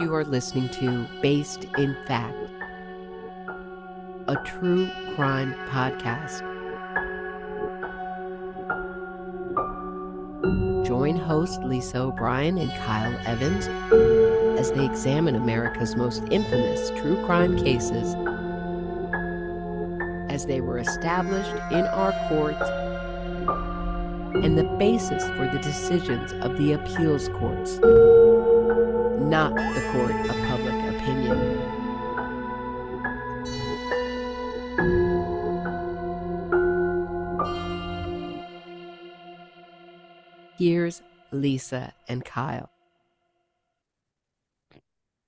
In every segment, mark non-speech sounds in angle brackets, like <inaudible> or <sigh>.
You are listening to Based in Fact, a true crime podcast. Join host Lisa O'Brien and Kyle Evans as they examine America's most infamous true crime cases as they were established in our courts and the basis for the decisions of the appeals courts, not the court of public opinion. Here's Lisa and Kyle.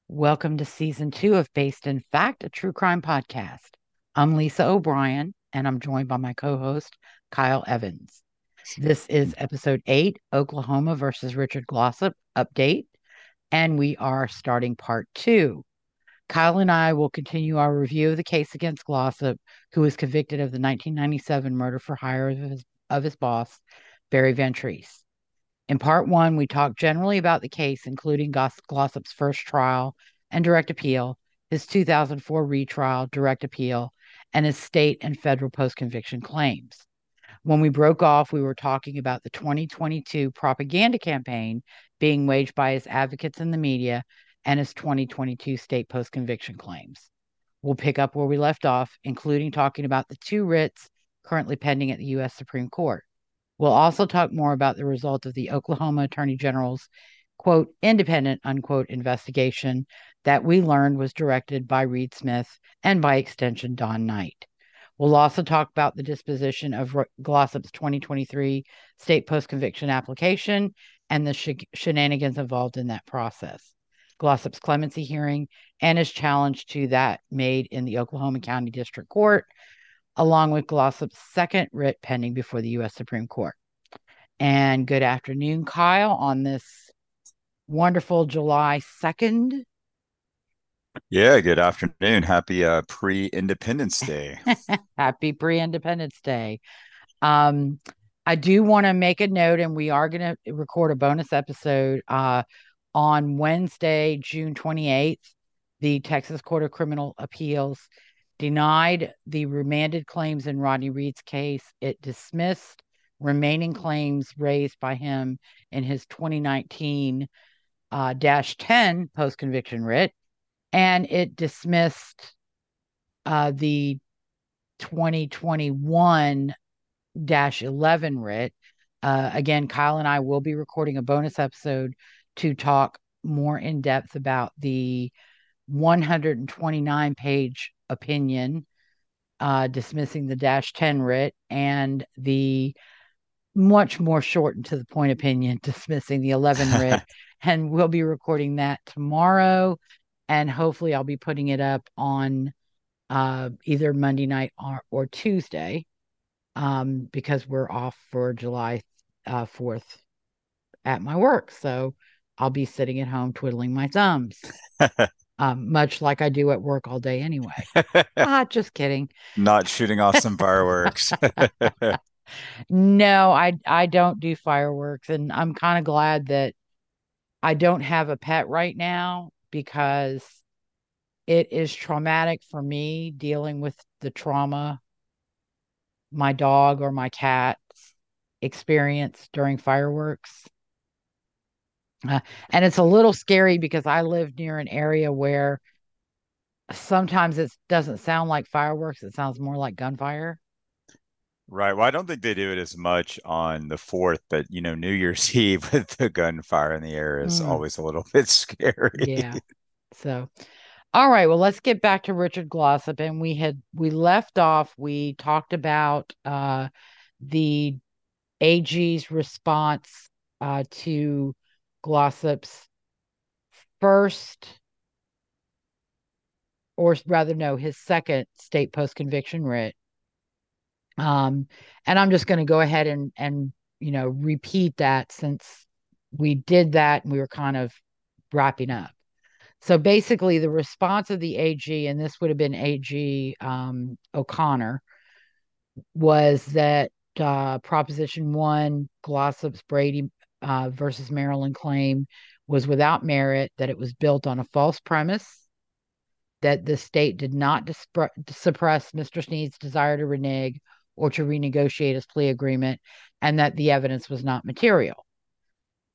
Welcome to season two of Based in Fact, a true crime podcast. I'm Lisa O'Brien, and I'm joined by my co host, Kyle Evans. This is episode eight Oklahoma versus Richard Glossip update, and we are starting part two. Kyle and I will continue our review of the case against Glossip, who was convicted of the 1997 murder for hire of his, of his boss, Barry Van Treese. In part one, we talked generally about the case, including Glossip's first trial and direct appeal, his 2004 retrial, direct appeal, and his state and federal post conviction claims. When we broke off, we were talking about the 2022 propaganda campaign being waged by his advocates in the media and his 2022 state post conviction claims. We'll pick up where we left off, including talking about the two writs currently pending at the U.S. Supreme Court. We'll also talk more about the result of the Oklahoma Attorney General's quote, independent, unquote, investigation that we learned was directed by Reed Smith and by extension Don Knight. We'll also talk about the disposition of Glossip's 2023 state post conviction application and the sh- shenanigans involved in that process. Glossip's clemency hearing and his challenge to that made in the Oklahoma County District Court, along with Glossip's second writ pending before the U.S. Supreme Court. And good afternoon, Kyle, on this wonderful July 2nd. Yeah, good afternoon. Happy uh, pre Independence Day. <laughs> Happy pre Independence Day. Um, I do want to make a note, and we are going to record a bonus episode uh, on Wednesday, June 28th. The Texas Court of Criminal Appeals denied the remanded claims in Rodney Reed's case. It dismissed remaining claims raised by him in his 2019 uh, dash 10 post conviction writ, and it dismissed uh, the 2021 dash 11 writ. Uh, again, Kyle and I will be recording a bonus episode to talk more in depth about the 129 page opinion uh, dismissing the dash 10 writ and the much more short and to the point opinion <laughs> dismissing the 11 <laughs> writ. And we'll be recording that tomorrow. And hopefully i'll be putting it up on uh, either monday night or, or tuesday um, because we're off for july uh, 4th at my work. So i'll be sitting at home twiddling my thumbs <laughs> um, much like i do at work all day anyway. <laughs> Ah just kidding. Not shooting off some fireworks. <laughs> No i i don't do fireworks and i'm kind of glad that I don't have a pet right now because it is traumatic for me dealing with the trauma my dog or my cat experience during fireworks. Uh, and it's a little scary because I live near an area where sometimes it doesn't sound like fireworks, it sounds more like gunfire. Right. Well, I don't think they do it as much on the fourth, but you know, New Year's <laughs> Eve with the gunfire in the air is mm. always a little bit scary. Yeah. So, all right. Well, let's get back to Richard Glossip. And we had we left off. We talked about uh, the AG's response uh, to Glossip's first, or rather, no, his second state post conviction writ um, and I'm just going to go ahead and and you know repeat that since we did that and we were kind of wrapping up. So basically, the response of the AG, and this would have been AG um, O'Connor, was that uh, Proposition One, Glossip's Brady uh, versus Maryland claim was without merit, that it was built on a false premise, that the state did not suppress Mr. Sneed's desire to renege or to renegotiate his plea agreement, and that the evidence was not material.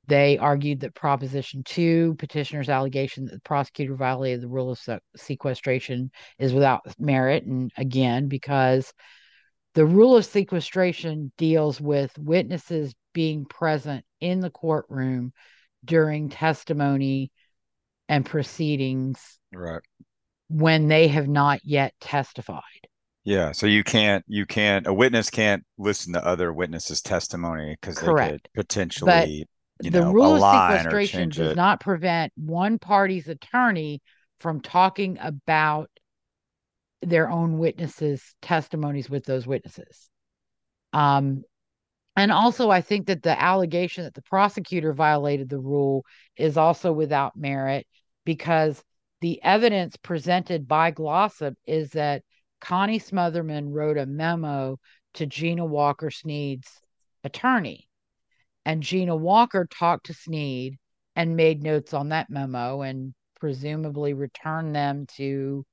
They argued that Proposition 2, petitioner's allegation that the prosecutor violated the rule of sequestration, is without merit. And again, because the rule of sequestration deals with witnesses being present in the courtroom during testimony and proceedings right when they have not yet testified yeah so you can't you can't a witness can't listen to other witnesses testimony because they could potentially you the know, rule of sequestration does it. not prevent one party's attorney from talking about their own witnesses testimonies with those witnesses um and also, I think that the allegation that the prosecutor violated the rule is also without merit because the evidence presented by Glossip is that Connie Smotherman wrote a memo to Gina Walker Sneed's attorney. And Gina Walker talked to Sneed and made notes on that memo and presumably returned them to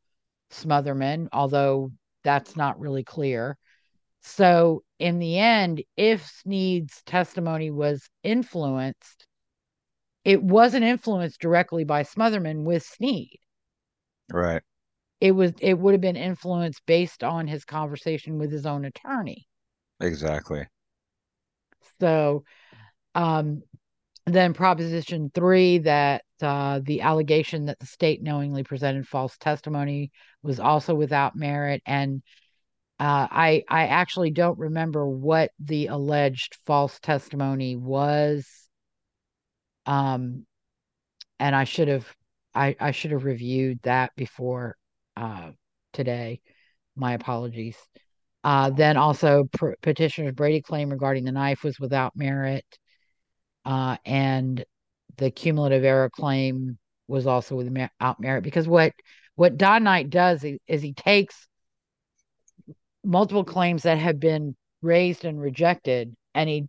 Smotherman, although that's not really clear. So, in the end, if Sneed's testimony was influenced, it wasn't influenced directly by Smotherman with Sneed. Right. It was it would have been influenced based on his conversation with his own attorney. Exactly. So um then proposition 3 that uh, the allegation that the state knowingly presented false testimony was also without merit and uh, I I actually don't remember what the alleged false testimony was. Um, and I should have I I should have reviewed that before uh today. My apologies. Uh, then also pr- petitioner's Brady claim regarding the knife was without merit, uh, and the cumulative error claim was also without merit because what what Don Knight does is, is he takes multiple claims that have been raised and rejected, and he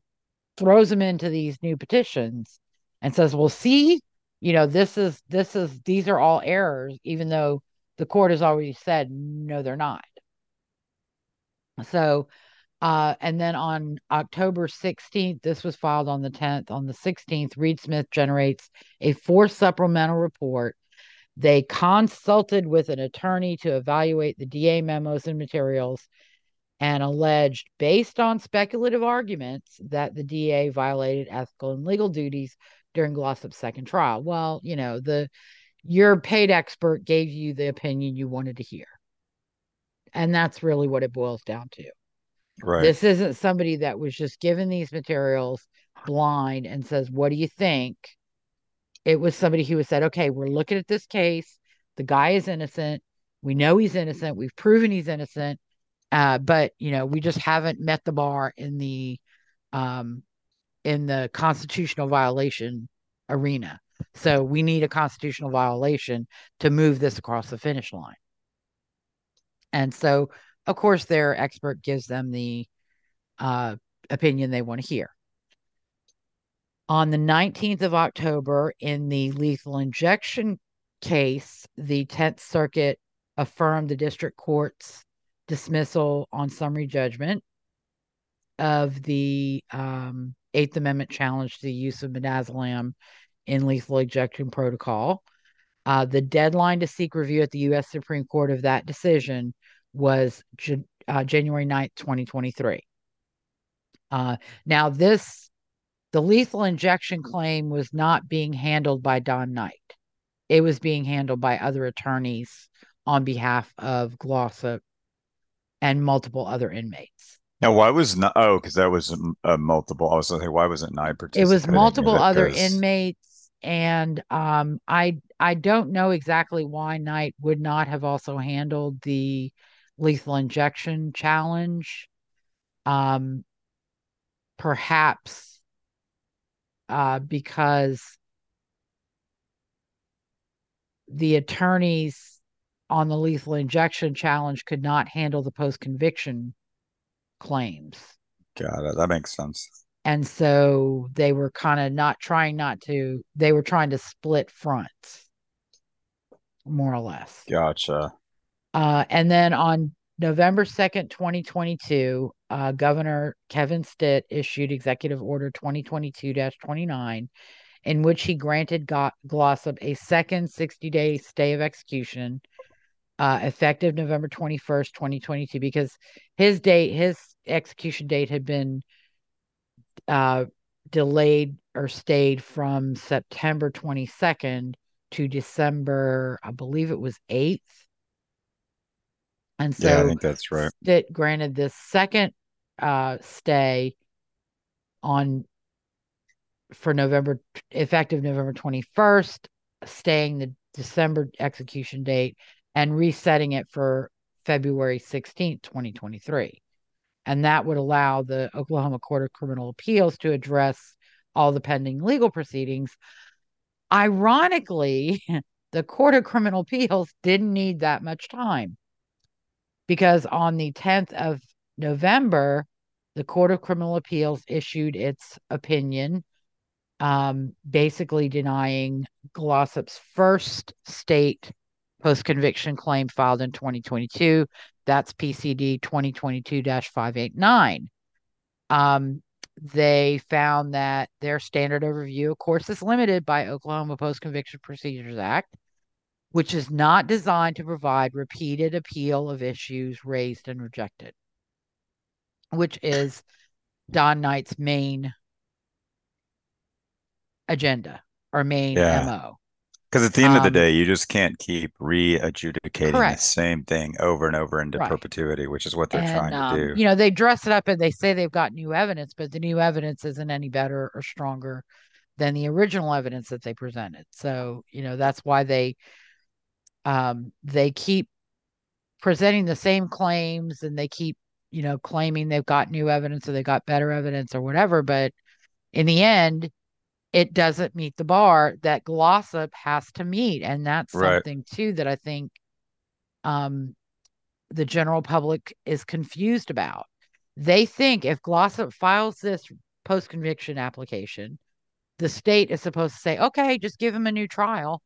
throws them into these new petitions and says, "Well, see, you know, this is this is these are all errors, even though the court has already said no, they're not." So, uh, and then on October 16th, this was filed on the 10th. On the 16th, Reed Smith generates a fourth supplemental report. They consulted with an attorney to evaluate the DA memos and materials and alleged, based on speculative arguments, that the DA violated ethical and legal duties during Glossip's second trial. Well, you know, the your paid expert gave you the opinion you wanted to hear. And that's really what it boils down to. Right. This isn't somebody that was just given these materials blind and says, What do you think? It was somebody who said, Okay, we're looking at this case. The guy is innocent. We know he's innocent. We've proven he's innocent. Uh, but you know, we just haven't met the bar in the um, in the constitutional violation arena. So we need a constitutional violation to move this across the finish line. And so, of course, their expert gives them the uh, opinion they want to hear. On the 19th of October, in the lethal injection case, the 10th Circuit affirmed the district court's dismissal on summary judgment of the um, Eighth Amendment challenge to the use of midazolam in lethal injection protocol. Uh, the deadline to seek review at the U.S. Supreme Court of that decision was uh, January 9th, 2023. Uh, now, this, the lethal injection claim was not being handled by Don Knight. It was being handled by other attorneys on behalf of Glossip and multiple other inmates. Now, why was not? Oh, because that was a, multiple. I was going to say, why wasn't Knight participating? It was multiple other goes... inmates, and um, I I don't know exactly why Knight would not have also handled the lethal injection challenge. Um, perhaps uh, because the attorneys on the lethal injection challenge could not handle the post conviction claims. Got it. That makes sense. And so they were kind of not trying not to, they were trying to split fronts, more or less. Gotcha. Uh, and then on November 2nd, 2022, uh, Governor Kevin Stitt issued Executive Order 2022 29, in which he granted Go- Glossip a second 60 day stay of execution uh, effective November 21st, 2022, because his date, his execution date had been uh, delayed or stayed from September 22nd to December, I believe it was 8th. And so yeah, I think that's right. That granted this second uh, stay on for November effective November 21st, staying the December execution date and resetting it for February 16th, 2023. And that would allow the Oklahoma Court of Criminal Appeals to address all the pending legal proceedings. Ironically, <laughs> the Court of Criminal Appeals didn't need that much time because on the 10th of November, the Court of Criminal Appeals issued its opinion, um, basically denying Glossip's first state post conviction claim filed in 2022. That's PCD 2022 589. Um, they found that their standard of review, of course, is limited by Oklahoma Post Conviction Procedures Act which is not designed to provide repeated appeal of issues raised and rejected, which is Don Knight's main agenda or main yeah. MO. Because at the end um, of the um, day, you just can't keep re-adjudicating the same thing over and over into right. perpetuity, which is what they're and, trying to um, do. You know, they dress it up and they say they've got new evidence, but the new evidence isn't any better or stronger than the original evidence that they presented. So, you know, that's why they um, they keep presenting the same claims and they keep you know claiming they've got new evidence or they got better evidence or whatever but in the end it doesn't meet the bar that glossip has to meet. And that's right. something too that i think um, the general public is confused about. They think if glossip files this post conviction application the state is supposed to say okay just give him a new trial.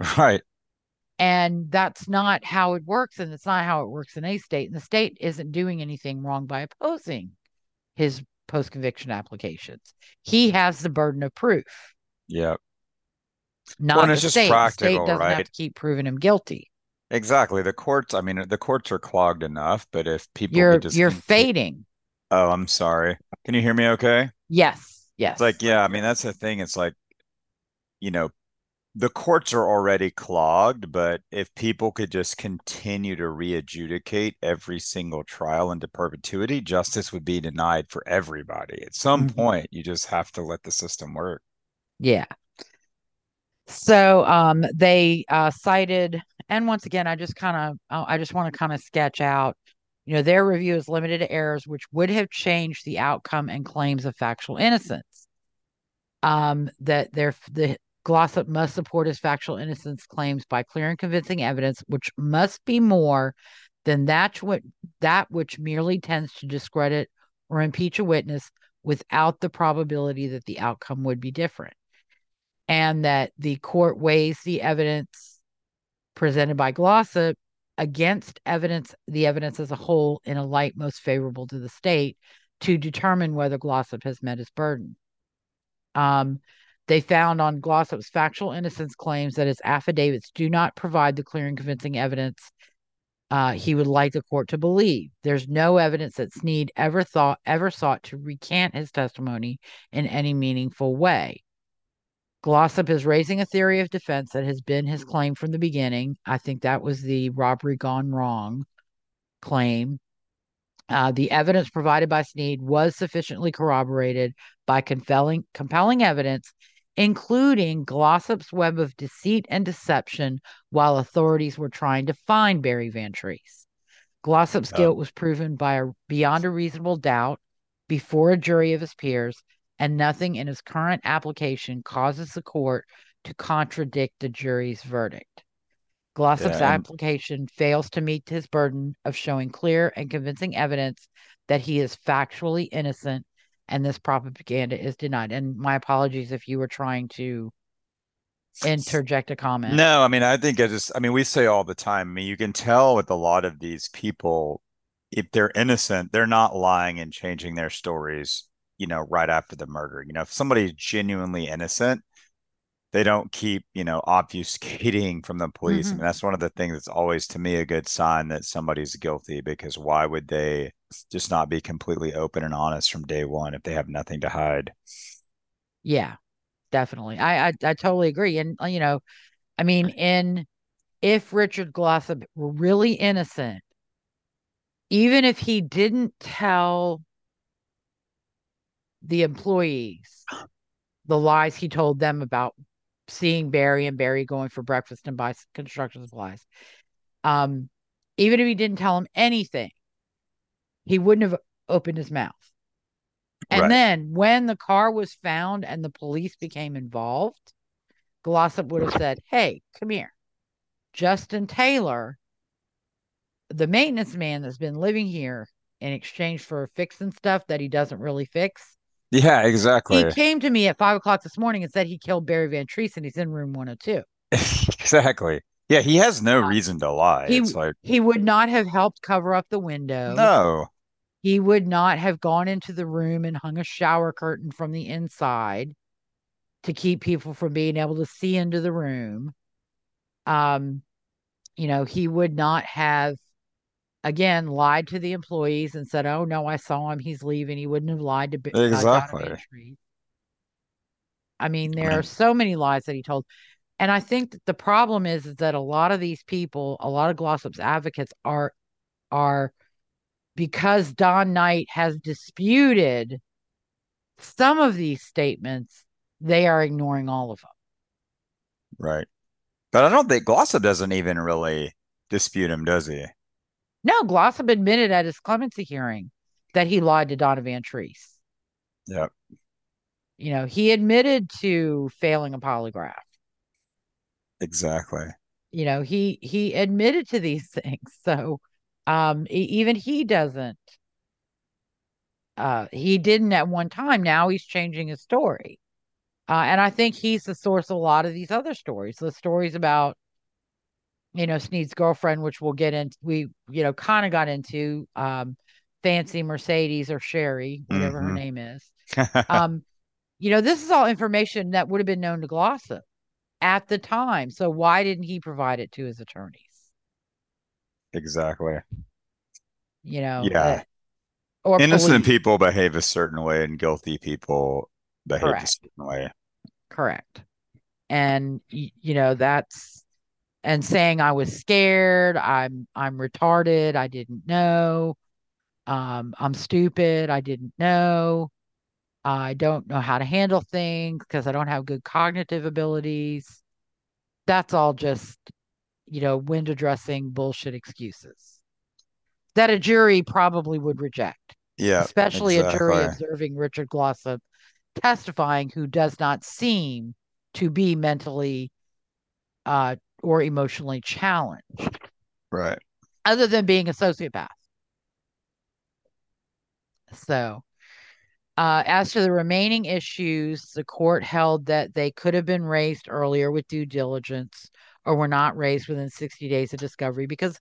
<laughs> Right and that's not how it works. And it's not how it works in a state. And the state isn't doing anything wrong by opposing his post conviction applications. He has the burden of proof. Yep. Not well, the it's state. the state doesn't right? have to keep proving him guilty. Exactly. The courts, I mean, the courts are clogged enough, but if people you're just you're fading. Oh, I'm sorry. Can you hear me okay? Yes. Yes. It's like, yeah, I mean, that's the thing. It's like, you know, the courts are already clogged, but if people could just continue to re-adjudicate every single trial into perpetuity, justice would be denied for everybody. At some mm-hmm. point, you just have to let the system work. Yeah. So um, they uh, cited, and once again, I just kind of, I just want to kind of sketch out, you know, their review is limited to errors which would have changed the outcome and claims of factual innocence. Um, that their the Glossip must support his factual innocence claims by clear and convincing evidence, which must be more than that, that which merely tends to discredit or impeach a witness without the probability that the outcome would be different. And that the court weighs the evidence presented by Glossip against evidence, the evidence as a whole, in a light most favorable to the state to determine whether Glossip has met his burden. Um, they found on Glossip's factual innocence claims that his affidavits do not provide the clear and convincing evidence uh, he would like the court to believe. There's no evidence that Sneed ever thought ever sought to recant his testimony in any meaningful way. Glossip is raising a theory of defense that has been his claim from the beginning. I think that was the robbery gone wrong claim. Uh, the evidence provided by Sneed was sufficiently corroborated by compelling, compelling evidence including Glossip's web of deceit and deception while authorities were trying to find Barry Vantrease. Glossip's guilt was proven by a, beyond a reasonable doubt before a jury of his peers, and nothing in his current application causes the court to contradict the jury's verdict. Glossip's yeah, application fails to meet his burden of showing clear and convincing evidence that he is factually innocent and this propaganda is denied. And my apologies if you were trying to interject a comment. No, I mean, I think I just, I mean, we say all the time, I mean, you can tell with a lot of these people, if they're innocent, they're not lying and changing their stories, you know, right after the murder. You know, if somebody's genuinely innocent, they don't keep, you know, obfuscating from the police. Mm-hmm. I mean, that's one of the things that's always to me a good sign that somebody's guilty because why would they just not be completely open and honest from day one if they have nothing to hide? Yeah, definitely. I I, I totally agree. And uh, you know, I mean, in if Richard Glossip were really innocent, even if he didn't tell the employees the lies he told them about seeing Barry and Barry going for breakfast and buy construction supplies. Um, even if he didn't tell him anything, he wouldn't have opened his mouth. And right. then when the car was found and the police became involved, Glossip would have said, Hey, come here. Justin Taylor, the maintenance man that's been living here in exchange for fixing stuff that he doesn't really fix, yeah, exactly. He came to me at five o'clock this morning and said he killed Barry Van Treese and he's in room 102. <laughs> exactly. Yeah, he has no reason to lie. He, it's like he would not have helped cover up the window. No. He would not have gone into the room and hung a shower curtain from the inside to keep people from being able to see into the room. Um, you know, he would not have again lied to the employees and said, "Oh no, I saw him. He's leaving." He wouldn't have lied to uh, exactly. I mean, there are so many lies that he told, and I think that the problem is, is that a lot of these people, a lot of Glossip's advocates are are because Don Knight has disputed some of these statements, they are ignoring all of them. Right. But I don't think Glossip doesn't even really dispute him, does he? No, Glossip admitted at his clemency hearing that he lied to Donovan Van Treese. Yep. You know, he admitted to failing a polygraph. Exactly. You know, he he admitted to these <laughs> things. So um even he doesn't uh he didn't at one time. Now he's changing his story. Uh, and I think he's the source of a lot of these other stories. The stories about you know, Sneed's girlfriend, which we'll get into, we, you know, kind of got into um, Fancy Mercedes or Sherry, whatever mm-hmm. her name is. <laughs> um, you know, this is all information that would have been known to Glossip at the time. So why didn't he provide it to his attorneys? Exactly. You know, yeah. Uh, or innocent police. people behave a certain way and guilty people behave Correct. a certain way. Correct. And you know, that's and saying I was scared, I'm I'm retarded, I didn't know, um, I'm stupid, I didn't know, I don't know how to handle things because I don't have good cognitive abilities. That's all just, you know, window dressing bullshit excuses that a jury probably would reject. Yeah. Especially exactly. a jury observing Richard Glossip testifying who does not seem to be mentally uh, or emotionally challenged. Right. Other than being a sociopath. So, uh, as to the remaining issues, the court held that they could have been raised earlier with due diligence or were not raised within 60 days of discovery because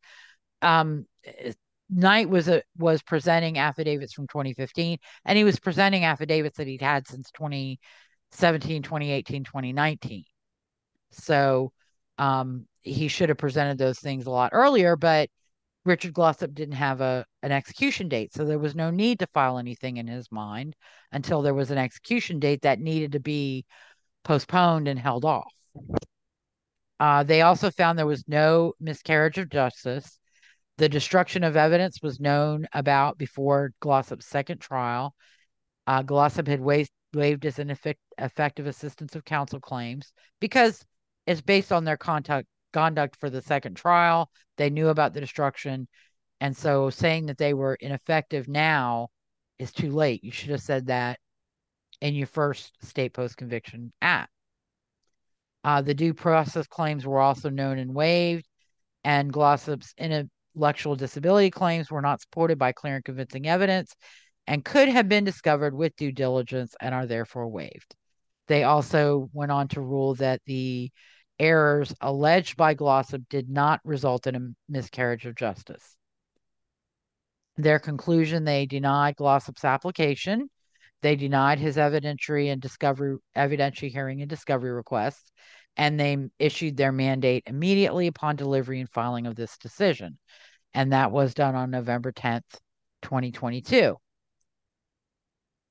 um, Knight was a, was presenting affidavits from 2015 and he was presenting affidavits that he'd had since 2017, 2018, 2019. So um, he should have presented those things a lot earlier, but Richard Glossip didn't have a an execution date, so there was no need to file anything in his mind until there was an execution date that needed to be postponed and held off. Uh, they also found there was no miscarriage of justice. The destruction of evidence was known about before Glossip's second trial. Uh, Glossip had waived, waived his ineffective assistance of counsel claims because it's based on their contact conduct for the second trial. They knew about the destruction. And so saying that they were ineffective now is too late. You should have said that in your first state post conviction act. Uh, the due process claims were also known and waived, and Glossip's intellectual disability claims were not supported by clear and convincing evidence. and could have been discovered with due diligence and are therefore waived. They also went on to rule that the errors alleged by Glossip did not result in a miscarriage of justice. Their conclusion they denied Glossip's application. They denied his evidentiary and discovery evidentiary hearing and discovery requests, and they issued their mandate immediately upon delivery and filing of this decision. And that was done on November 10th, 2022.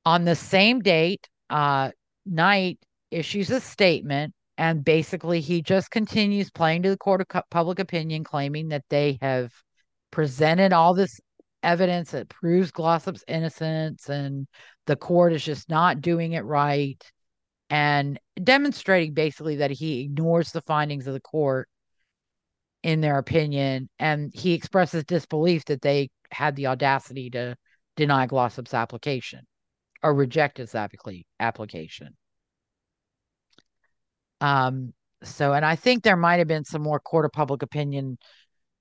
On the same date, uh, Knight issues a statement, and basically he just continues playing to the court of public opinion, claiming that they have presented all this evidence that proves glossip's innocence, and the court is just not doing it right, and demonstrating basically that he ignores the findings of the court in their opinion, and he expresses disbelief that they had the audacity to deny glossip's application or reject his application. Um, so, and I think there might have been some more court of public opinion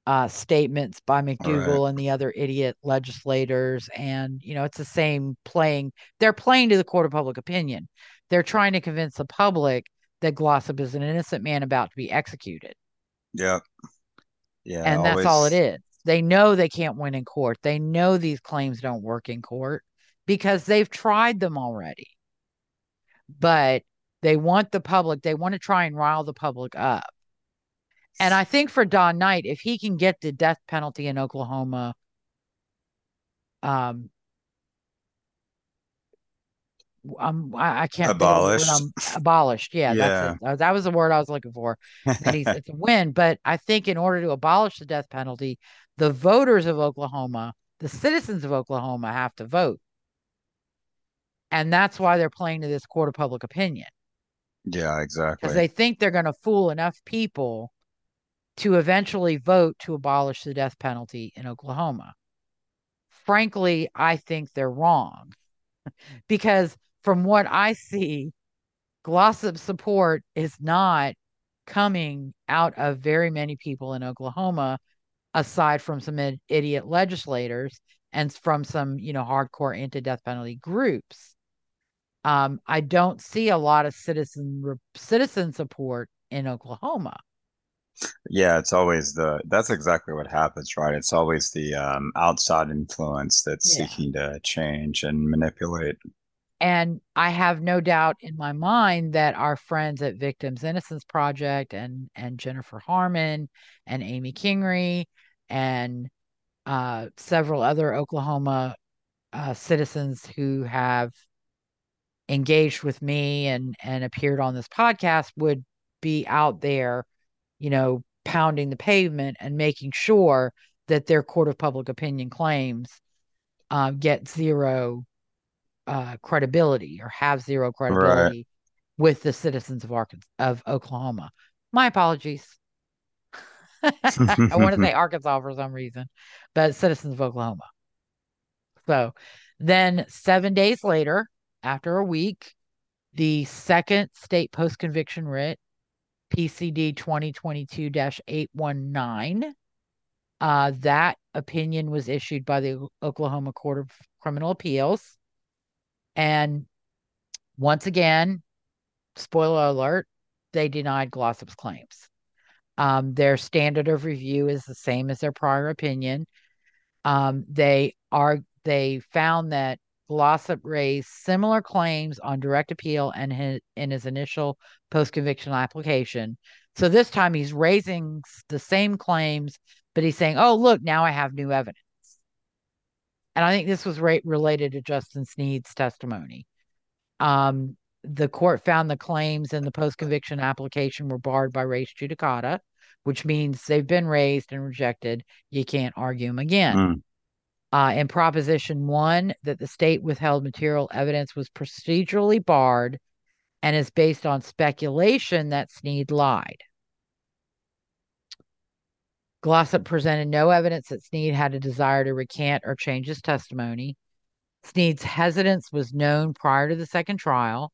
uh, statements by McDugle right. and the other idiot legislators. And, you know, it's the same playing. They're playing to the court of public opinion. They're trying to convince the public that Glossip is an innocent man about to be executed. Yeah. Yeah. And always... that's all it is. They know they can't win in court. They know these claims don't work in court because they've tried them already. But they want the public, they want to try and rile the public up. And I think for Don Knight, if he can get the death penalty in Oklahoma, um, um, I, I can't abolished. abolished. Yeah, yeah. that's it. That was the word I was looking for. And he's it's a <laughs> win. But I think in order to abolish the death penalty, the voters of Oklahoma, the citizens of Oklahoma, have to vote, and that's why they're playing to this court of public opinion. Yeah, exactly. Because they think they're going to fool enough people to eventually vote to abolish the death penalty in Oklahoma. Frankly, I think they're wrong <laughs> because from what I see, Glossip support is not coming out of very many people in Oklahoma, aside from some idiot legislators and from some, you know, hardcore anti-death penalty groups. Um, I don't see a lot of citizen citizen support in Oklahoma. Yeah, it's always the that's exactly what happens, right? It's always the um, outside influence that's yeah. seeking to change and manipulate. And I have no doubt in my mind that our friends at Victims Innocence Project and and Jennifer Harmon and Amy Kingery and uh, several other Oklahoma uh, citizens who have engaged with me and and appeared on this podcast would be out there you know, pounding the pavement and making sure that their court of public opinion claims uh, get zero uh, credibility or have zero credibility right. with the citizens of Arkansas of Oklahoma. My apologies. <laughs> I want to say <laughs> Arkansas for some reason, but citizens of Oklahoma. So then, seven days later, after a week, the second state post conviction writ PCD 2022 819. Uh, that opinion was issued by the Oklahoma Court of Criminal Appeals. And once again, spoiler alert, they denied Glossip's claims. Um, their standard of review is the same as their prior opinion. Um, they are they found that Glossip raised similar claims on direct appeal and his, in his initial post conviction application. So this time he's raising the same claims, but he's saying, oh, look, now I have new evidence. And I think this was related to Justin Sneed's testimony. Um, the court found the claims in the post conviction application were barred by res judicata, which means they've been raised and rejected. You can't argue them again. Mm uh, in Proposition 1 that the state withheld material evidence was procedurally barred and is based on speculation that Sneed lied. Glossip presented no evidence that Sneed had a desire to recant or change his testimony. Sneed's hesitance was known prior to the second trial.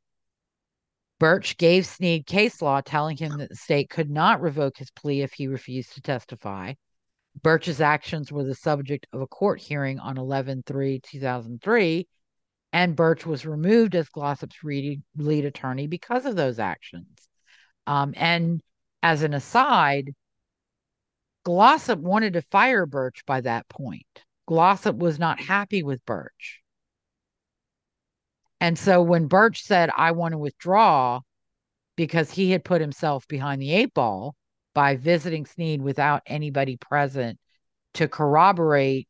Burch gave Sneed case law telling him that the state could not revoke his plea if he refused to testify. Burch's actions were the subject of a court hearing on 11 3 2003, and Burch was removed as Glossip's lead, attorney because of those actions. Um, and as an aside, Glossip wanted to fire Burch by that point. Glossip was not happy with Burch. And so when Burch said, I want to withdraw because he had put himself behind the eight ball by visiting Sneed without anybody present to corroborate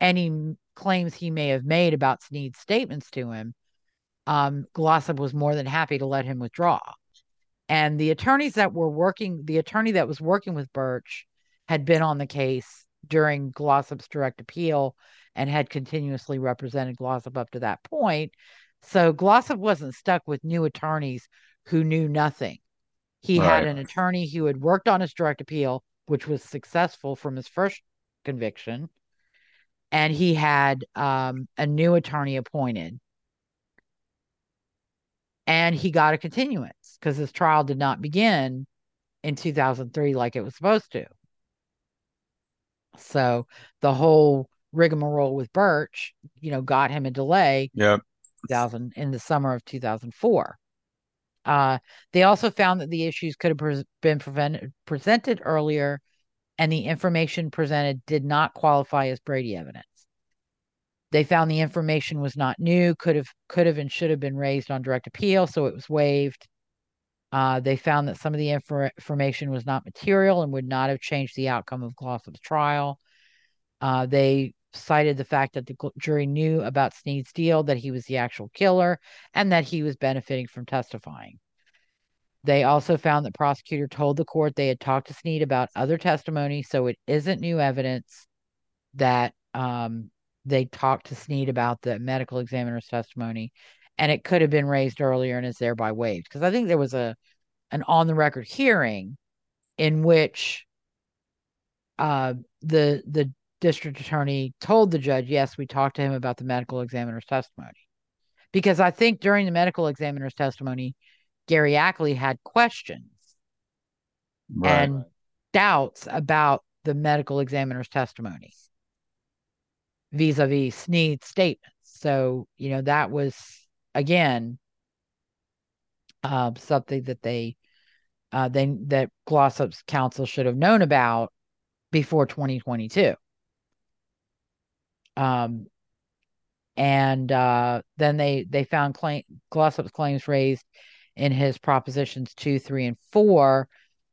any claims he may have made about Sneed's statements to him, um, Glossip was more than happy to let him withdraw. And the attorneys that were working, the attorney that was working with Burch had been on the case during Glossip's direct appeal and had continuously represented Glossip up to that point. So Glossip wasn't stuck with new attorneys who knew nothing. He right. had an attorney who had worked on his direct appeal, which was successful from his first conviction, and he had um, a new attorney appointed. And he got a continuance because his trial did not begin in 2003 like it was supposed to. So the whole rigmarole with Burch, you know, got him a delay. Yep. 2000 in the summer of 2004. Uh, they also found that the issues could have pre- been prevented, presented earlier, and the information presented did not qualify as Brady evidence. They found the information was not new, could have, could have, and should have been raised on direct appeal, so it was waived. Uh, they found that some of the infor- information was not material and would not have changed the outcome of Glossip's trial. Uh, they cited the fact that the jury knew about Sneed's deal, that he was the actual killer, and that he was benefiting from testifying. They also found that prosecutor told the court they had talked to Sneed about other testimony, so it isn't new evidence that um, they talked to Sneed about the medical examiner's testimony, and it could have been raised earlier and is thereby waived. Because I think there was a an on the record hearing in which uh, the the district attorney told the judge, yes, we talked to him about the medical examiner's testimony. Because I think during the medical examiner's testimony, Gary Ackley had questions right. and doubts about the medical examiner's testimony vis a vis Sneed's statements. So, you know, that was, again, uh, something that they, uh, they, that Glossip's counsel should have known about before 2022. Um, and uh, then they they found claim Glossip's claims raised in his propositions two, three, and four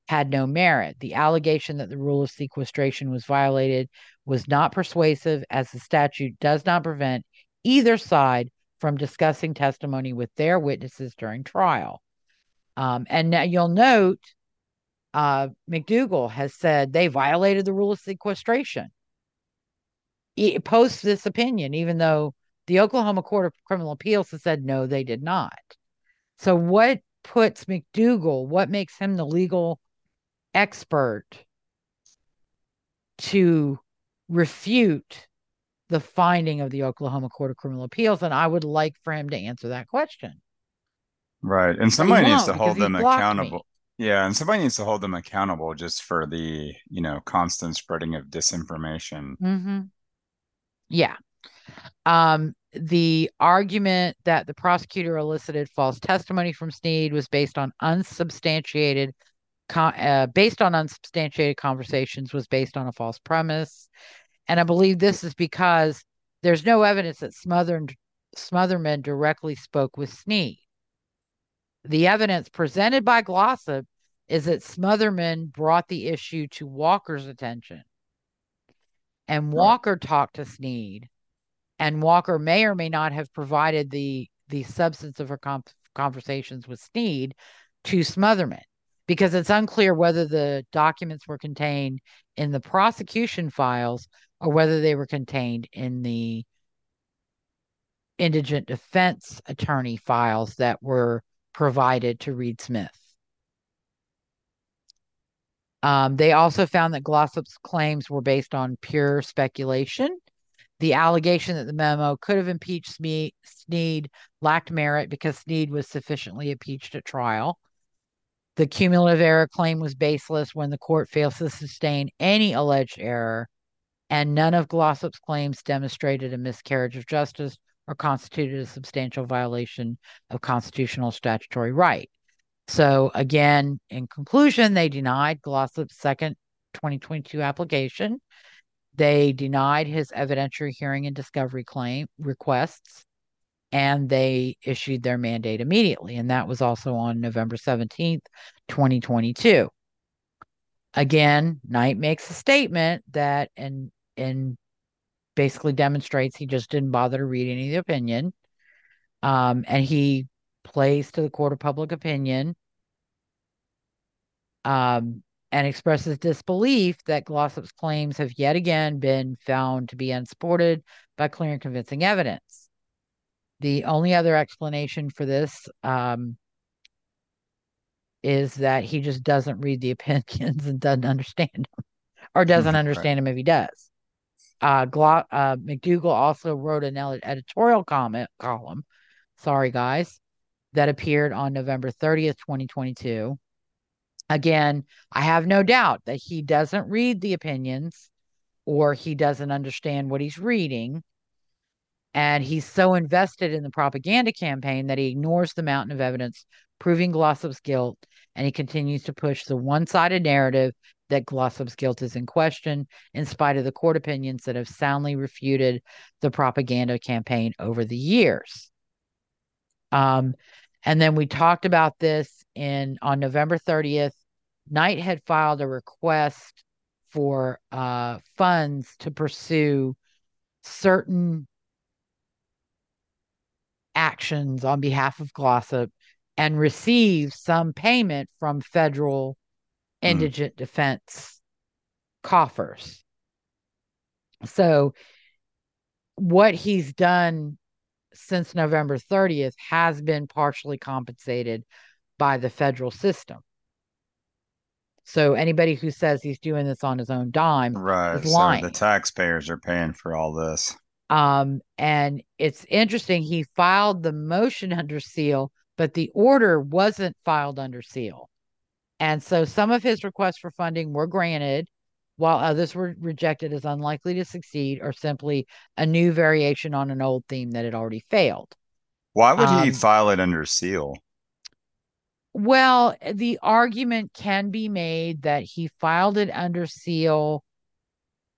had no merit. The allegation that the rule of sequestration was violated was not persuasive, as the statute does not prevent either side from discussing testimony with their witnesses during trial. Um, and now you'll note uh, McDugle has said they violated the rule of sequestration post this opinion, even though the Oklahoma Court of Criminal Appeals has said no, they did not. So, what puts McDugle, what makes him the legal expert to refute the finding of the Oklahoma Court of Criminal Appeals? And I would like for him to answer that question. Right. And somebody needs to hold them accountable. Me. Yeah, and somebody needs to hold them accountable just for the, you know, constant spreading of disinformation. Mm-hmm. Yeah. Um, the argument that the prosecutor elicited false testimony from Sneed was based on unsubstantiated, uh, based on unsubstantiated conversations, was based on a false premise, and I believe this is because there's no evidence that Smotherman, Smotherman directly spoke with Sneed. The evidence presented by Glossip is that Smotherman brought the issue to Walker's attention and Walker talked to Sneed, and Walker may or may not have provided the the substance of her com- conversations with Sneed to Smotherman because it's unclear whether the documents were contained in the prosecution files or whether they were contained in the indigent defense attorney files that were provided to Reed Smith. Um, they also found that Glossip's claims were based on pure speculation. The allegation that the memo could have impeached Sneed lacked merit because Sneed was sufficiently impeached at trial. The cumulative error claim was baseless when the court fails to sustain any alleged error, and none of Glossip's claims demonstrated a miscarriage of justice or constituted a substantial violation of constitutional statutory right. So, again, in conclusion, they denied Glossip's second 2022 application. They denied his evidentiary hearing and discovery claim requests, and they issued their mandate immediately. And that was also on November 17th, 2022. Again, Knight makes a statement that and and basically demonstrates he just didn't bother to read any of the opinion. Um, and he plays to the court of public opinion um, and expresses disbelief that Glossip's claims have yet again been found to be unsupported by clear and convincing evidence. The only other explanation for this um, is that he just doesn't read the <laughs> opinions and doesn't understand them, or doesn't understand them if he does. Uh, Glo- uh, McDugle also wrote an editorial comment column, sorry guys, that appeared on November 30th, 2022. Again, I have no doubt that he doesn't read the opinions or he doesn't understand what he's reading. And he's so invested in the propaganda campaign that he ignores the mountain of evidence proving Glossip's guilt and he continues to push the one sided narrative that Glossip's guilt is in question, in spite of the court opinions that have soundly refuted the propaganda campaign over the years. Um, and then we talked about this in on November 30th. Knight had filed a request for uh, funds to pursue certain actions on behalf of Glossip and receive some payment from federal mm. indigent defense coffers. So, what he's done since November 30th has been partially compensated by the federal system. So anybody who says he's doing this on his own dime right. is lying. So the taxpayers are paying for all this. Um, and it's interesting. He filed the motion under seal but the order wasn't filed under seal. And so some of his requests for funding were granted, while others were rejected as unlikely to succeed or simply a new variation on an old theme that had already failed. Why would um, he file it under seal? Well, the argument can be made that he filed it under seal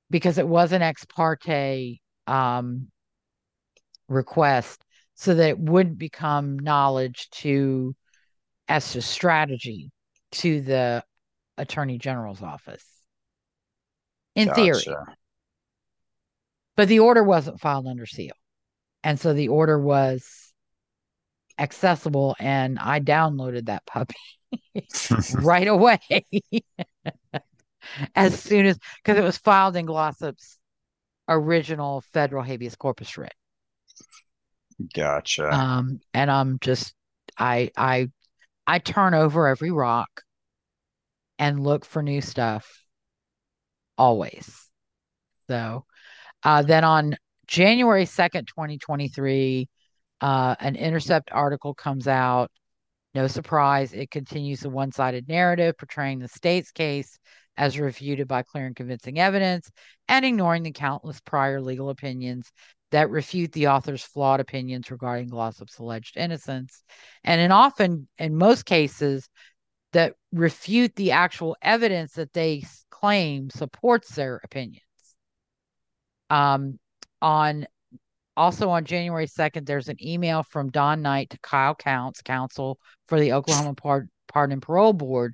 because it was an ex parte um, request so that it would become knowledge to as to strategy to the attorney general's office in gotcha. theory but the order wasn't filed under seal. And so the order was accessible and i downloaded that puppy <laughs> right away. As soon as because it was filed in glossip's original federal habeas corpus writ. Gotcha. Um, and I'm just I I I turn over every rock and look for new stuff always. So uh, then on January 2nd, 2023, uh, an Intercept article comes out. No surprise, it continues the one sided narrative portraying the state's case as refuted by clear and convincing evidence and ignoring the countless prior legal opinions that refute the author's flawed opinions regarding Glossip's alleged innocence, and in often, in most cases, that refute the actual evidence that they claim supports their opinions. Um, on also on January 2nd, there's an email from Don Knight to Kyle Counts, counsel for the Oklahoma Pardon and Parole Board,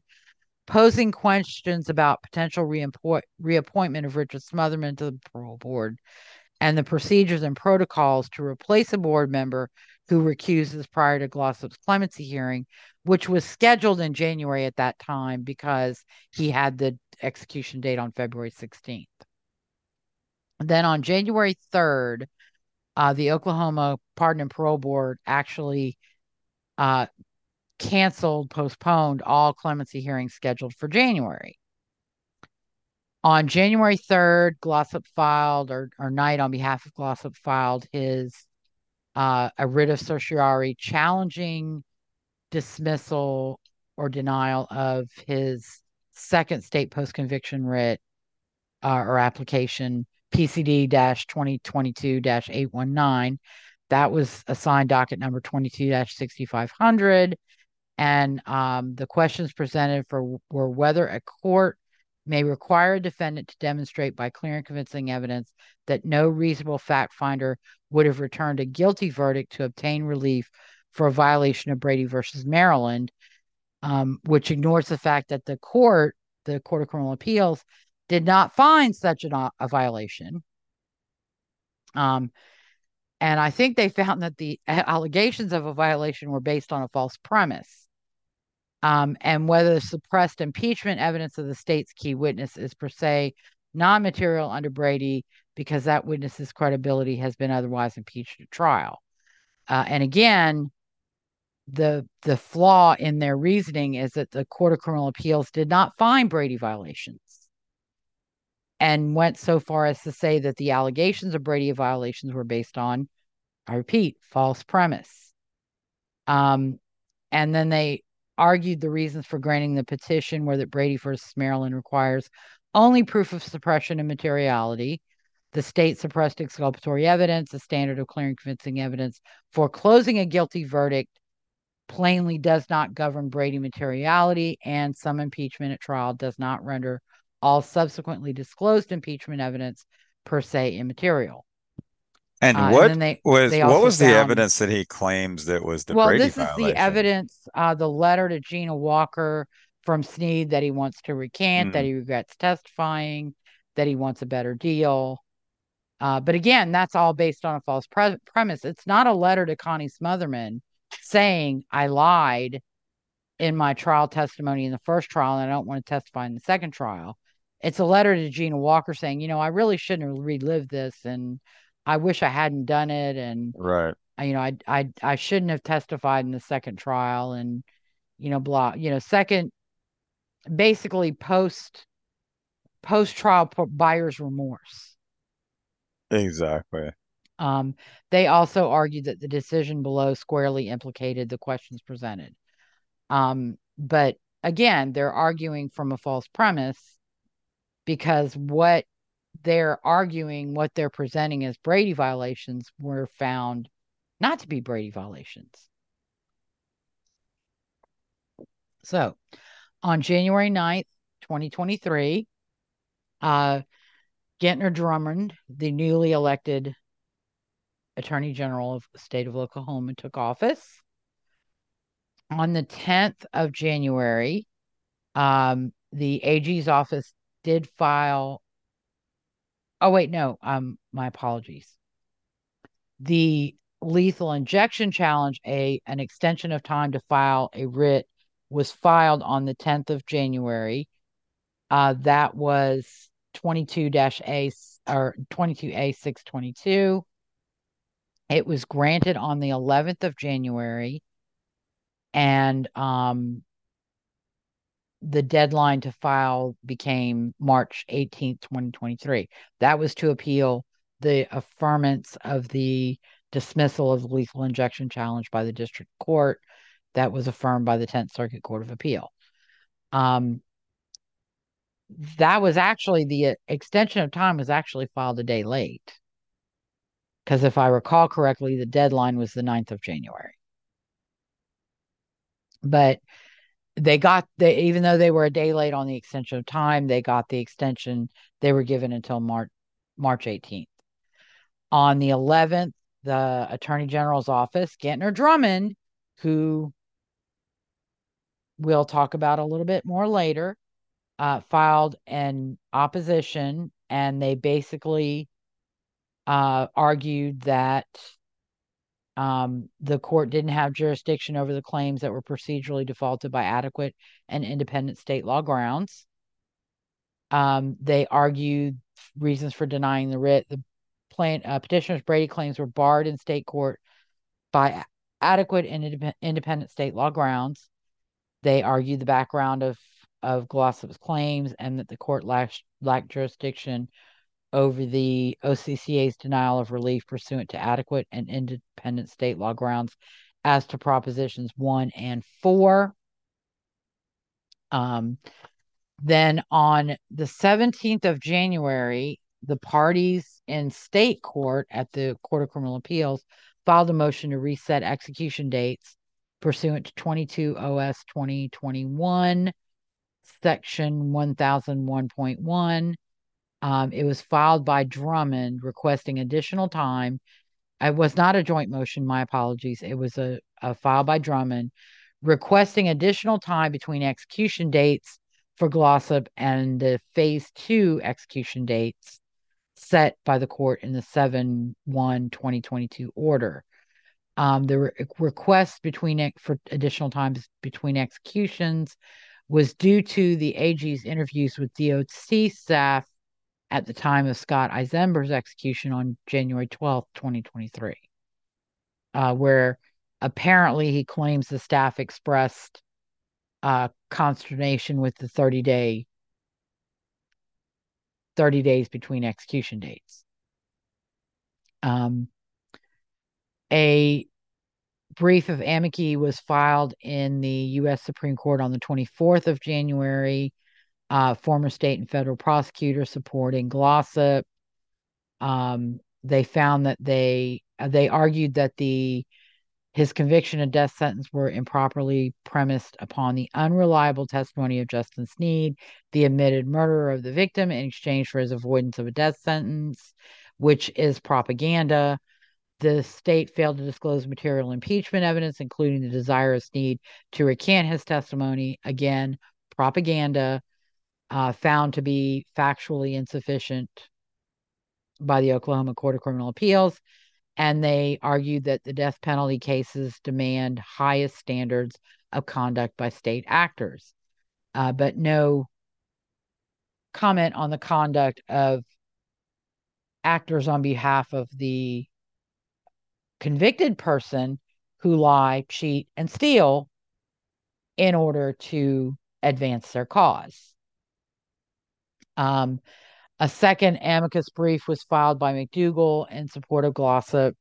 posing questions about potential reappointment of Richard Smothermon to the parole board and the procedures and protocols to replace a board member who recuses prior to Glossip's clemency hearing, which was scheduled in January at that time because he had the execution date on February 16th. Then on January 3rd, uh, the Oklahoma Pardon and Parole Board actually uh, canceled, postponed all clemency hearings scheduled for January. On January 3rd, Glossip filed, or, or Knight on behalf of Glossip filed his uh, a writ of certiorari challenging dismissal or denial of his second state post conviction writ uh, or application PCD 2022 819. That was assigned docket number 22 6500. And um, the questions presented for were whether a court may require a defendant to demonstrate by clear and convincing evidence that no reasonable fact finder would have returned a guilty verdict to obtain relief for a violation of Brady versus Maryland, um, which ignores the fact that the court, the Court of Criminal Appeals, did not find such an, a violation. Um, and I think they found that the allegations of a violation were based on a false premise. Um, and whether the suppressed impeachment evidence of the state's key witness is per se non material under Brady because that witness's credibility has been otherwise impeached at trial. Uh, and again, the the flaw in their reasoning is that the Court of Criminal Appeals did not find Brady violations and went so far as to say that the allegations of Brady violations were based on, I repeat, false premise. Um, and then they argued the reasons for granting the petition were that Brady versus Maryland requires only proof of suppression and materiality. The state suppressed exculpatory evidence, the standard of clear and convincing evidence foreclosing a guilty verdict plainly does not govern Brady materiality, and some impeachment at trial does not render all subsequently disclosed impeachment evidence per se immaterial. And Uh, what and they- was they what was the evidence that he claims that was the well, Brady this is violation? the evidence, uh, the letter to Gina Walker from Sneed that he wants to recant, that Mm. he regrets testifying, that he wants a better deal. Uh, but again, that's all based on a false pre- premise. It's not a letter to Connie Smothermon saying I lied in my trial testimony in the first trial and I don't want to testify in the second trial. It's a letter to Gina Walker saying, you know, I really shouldn't have relived this and I wish I hadn't done it and Right. You know, I I I shouldn't have testified in the second trial and you know, blah, you know, second basically post post trial buyer's remorse. Exactly. Um, they also argued that the decision below squarely implicated the questions presented. Um, but again, they're arguing from a false premise because what they're arguing, what they're presenting as Brady violations were found not to be Brady violations. So on January 9th, 2023, uh, Gentner Drummond, the newly elected Attorney General of the state of Oklahoma, took office. On the 10th of January, um, the AG's office did file. Oh, wait, no, um, my apologies. The lethal injection challenge, a an extension of time to file a writ, was filed on the 10th of January. Uh, that was 22-A or 22A 622. It was granted on the 11th of January and um the deadline to file became March 18th, 2023. That was to appeal the affirmance of the dismissal of the lethal injection challenge by the district court that was affirmed by the 10th Circuit Court of Appeal. Um, that was actually the uh, extension of time was actually filed a day late. Because if I recall correctly, the deadline was the 9th of January. But they got the even though they were a day late on the extension of time, they got the extension. They were given until March March 18th. On the 11th, the Attorney General's office, Gentner Drummond, who we'll talk about a little bit more later, uh, filed an opposition, and they basically uh, argued that um, the court didn't have jurisdiction over the claims that were procedurally defaulted by adequate and independent state law grounds. Um, they argued reasons for denying the writ. The plan, uh, petitioner's Brady claims were barred in state court by adequate and indep- independent state law grounds. They argued the background of of Glossip's claims and that the court lacked, lacked jurisdiction over the OCCA's denial of relief pursuant to adequate and independent state law grounds as to propositions one and four. Um, then on the 17th of January, the parties in state court at the Court of Criminal Appeals filed a motion to reset execution dates pursuant to 22 OS 2021, section 1001.1. Um, it was filed by Drummond requesting additional time. It was not a joint motion, my apologies. It was a, a file by Drummond requesting additional time between execution dates for Glossip and the phase two execution dates set by the court in the 7 1 2022 order. Um, the re- request between for additional times between executions was due to the AG's interviews with DOC staff at the time of Scott Eizember's execution on January 12th, 2023, uh, where apparently he claims the staff expressed uh, consternation with the 30 day 30 days between execution dates. Um, a brief of amici was filed in the U.S. Supreme Court on the 24th of January. Uh, former state and federal prosecutors supporting Glossip. Um, they found that they uh, they argued that the his conviction and death sentence were improperly premised upon the unreliable testimony of Justin Sneed, the admitted murderer of the victim in exchange for his avoidance of a death sentence, which is propaganda. The state failed to disclose material impeachment evidence, including the desire of Sneed to recant his testimony. Again, propaganda uh, found to be factually insufficient by the Oklahoma Court of Criminal Appeals and they argued that the death penalty cases demand highest standards of conduct by state actors, uh, but no comment on the conduct of actors on behalf of the convicted person who lie, cheat, and steal in order to advance their cause. Um, a second amicus brief was filed by McDugle in support of Glossip.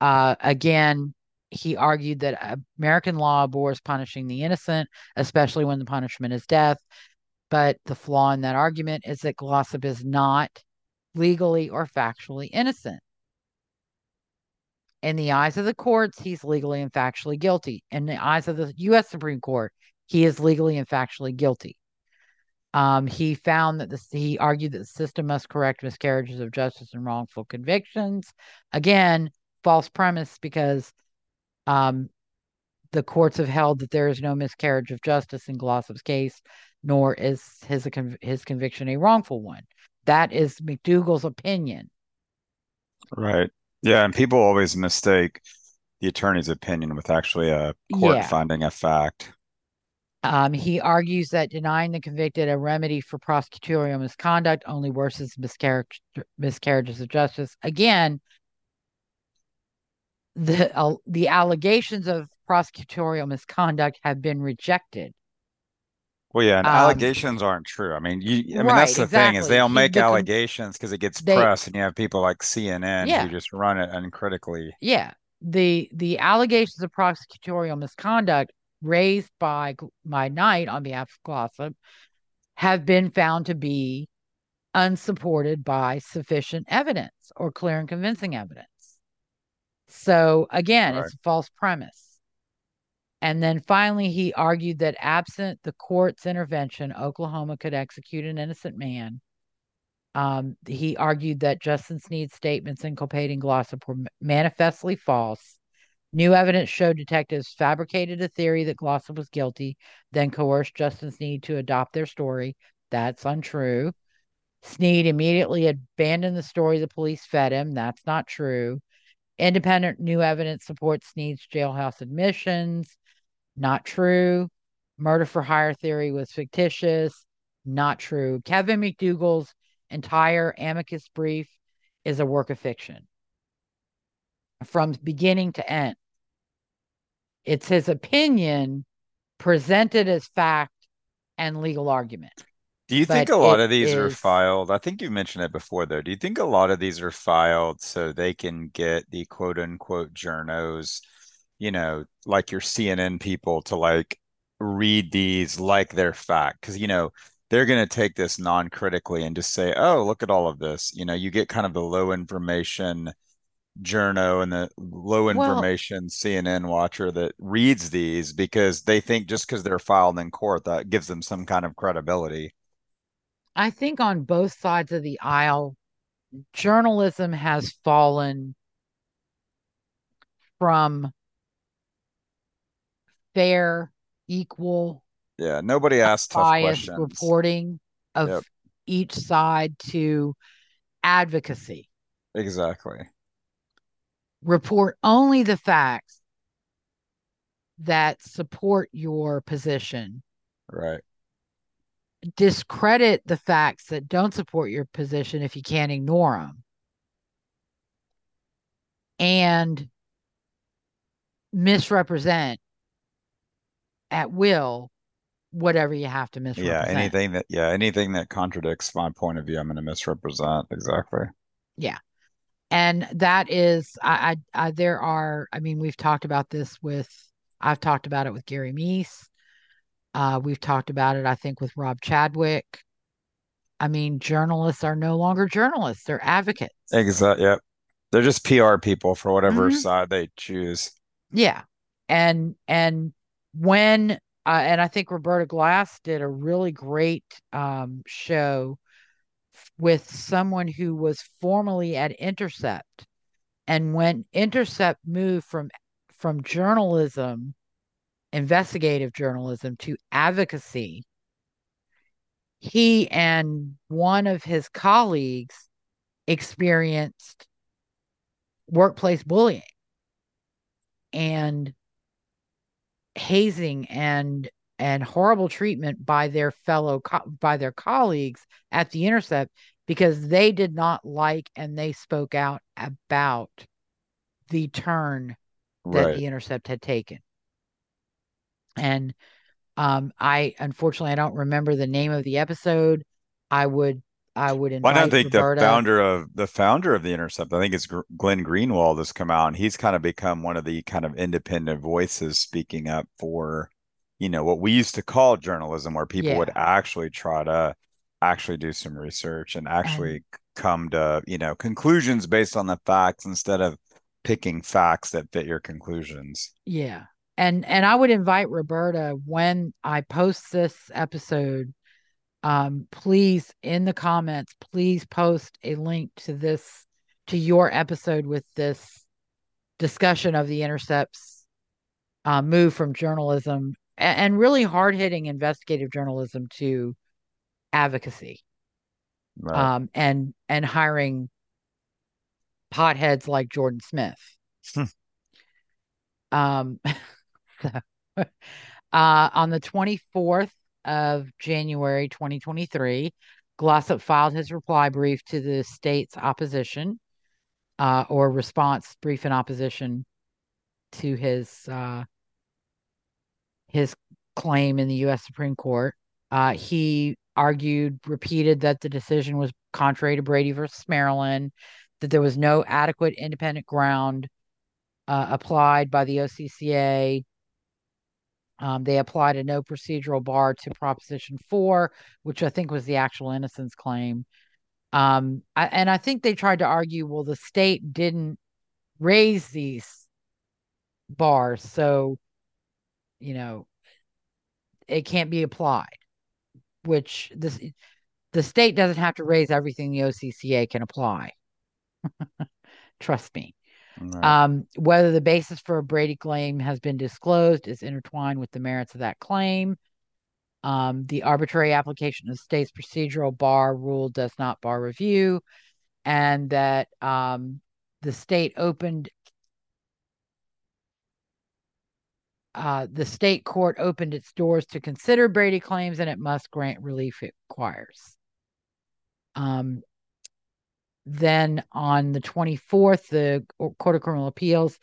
Uh, again, he argued that American law abhors punishing the innocent, especially when the punishment is death. But the flaw in that argument is that Glossip is not legally or factually innocent. In the eyes of the courts, he's legally and factually guilty. In the eyes of the U.S. Supreme Court, he is legally and factually guilty. Um, he found that the, he argued that the system must correct miscarriages of justice and wrongful convictions. Again, false premise because um, the courts have held that there is no miscarriage of justice in Glossip's case, nor is his his conviction a wrongful one. That is McDugle's opinion. Right. Yeah, and people always mistake the attorney's opinion with actually a court yeah. finding a fact. Um, he argues that denying the convicted a remedy for prosecutorial misconduct only worsens miscarriage, miscarriages of justice. Again, the uh, the allegations of prosecutorial misconduct have been rejected. Well, yeah, and um, allegations aren't true. I mean, you. I mean, right, that's the exactly. thing is they'll make the, allegations because it gets they, press, and you have people like CNN yeah. who just run it uncritically. Yeah, the the allegations of prosecutorial misconduct raised by my Knight on behalf of Glossip have been found to be unsupported by sufficient evidence or clear and convincing evidence. So again, right. it's a false premise. And then finally, he argued that absent the court's intervention, Oklahoma could execute an innocent man. Um, he argued that Justin Sneed's statements inculpating Glossip were manifestly false New evidence showed detectives fabricated a theory that Glossip was guilty, then coerced Justin Sneed to adopt their story. That's untrue. Sneed immediately abandoned the story the police fed him. That's not true. Independent new evidence supports Sneed's jailhouse admissions. Not true. Murder for hire theory was fictitious. Not true. Kevin McDugle's entire amicus brief is a work of fiction from beginning to end. It's his opinion presented as fact and legal argument. Do you but think a lot of these is... are filed? I think you mentioned it before, though. Do you think a lot of these are filed so they can get the quote unquote journos, you know, like your CNN people to like read these like they're fact because you know they're going to take this non-critically and just say oh look at all of this you know you get kind of the low information journo and the low information well, cnn watcher that reads these because they think just because they're filed in court that gives them some kind of credibility. I think on both sides of the aisle journalism has fallen from fair equal yeah nobody asked tough questions. reporting of yep. each side to advocacy. Exactly report only the facts that support your position right discredit the facts that don't support your position if you can't ignore them and misrepresent at will whatever you have to misrepresent. Yeah, anything that yeah, anything that contradicts my point of view, I'm going to misrepresent. Exactly. Yeah. And that is I, I I there are I mean we've talked about this with I've talked about it with Gary Meese. Uh, we've talked about it I think with Rob Chadwick. I mean journalists are no longer journalists, they're advocates. Exactly. Yep. They're just PR people for whatever mm-hmm. side they choose. Yeah. And and when uh, and I think Roberta Glass did a really great um, show with someone who was formerly at Intercept, and when Intercept moved from from journalism, investigative journalism to advocacy, he and one of his colleagues experienced workplace bullying and hazing and and horrible treatment by their fellow co- by their colleagues at the intercept because they did not like and they spoke out about the turn that right. the intercept had taken and um i unfortunately i don't remember the name of the episode i would I would invite. Why don't think Roberta. the founder of the founder of the Intercept? I think it's Glenn Greenwald has come out, and he's kind of become one of the kind of independent voices speaking up for, you know, what we used to call journalism, where people yeah. would actually try to actually do some research and actually and, come to you know conclusions based on the facts instead of picking facts that fit your conclusions. Yeah, and and I would invite Roberta when I post this episode um, please in the comments please post a link to this to your episode with this discussion of the intercepts uh, move from journalism and, really hard-hitting investigative journalism to advocacy right. um, and and hiring potheads like jordan smith hmm. um, <laughs> so, uh, on the 24th of January 2023, Glossip filed his reply brief to the state's opposition uh, or response brief in opposition to his uh, his claim in the U.S. Supreme Court. Uh, he argued, repeated that the decision was contrary to Brady versus Maryland, that there was no adequate independent ground uh, applied by the OCCA um, they applied a no procedural bar to Proposition 4, which I think was the actual innocence claim. Um, I, and I think they tried to argue, well, the state didn't raise these bars, so, you know, it can't be applied, which this, the state doesn't have to raise everything the OCCA can apply. <laughs> Trust me. Right. Um, whether the basis for a Brady claim has been disclosed is intertwined with the merits of that claim. Um, the arbitrary application of the state's procedural bar rule does not bar review, and that um, the state opened uh, the state court opened its doors to consider Brady claims, and it must grant relief it requires. Um, then on the 24th, the Court of Criminal Appeals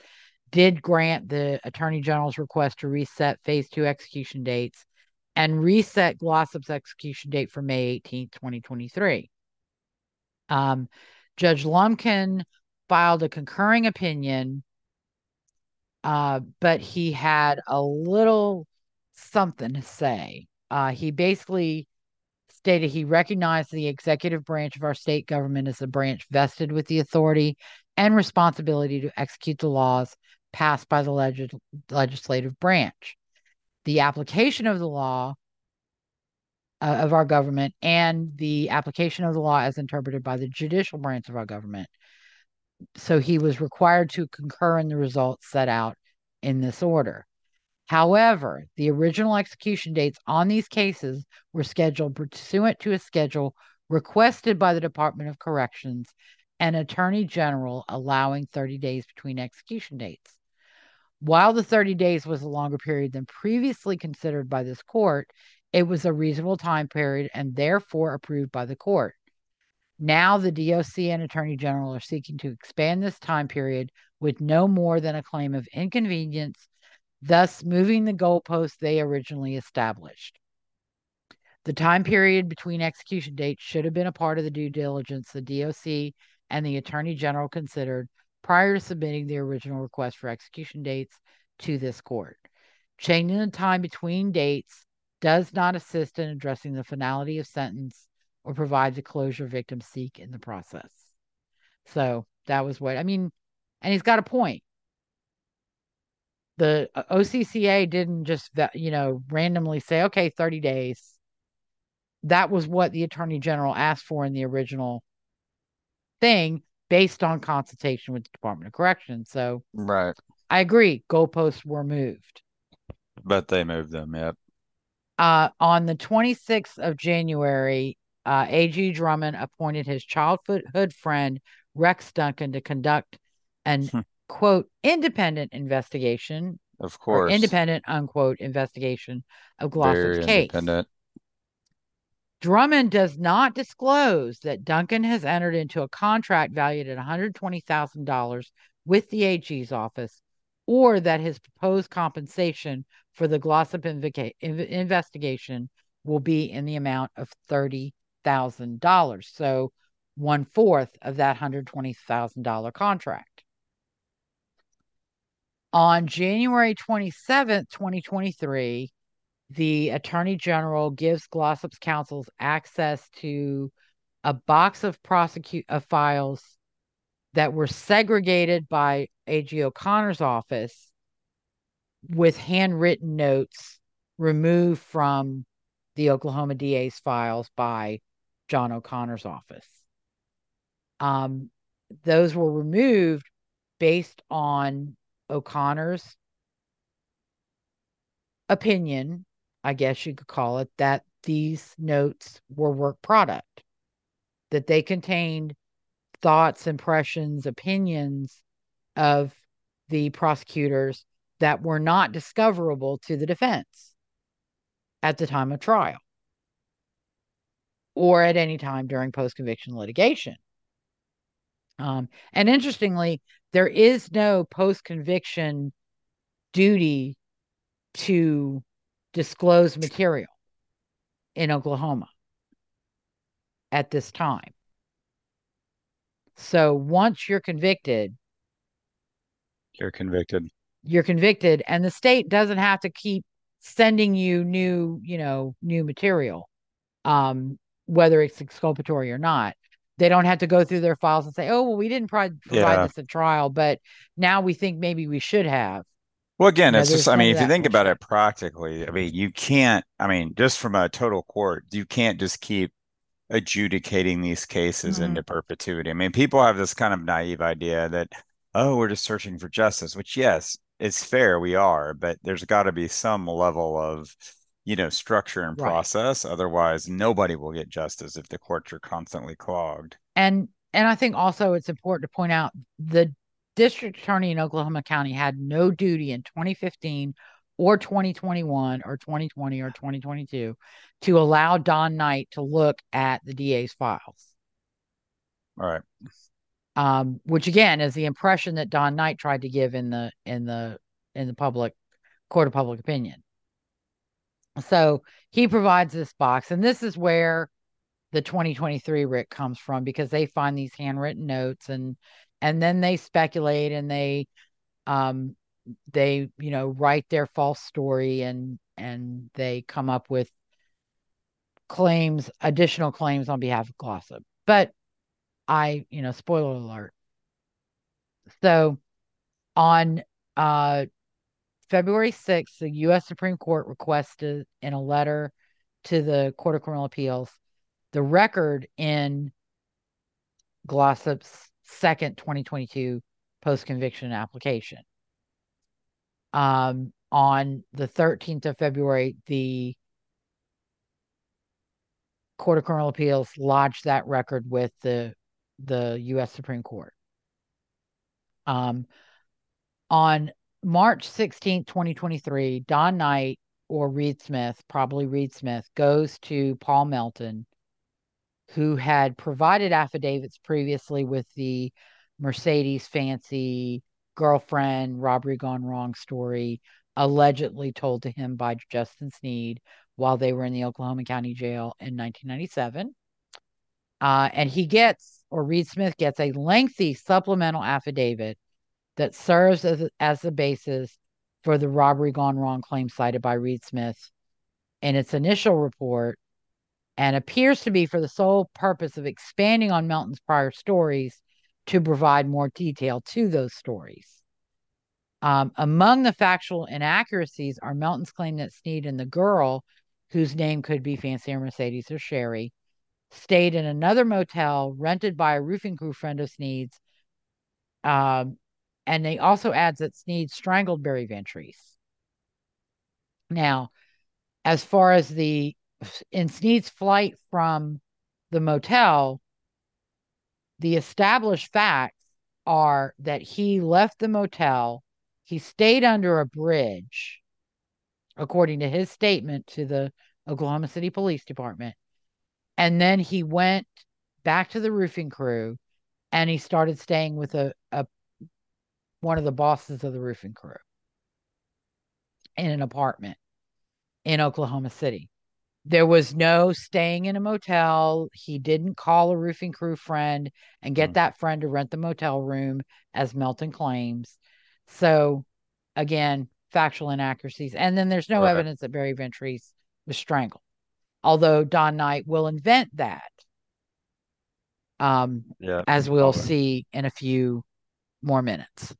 did grant the Attorney General's request to reset phase two execution dates and reset Glossip's execution date for May 18, 2023. Um, Judge Lumpkin filed a concurring opinion, uh, but he had a little something to say. Uh, he basically stated he recognized the executive branch of our state government as a branch vested with the authority and responsibility to execute the laws passed by the leg- legislative branch. The application of the law uh, of our government and the application of the law as interpreted by the judicial branch of our government. So he was required to concur in the results set out in this order. However, the original execution dates on these cases were scheduled pursuant to a schedule requested by the Department of Corrections and Attorney General allowing 30 days between execution dates. While the 30 days was a longer period than previously considered by this court, it was a reasonable time period and therefore approved by the court. Now, the DOC and Attorney General are seeking to expand this time period with no more than a claim of inconvenience thus moving the goalposts they originally established. The time period between execution dates should have been a part of the due diligence the DOC and the Attorney General considered prior to submitting the original request for execution dates to this court. Changing the time between dates does not assist in addressing the finality of sentence or provide the closure victims seek in the process. So that was what I mean. And he's got a point. The uh, OCCA didn't just you know randomly say okay 30 days. That was what the attorney general asked for in the original thing based on consultation with the Department of Corrections. So right. I agree goalposts were moved. But they moved them yep. Uh, on the 26th of January uh, AG Drummond appointed his childhood friend Rex Duncan to conduct an hmm quote independent investigation of course independent unquote investigation of Glossip's case. Drummond does not disclose that Duncan has entered into a contract valued at $120,000 with the AG's office or that his proposed compensation for the Glossip inv- investigation will be in the amount of $30,000. So one fourth of that $120,000 contract. On January 27th, 2023, the Attorney General gives Glossip's counsels access to a box of prosecute of files that were segregated by AG O'Connor's office with handwritten notes removed from the Oklahoma DA's files by John O'Connor's office. Um, those were removed based on O'Connor's opinion, I guess you could call it, that these notes were work product, that they contained thoughts, impressions, opinions of the prosecutors that were not discoverable to the defense at the time of trial or at any time during post conviction litigation. Um, and interestingly, there is no post conviction duty to disclose material in Oklahoma at this time. So once you're convicted, you're convicted. You're convicted, and the state doesn't have to keep sending you new, you know, new material, um, whether it's exculpatory or not they don't have to go through their files and say, "Oh, well, we didn't provide yeah. this at trial, but now we think maybe we should have." Well, again, you know, it's just, I mean, if you think about it practically, I mean, you can't, I mean, just from a total court, you can't just keep adjudicating these cases mm-hmm. into perpetuity. I mean, people have this kind of naive idea that, oh, we're just searching for justice, which, yes, it's fair, we are, but there's got to be some level of, you know structure and process right. otherwise nobody will get justice if the courts are constantly clogged. And and i think also it's important to point out the district attorney in oklahoma county had no duty in 2015 or 2021 or 2020 or 2022 to allow don knight to look at the da's files. All right. Um, which again is the impression that don knight tried to give in the in the in the public court of public opinion so he provides this box, and this is where the 2023 writ comes from because they find these handwritten notes and and then they speculate and they um they, you know, write their false story and and they come up with claims, additional claims on behalf of Glossip. But I, you know, spoiler alert. So on uh, February 6th, the U.S. Supreme Court requested in a letter to the Court of Criminal Appeals the record in Glossip's second 2022 post conviction application. Um, on the 13th of February, the Court of Criminal Appeals lodged that record with the the U.S. Supreme Court. Um, on March 16, 2023, Don Knight or Reed Smith, probably Reed Smith, goes to Paul Melton, who had provided affidavits previously with the Mercedes fancy girlfriend robbery gone wrong story, allegedly told to him by Justin Sneed while they were in the Oklahoma County Jail in 1997. Uh, and he gets, or Reed Smith gets, a lengthy supplemental affidavit that serves as, as the basis for the robbery gone wrong claim cited by Reed Smith in its initial report and appears to be for the sole purpose of expanding on Melton's prior stories to provide more detail to those stories. Um, among the factual inaccuracies are Melton's claim that Sneed and the girl, whose name could be Fancy or Mercedes or Sherry, stayed in another motel rented by a roofing crew friend of Sneed's. Um, and they also adds that Sneed strangled Barry Van Treese. Now, as far as the in Sneed's flight from the motel, the established facts are that he left the motel, he stayed under a bridge, according to his statement to the Oklahoma City Police Department, and then he went back to the roofing crew and he started staying with a, a one of the bosses of the roofing crew in an apartment in Oklahoma City. There was no staying in a motel. He didn't call a roofing crew friend and get mm. that friend to rent the motel room, as Melton claims. So, again, factual inaccuracies. And then there's no right. evidence that Barry Van Treese was strangled although Don Knight will invent that. Um, yeah, as we'll see in a few more minutes.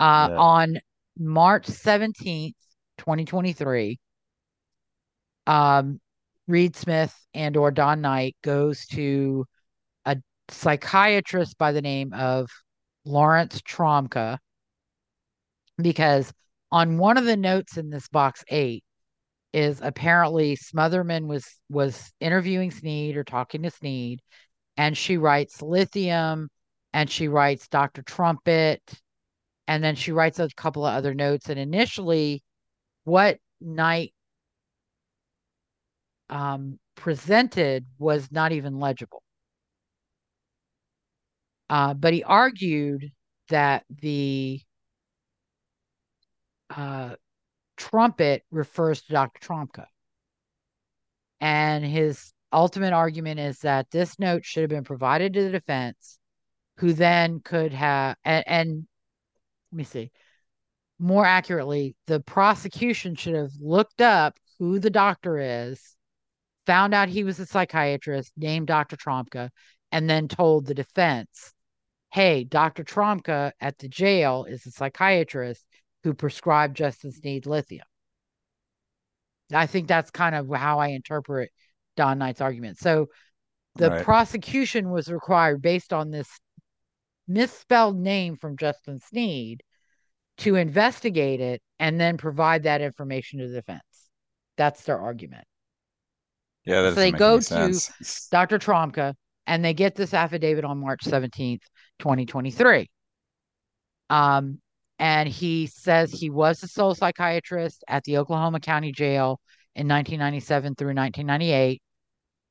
Uh, yeah. On March 17th, 2023, um, Reed Smith and or Don Knight goes to a psychiatrist by the name of Lawrence Trombka because on one of the notes in this box eight, is apparently Smothermon was was interviewing Sneed or talking to Sneed, and she writes lithium, and she writes Dr. Trumpet, and then she writes a couple of other notes. And initially, what Knight um, presented was not even legible. Uh, but he argued that the uh, trumpet refers to Dr. Trombka. And his ultimate argument is that this note should have been provided to the defense, who then could have, and, and let me see, more accurately, the prosecution should have looked up who the doctor is, found out he was a psychiatrist, named Dr. Trombka, and then told the defense, hey, Dr. Trombka at the jail is a psychiatrist who prescribed Justin Sneed lithium. I think that's kind of how I interpret Don Knight's argument. So the right. prosecution was required based on this misspelled name from Justin Sneed to investigate it and then provide that information to the defense. That's their argument. Yeah, so they go to Dr. Trombka and they get this affidavit on March 17th, 2023. Um, and he says he was a sole psychiatrist at the Oklahoma County Jail in 1997 through 1998.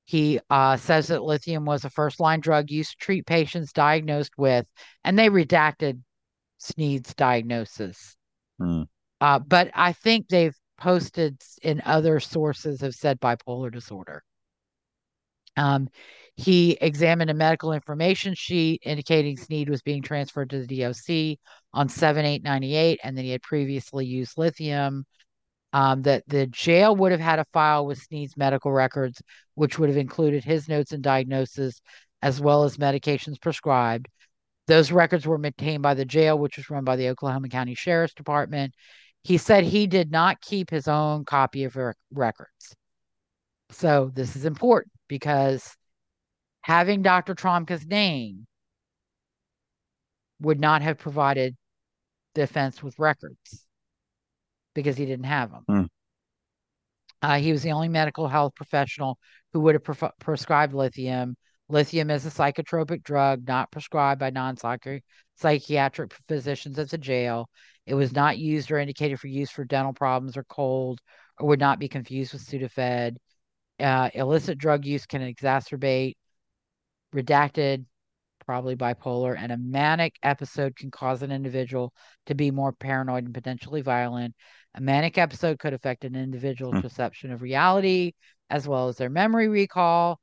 He uh, says that lithium was a first line drug used to treat patients diagnosed with, and they redacted Sneed's diagnosis. Hmm. Uh, but I think they've posted in other sources have said bipolar disorder. Um, he examined a medical information sheet indicating Sneed was being transferred to the DOC on 7 8 98 and that he had previously used lithium. Um, that the jail would have had a file with Sneed's medical records, which would have included his notes and diagnosis, as well as medications prescribed. Those records were maintained by the jail, which was run by the Oklahoma County Sheriff's Department. He said he did not keep his own copy of rec- records. So this is important because having Dr. Trombka's name would not have provided the defense with records because he didn't have them. Hmm. Uh, he was the only medical health professional who would have pre- prescribed lithium. Lithium is a psychotropic drug not prescribed by non psychiatric physicians at the jail. It was not used or indicated for use for dental problems or cold, or would not be confused with Sudafed. Uh, illicit drug use can exacerbate redacted, probably bipolar, and a manic episode can cause an individual to be more paranoid and potentially violent. A manic episode could affect an individual's Hmm. perception of reality as well as their memory recall.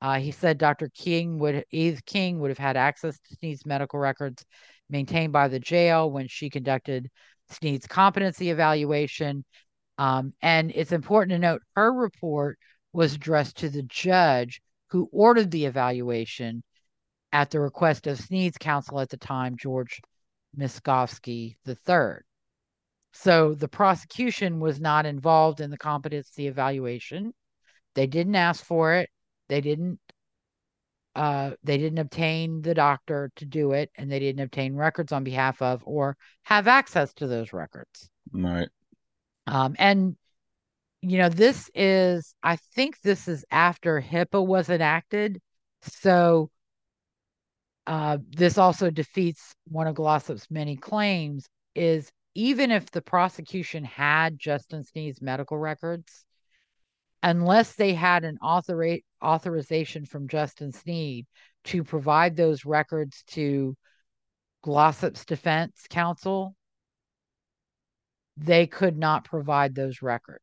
Uh, he said Dr. King would Eve King would have had access to Sneed's medical records maintained by the jail when she conducted Sneed's competency evaluation. Um, and it's important to note her report was addressed to the judge who ordered the evaluation at the request of Sneed's counsel at the time, George Miskovsky III. So the prosecution was not involved in the competency evaluation. They didn't ask for it. They didn't uh, they didn't obtain the doctor to do it, and they didn't obtain records on behalf of or have access to those records. Right. Um, and you know, this is I think this is after HIPAA was enacted, so uh, this also defeats one of Glossip's many claims. Is even if the prosecution had Justin Sneed's medical records, unless they had an author- authorization from Justin Sneed to provide those records to Glossip's defense counsel, they could not provide those records.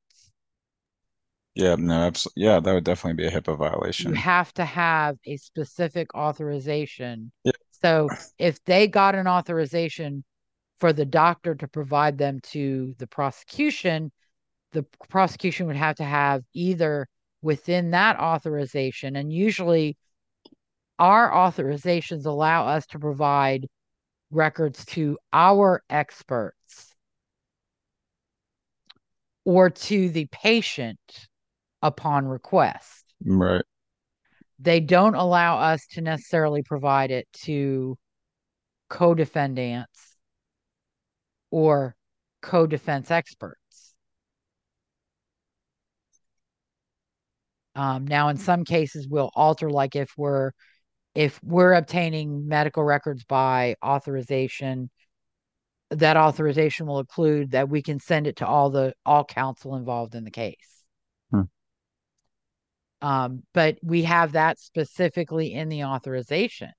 Yeah, no, absolutely. Yeah, that would definitely be a HIPAA violation. You have to have a specific authorization. Yeah. So if they got an authorization for the doctor to provide them to the prosecution, the prosecution would have to have either within that authorization, and usually our authorizations allow us to provide records to our experts or to the patient upon request. Right. They don't allow us to necessarily provide it to co defendants or co defense experts. Um, now, in some cases, we'll alter, like if we're if we're obtaining medical records by authorization, that authorization will include that we can send it to all the all counsel involved in the case. Um, but we have that specifically in the authorization.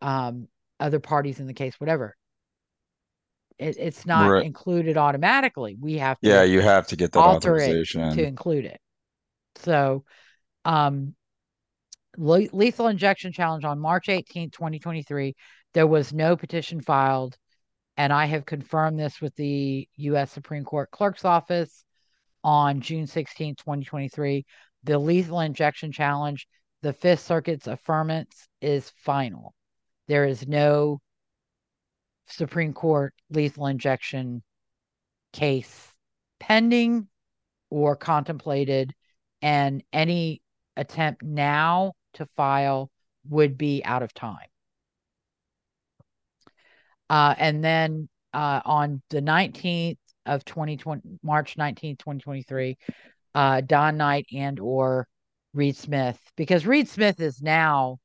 Um, other parties in the case, whatever. It, it's not Right. included automatically. We have to Yeah, you have to get that authorization. to include it. So, um, le- lethal injection challenge on March 18, 2023, there was no petition filed. And I have confirmed this with the U.S. Supreme Court Clerk's Office on June 16, 2023. The lethal injection challenge, the Fifth Circuit's affirmance is final. There is no Supreme Court lethal injection case pending or contemplated, and any attempt now to file would be out of time. Uh, and then uh, on the 19th of 2020, March 19th, 2023, uh, Don Knight and or Reed Smith, because Reed Smith is now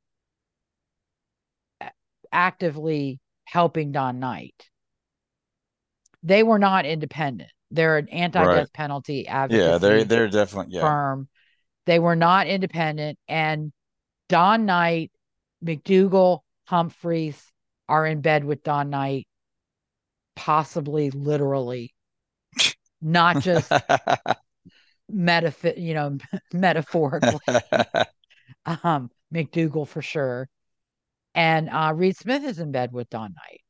actively helping Don Knight. They were not independent. They're an anti-death penalty advocacy Yeah, they're they're definitely yeah. firm. They were not independent. And Don Knight, McDugle, Humphreys are in bed with Don Knight, possibly literally, not <laughs> just metaph- you know, <laughs> metaphorically. um, McDugle for sure. And uh, Reed Smith is in bed with Don Knight.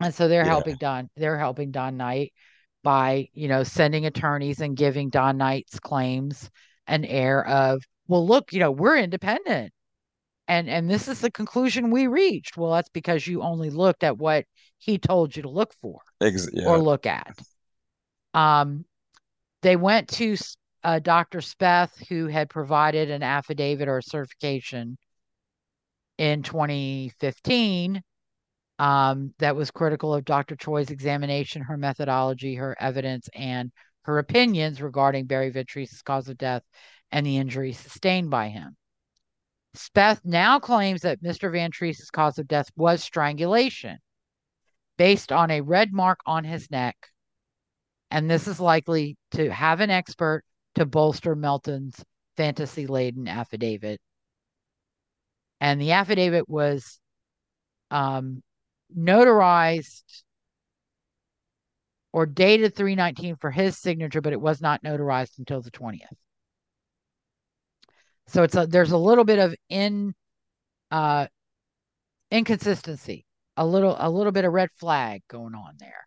And so they're Yeah. helping Don, they're helping Don Knight by, you know, sending attorneys and giving Don Knight's claims an air of, well, look, you know, we're independent. And and this is the conclusion we reached. Well, that's because you only looked at what he told you to look for Ex- yeah. or look at. Um, they went to uh, Dr. Speth, who had provided an affidavit or certification in 2015 um, that was critical of Dr. Choi's examination, her methodology, her evidence, and her opinions regarding Barry Van Treese's cause of death and the injuries sustained by him. Speth now claims that Mr. Van Treese's cause of death was strangulation based on a red mark on his neck. And this is likely to have an expert to bolster Melton's fantasy laden affidavit. And the affidavit was um, notarized or dated 319 for his signature, but it was not notarized until the 20th. So it's a, there's a little bit of in uh, inconsistency, a little a little bit of red flag going on there.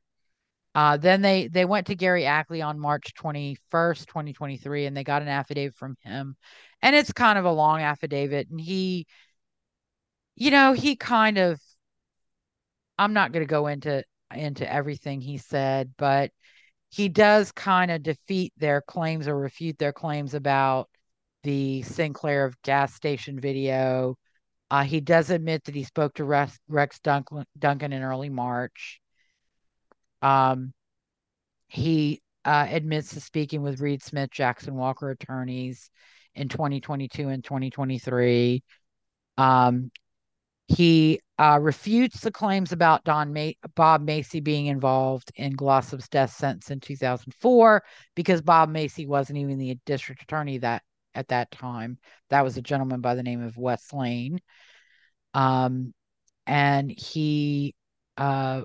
Uh, then they they went to Gary Ackley on March 21st, 2023, and they got an affidavit from him. And it's kind of a long affidavit. And he, you know, he kind of I'm not going to go into into everything he said, but he does kind of defeat their claims or refute their claims about the Sinclair gas station video. Uh, he does admit that he spoke to Rex, Rex Duncan, Duncan in early March. Um, he uh, admits to speaking with Reed Smith, Jackson Walker attorneys in 2022 and 2023. Um, he uh, refutes the claims about Don Ma- Bob Macy being involved in Glossip's death sentence in 2004 because Bob Macy wasn't even the district attorney that at that time. That was a gentleman by the name of Wes Lane. Um, and he, uh,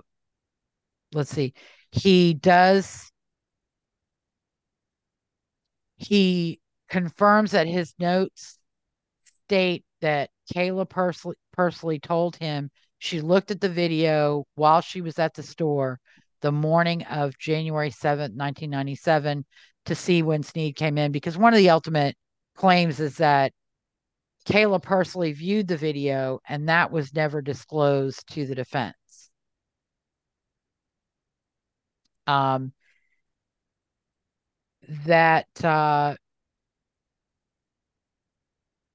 let's see, he does, he confirms that his notes state that Kayla Pursley told him she looked at the video while she was at the store the morning of January 7th, 1997, to see when Sneed came in. Because one of the ultimate claims is that Kayla Pursley viewed the video and that was never disclosed to the defense. Um, that uh,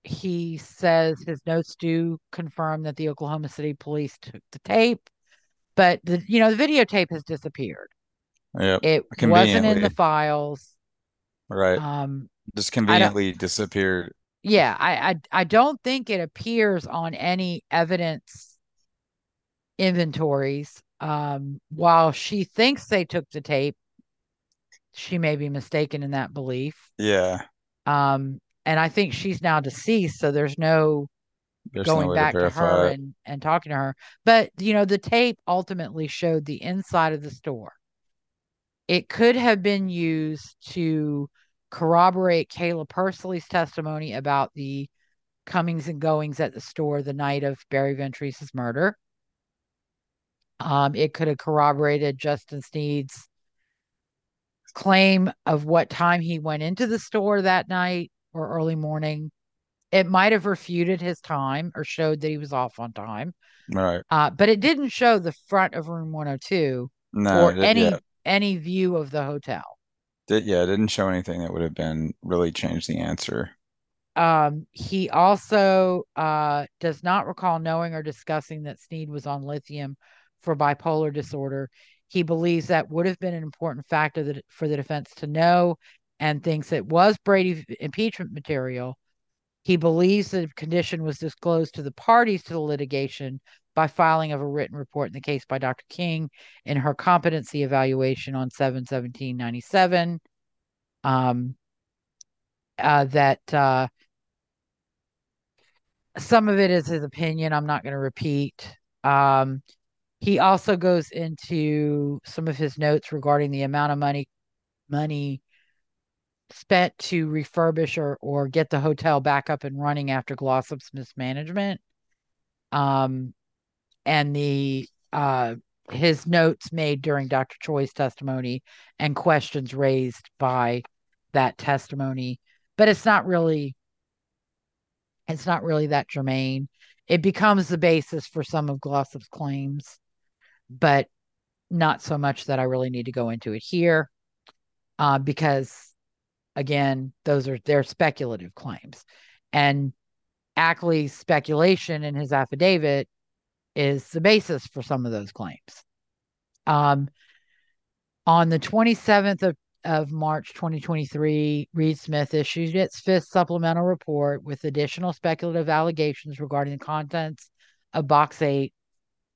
he says his notes do confirm that the Oklahoma City police took the tape, but the you know the videotape has disappeared. Yep. It wasn't in the files. Right. Um, Just conveniently disappeared. yeah, I, I I don't think it appears on any evidence inventories. Um, while she thinks they took the tape, she may be mistaken in that belief. Yeah. Um, and I think she's now deceased, so there's no There's going way back to to, her and and talking to her. But you know, the tape ultimately showed the inside of the store. It could have been used to corroborate Kayla Pursley's testimony about the comings and goings at the store the night of Barry Van Treese's murder. Um, it could have corroborated Justin Sneed's claim of what time he went into the store that night or early morning. It might have refuted his time or showed that he was off on time. Right. Uh, but it didn't show the front of room 102 No, or any yeah. any view of the hotel. Did, yeah, it didn't show anything that would have been really changed the answer. Um, he also uh, does not recall knowing or discussing that Sneed was on lithium for bipolar disorder. He believes that would have been an important factor that, for the defense to know and thinks it was Brady impeachment material. He believes the condition was disclosed to the parties to the litigation by filing of a written report in the case by Dr. King in her competency evaluation on 7 17 97. Um, uh, that uh, some of it is his opinion. I'm not going to repeat. Um, he also goes into some of his notes regarding the amount of money money spent to refurbish or or get the hotel back up and running after Glossip's mismanagement. Um, and the uh his notes made during Dr. Choi's testimony and questions raised by that testimony, but it's not really it's not really that germane. It becomes the basis for some of Glossip's claims, but not so much that I really need to go into it here, uh, because again, those are they're speculative claims, and Ackley's speculation in his affidavit is the basis for some of those claims. Um, on the 27th of, of March 2023, Reed Smith issued its fifth supplemental report with additional speculative allegations regarding the contents of Box 8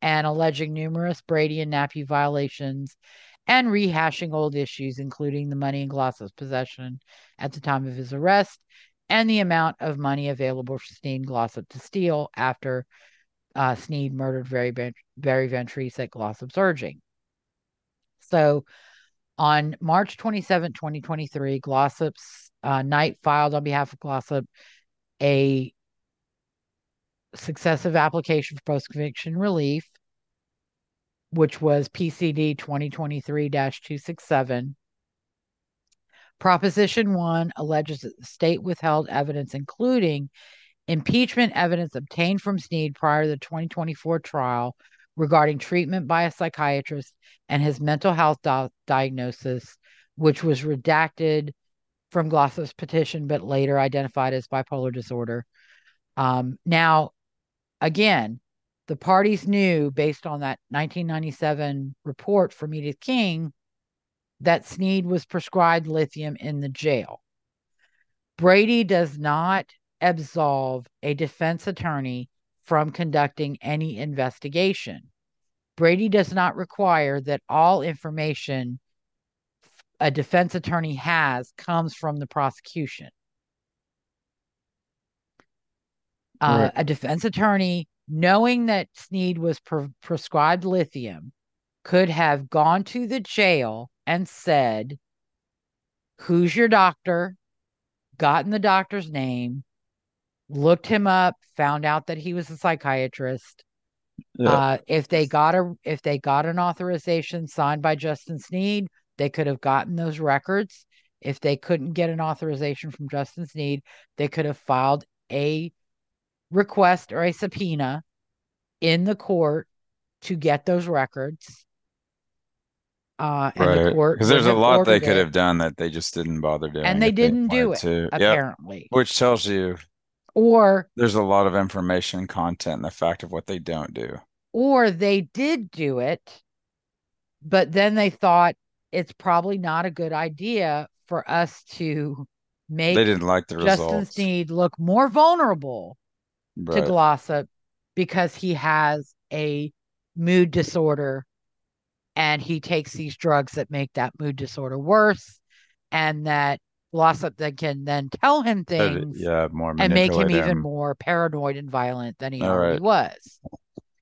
and alleging numerous Brady and Napue violations and rehashing old issues, including the money in Glossip's possession at the time of his arrest and the amount of money available for Sneed Glossip to steal after uh, Sneed murdered Barry, Barry Van Treese at Glossip's urging. So on March 27, 2023, Glossip's uh, Knight filed on behalf of Glossip a successive application for post conviction relief, which was PCD 2023 267. Proposition 1 alleges that the state withheld evidence, including impeachment evidence obtained from Sneed prior to the 2024 trial regarding treatment by a psychiatrist and his mental health diagnosis, which was redacted from Glossip's petition but later identified as bipolar disorder. Um, now, again, the parties knew based on that 1997 report from Edith King that Sneed was prescribed lithium in the jail. Brady does not absolve a defense attorney from conducting any investigation. Brady does not require that all information a defense attorney has comes from the prosecution. Uh, right. A defense attorney, knowing that Sneed was pre- prescribed lithium, could have gone to the jail and said, Who's your doctor? Gotten the doctor's name, looked him up, found out that he was a psychiatrist. Yeah. Uh, if they got a if they got an authorization signed by Justin Sneed, they could have gotten those records. If they couldn't get an authorization from Justin Sneed, they could have filed a request or a subpoena in the court to get those records. Uh, and right. the court because there's a lot they could it. have done that they just didn't bother doing, and they didn't they do it to. apparently. Yep. Which tells you, or there's a lot of information content in the fact of what they don't do, or they did do it, but then they thought it's probably not a good idea for us to make they didn't like the Justin results. Sneed look more vulnerable right. to Glossip because he has a mood disorder and he takes these drugs that make that mood disorder worse and that Glossip then can then tell him things yeah, more and make him, him, even more paranoid and violent than he All already right. was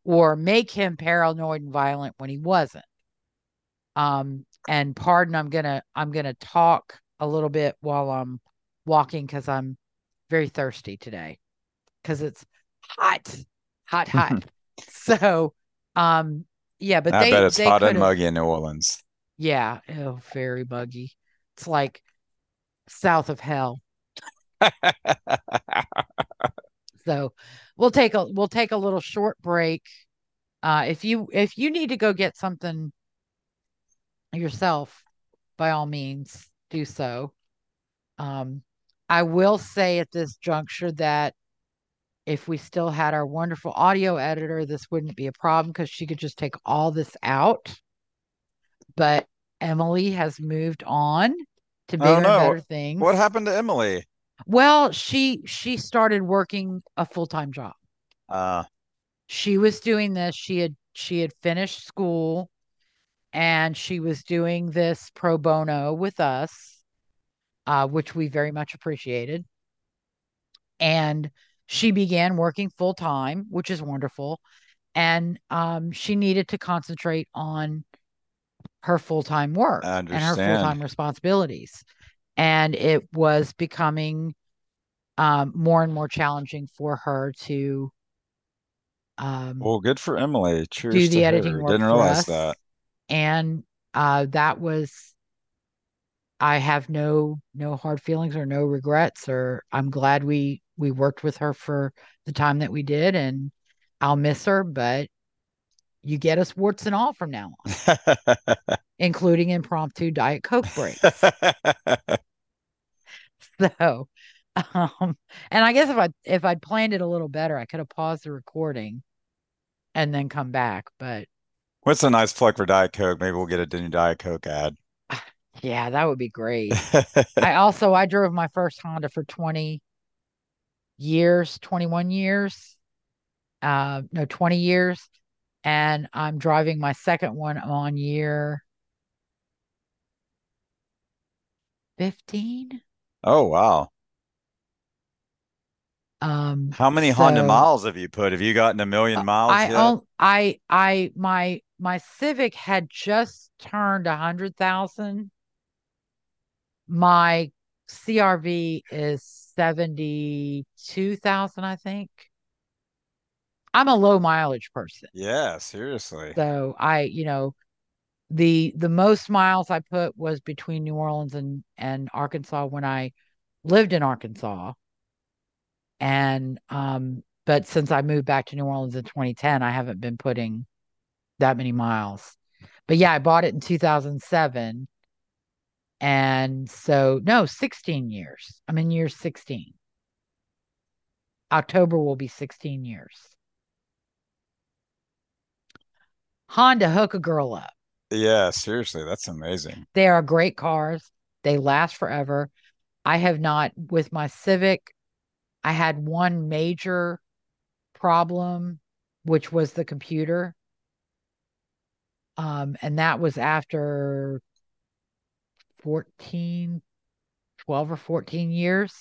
or make him paranoid and violent when he wasn't um and pardon i'm gonna i'm gonna talk a little bit while i'm walking because i'm very thirsty today because it's hot hot hot <laughs> so um yeah, but I they, bet it's they hot and muggy in New Orleans. Yeah, oh, very muggy. It's like south of hell. <laughs> so we'll take a we'll take a little short break. Uh, if you if you need to go get something yourself, by all means, do so. Um, I will say at this juncture that if we still had our wonderful audio editor, this wouldn't be a problem because she could just take all this out. But Emily has moved on to bigger and better things. What happened to Emily? Well, she she started working a full time job. Uh she was doing this. She had she had finished school and she was doing this pro bono with us, uh, which we very much appreciated. And she began working full time, which is wonderful. And um, she needed to concentrate on her full time work and her full time responsibilities. and it was becoming um, more and more challenging for her to um, Well, good for Emily. Cheers do to the editing her. work Didn't realize us. that. And uh, that was, I have no no hard feelings or no regrets. Or I'm glad we we worked with her for the time that we did, and I'll miss her. But you get us warts and all from now on, <laughs> including impromptu Diet Coke breaks. <laughs> So, um, and I guess if I if I'd planned it a little better, I could have paused the recording and then come back. But What's a nice plug for Diet Coke? Maybe we'll get a new Diet Coke ad. Yeah, that would be great. I <laughs> also I drove my first Honda for 20 years, 21 years. Uh, no, 20 years. And I'm driving my second one on year 15. Oh, wow. Um, How many Honda so- miles have you put? Have you gotten a million miles I yet? I I my my Civic had just turned a hundred thousand. My CRV is seventy two thousand, I think. I'm a low mileage person, Yeah, seriously. so I, you know, the the most miles I put was between New Orleans and and Arkansas when I lived in Arkansas. And um, but since I moved back to New Orleans in 2010, I haven't been putting that many miles. But yeah, I bought it in 2007. And so no, 16 years. I'm in year 16. October will be 16 years. Honda hook a girl up. Yeah, seriously, that's amazing. They are great cars. They last forever. I have not with my Civic. I had one major problem, which was the computer. Um, and that was after 14, 12 or 14 years.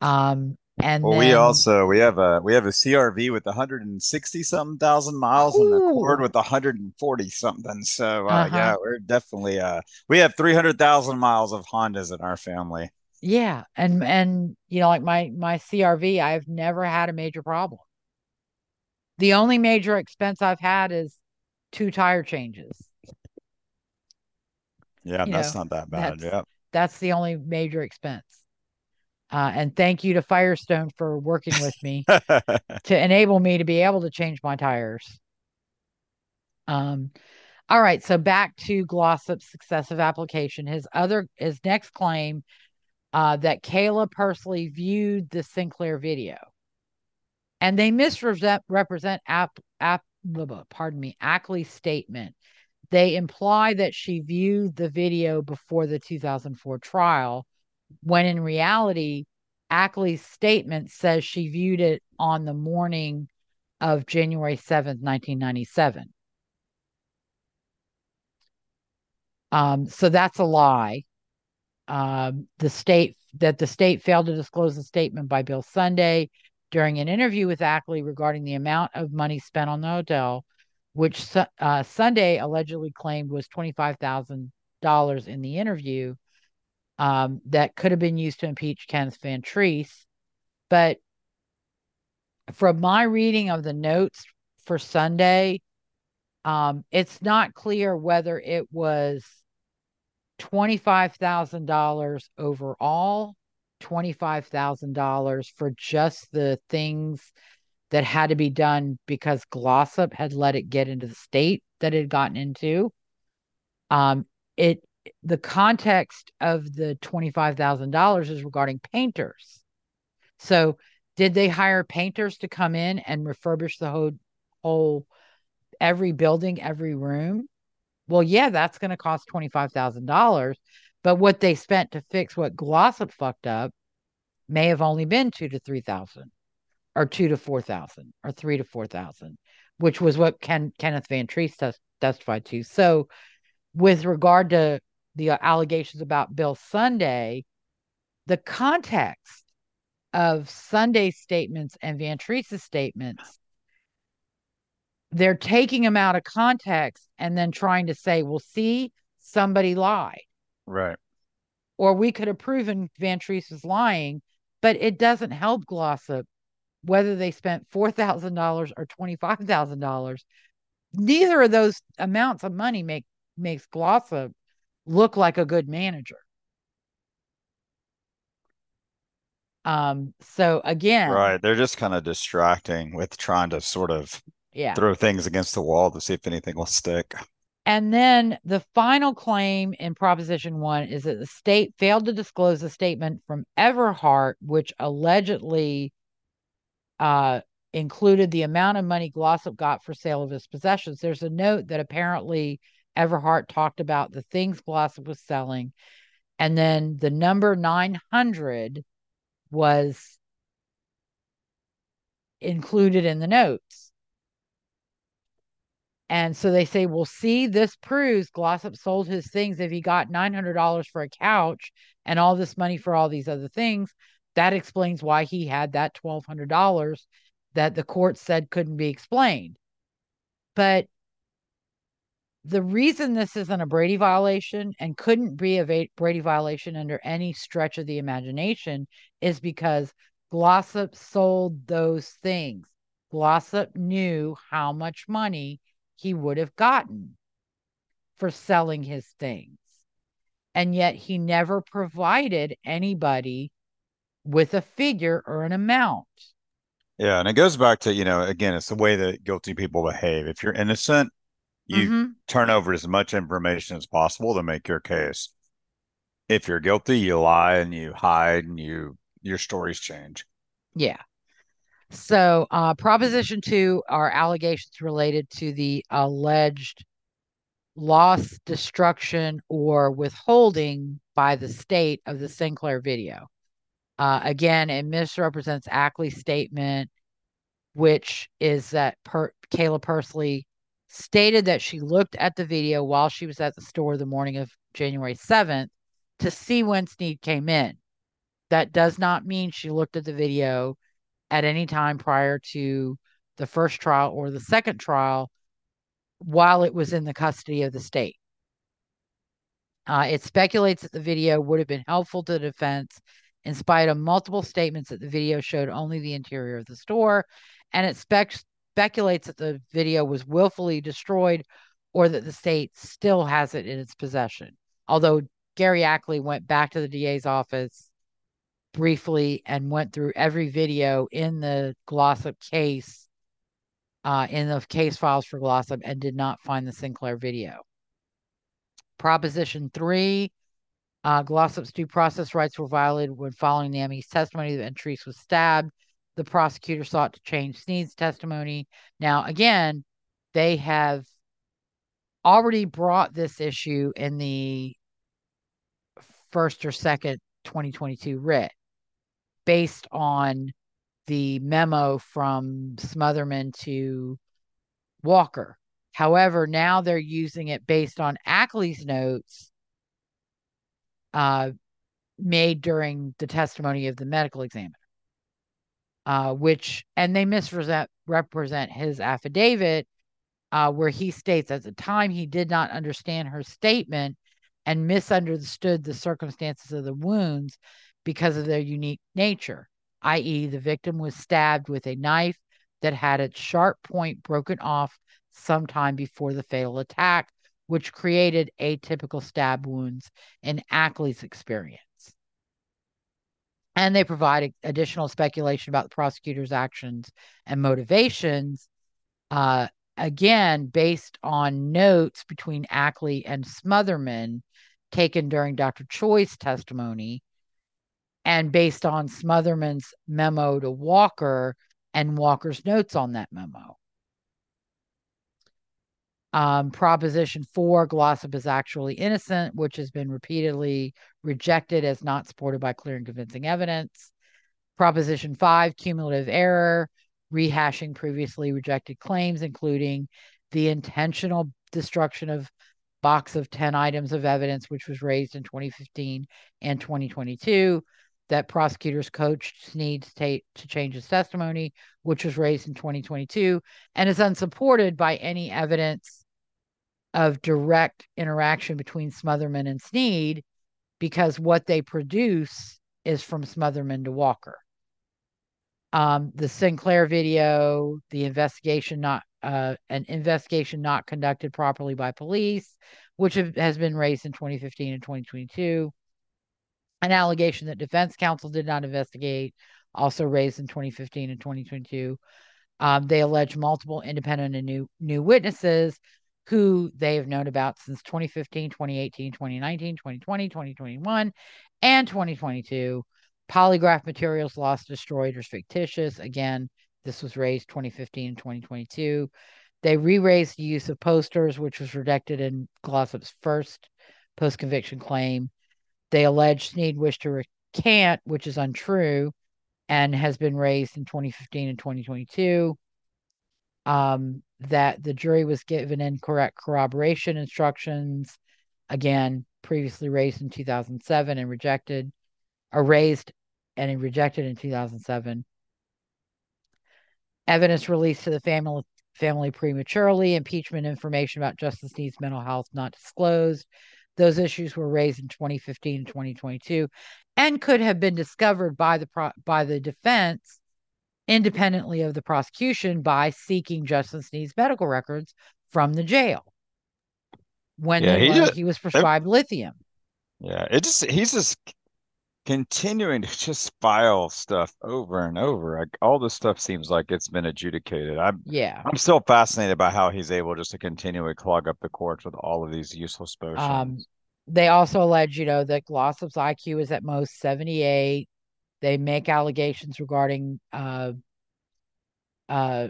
Um, and Well, we also we have a we have a CRV with 160 something thousand miles and a Accord Ooh. with 140 something. So uh, Uh-huh. yeah, we're definitely uh we have 300,000 miles of Hondas in our family. Yeah, and and you know, like my my CRV, I've never had a major problem. The only major expense I've had is two tire changes. Yeah, that's know, not that bad. that's- Yeah. That's the only major expense. Uh, and thank you to Firestone for working with me <laughs> to enable me to be able to change my tires. Um, all right, so back to Glossip's successive application. His other his next claim uh, that Kayla personally viewed the Sinclair video, and they misrepresent represent app app pardon me Ackley's statement. They imply that she viewed the video before the 2004 trial, when in reality, Ackley's statement says she viewed it on the morning of January 7th, 1997. Um, so that's a lie. Um, the state that the state failed to disclose the statement by Bill Sunday during an interview with Ackley regarding the amount of money spent on the hotel, which uh, Sunday allegedly claimed was $25,000 in the interview um, that could have been used to impeach Kenneth Van Treese. But from my reading of the notes for Sunday, um, it's not clear whether it was $25,000 overall, $25,000 for just the things that had to be done because Glossip had let it get into the state that it had gotten into. Um, it the context of the $25,000 is regarding painters. So, did they hire painters to come in and refurbish the whole whole every building, every room? Well, yeah, that's going to cost $25,000, but what they spent to fix what Glossip fucked up may have only been 2 to 3,000 or 2 to 4,000 or 3 to 4,000, which was what Ken, Kenneth Van Treese tes- testified to. So, with regard to the uh, allegations about Bill Sunday, the context of Sunday's statements and Van Treese's statements, they're taking them out of context and then trying to say, well, see, somebody lied. Right. or we could have proven Van Treese was lying, but it doesn't help Glossip whether they spent $4,000 or $25,000. Neither of those amounts of money make makes Glossip look like a good manager. Um, so again, right, they're just kind of distracting with trying to sort of yeah. throw things against the wall to see if anything will stick. And then the final claim in Proposition 1 is that the state failed to disclose a statement from Everhart, which allegedly uh, included the amount of money Glossip got for sale of his possessions. There's a note that apparently Everhart talked about the things Glossip was selling. And then the number 900 was included in the notes. And so they say, well, see, this proves Glossip sold his things. If he got $900 for a couch and all this money for all these other things, that explains why he had that $1,200 that the court said couldn't be explained. But the reason this isn't a Brady violation and couldn't be a Brady violation under any stretch of the imagination is because Glossip sold those things. Glossip knew how much money he would have gotten for selling his things. And yet he never provided anybody with a figure or an amount. Yeah, and it goes back to, you know, again, it's the way that guilty people behave. If you're innocent, you mm-hmm. turn over as much information as possible to make your case. If you're guilty, you lie and you hide and you your stories change. Yeah. So, uh, Proposition 2 are allegations related to the alleged loss, destruction, or withholding by the state of the Sinclair video. Uh, again, it misrepresents Ackley's statement, which is that per- Kayla Pursley stated that she looked at the video while she was at the store the morning of January 7th to see when Sneed came in. That does not mean she looked at the video at any time prior to the first trial or the second trial while it was in the custody of the state. Uh, it speculates that the video would have been helpful to the defense in spite of multiple statements that the video showed only the interior of the store, and it spec- speculates that the video was willfully destroyed or that the state still has it in its possession. Although Gary Ackley went back to the DA's office briefly and went through every video in the Glossip case, uh, in the case files for Glossip, and did not find the Sinclair video. Proposition three uh, Glossip's due process rights were violated when following ME's testimony that Treese was stabbed. The prosecutor sought to change Sneed's testimony. Now, again, they have already brought this issue in the first or second 2022 writ based on the memo from Smothermon to Walker. However, now they're using it based on Ackley's notes uh, made during the testimony of the medical examiner, uh, which, and they misrepresent his affidavit, uh, where he states at the time he did not understand her statement and misunderstood the circumstances of the wounds because of their unique nature, i.e., the victim was stabbed with a knife that had its sharp point broken off sometime before the fatal attack which created atypical stab wounds in Ackley's experience. And they provide additional speculation about the prosecutor's actions and motivations, uh, again, based on notes between Ackley and Smothermon taken during Dr. Choi's testimony, and based on Smothermon's memo to Walker and Walker's notes on that memo. Um, Proposition 4, Glossip is actually innocent, which has been repeatedly rejected as not supported by clear and convincing evidence. Proposition 5, cumulative error, rehashing previously rejected claims, including the intentional destruction of box of 10 items of evidence, which was raised in 2015 and 2022, that prosecutors coached Sneed to, to change his testimony, which was raised in 2022, and is unsupported by any evidence of direct interaction between Smothermon and Sneed because what they produce is from Smothermon to Walker. Um, the Sinclair video, the investigation not uh, an investigation not conducted properly by police, which has been raised in 2015 and 2022. An allegation that defense counsel did not investigate, also raised in 2015 and 2022. Um, they allege multiple independent and new new witnesses who they have known about since 2015, 2018, 2019, 2020, 2021, and 2022. Polygraph materials lost, destroyed, or fictitious. Again, this was raised 2015 and 2022. They re raised the use of posters, which was rejected in Glossip's first post conviction claim. They allege Sneed wished to recant, which is untrue and has been raised in 2015 and 2022. Um, that the jury was given incorrect corroboration instructions, again, previously raised in 2007 and rejected, or raised and rejected in 2007. Evidence released to the family family prematurely, impeachment information about Justin Sneed's mental health not disclosed. Those issues were raised in 2015 and 2022 and could have been discovered by the by the defense independently of the prosecution by seeking Justin Sneed's medical records from the jail when Yeah, he just- he was prescribed lithium. Yeah, it just he's just continuing to just file stuff over and over. Like all this stuff seems like it's been adjudicated. I'm Yeah. I'm still fascinated by how he's able just to continually clog up the courts with all of these useless motions. Um, they also allege, you know, that Glossip's IQ is at most 78. They make allegations regarding uh, uh,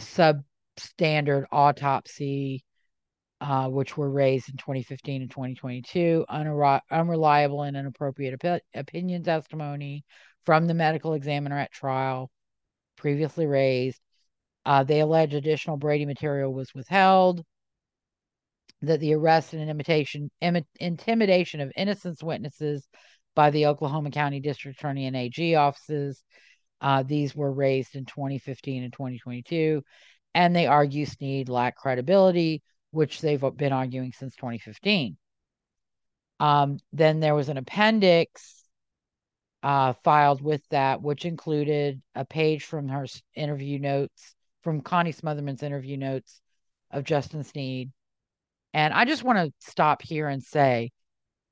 substandard autopsy, uh, which were raised in 2015 and 2022, unreli- unreliable and inappropriate opi- opinion testimony from the medical examiner at trial, previously raised. Uh, they allege additional Brady material was withheld that the arrest and imitation, imi- intimidation of innocence witnesses by the Oklahoma County District Attorney and AG offices. Uh, these were raised in 2015 and 2022, and they argue Sneed lacked credibility, which they've been arguing since 2015. Um, then there was an appendix uh, filed with that, which included a page from her interview notes, from Connie Smothermon's interview notes of Justin Sneed. And I just want to stop here and say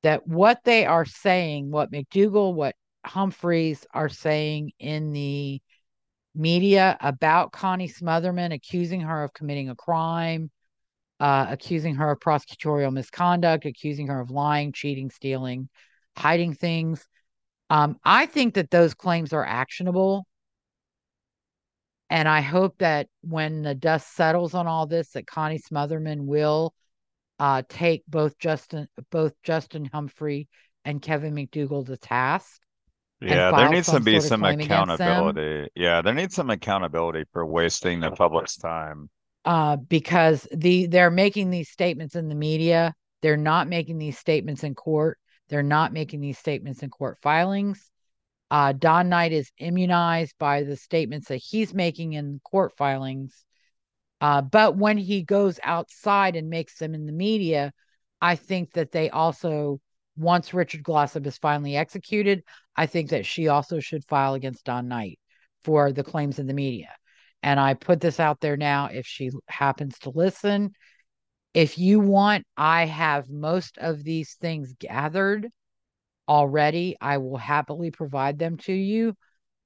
that what they are saying, what McDugle, what Humphreys are saying in the media about Connie Smothermon, accusing her of committing a crime, uh, accusing her of prosecutorial misconduct, accusing her of lying, cheating, stealing, hiding things. Um, I think that those claims are actionable. And I hope that when the dust settles on all this, that Connie Smothermon will uh, take both Justin, both Justin Humphrey and Kevin McDugle to task. Yeah, there needs to be some claim against them. accountability. Yeah, there needs some accountability for wasting the public's time. uh, because the they're making these statements in the media. They're not making these statements in court. They're not making these statements in court filings. Uh, Don Knight is immunized by the statements that he's making in court filings. Uh, but when he goes outside and makes them in the media, I think that they also, once Richard Glossip is finally executed, I think that she also should file against Don Knight for the claims in the media. And I put this out there now if she happens to listen. If you want, I have most of these things gathered already. I will happily provide them to you.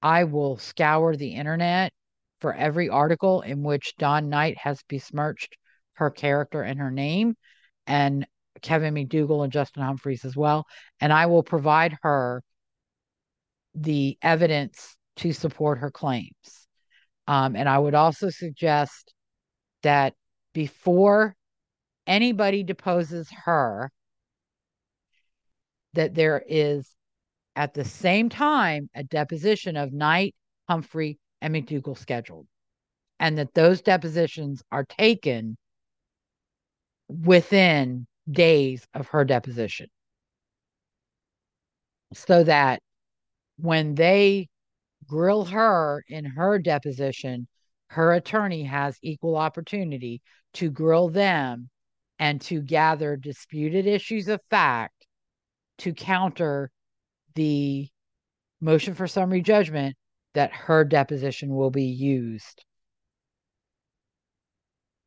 I will scour the internet for every article in which Don Knight has besmirched her character and her name, and Kevin McDugle and Justin Humphreys as well. And I will provide her the evidence to support her claims. Um, and I would also suggest that before anybody deposes her, that there is at the same time a deposition of Knight, Humphrey, and McDugle scheduled, and that those depositions are taken within days of her deposition. So that when they grill her in her deposition, her attorney has equal opportunity to grill them and to gather disputed issues of fact to counter the motion for summary judgment that her deposition will be used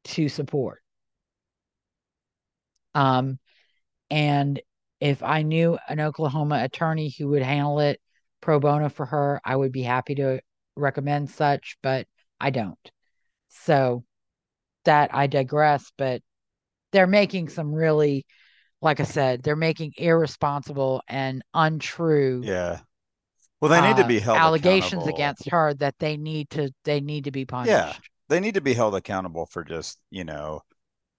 to support. Um, and if I knew an Oklahoma attorney who would handle it pro bono for her, I would be happy to recommend such, but I don't. So that I digress, but they're making some really, like I said, they're making irresponsible and untrue. Yeah. Well, they need to uh, be held allegations against her that they need to they need to be punished. Yeah. They need to be held accountable for just, you know,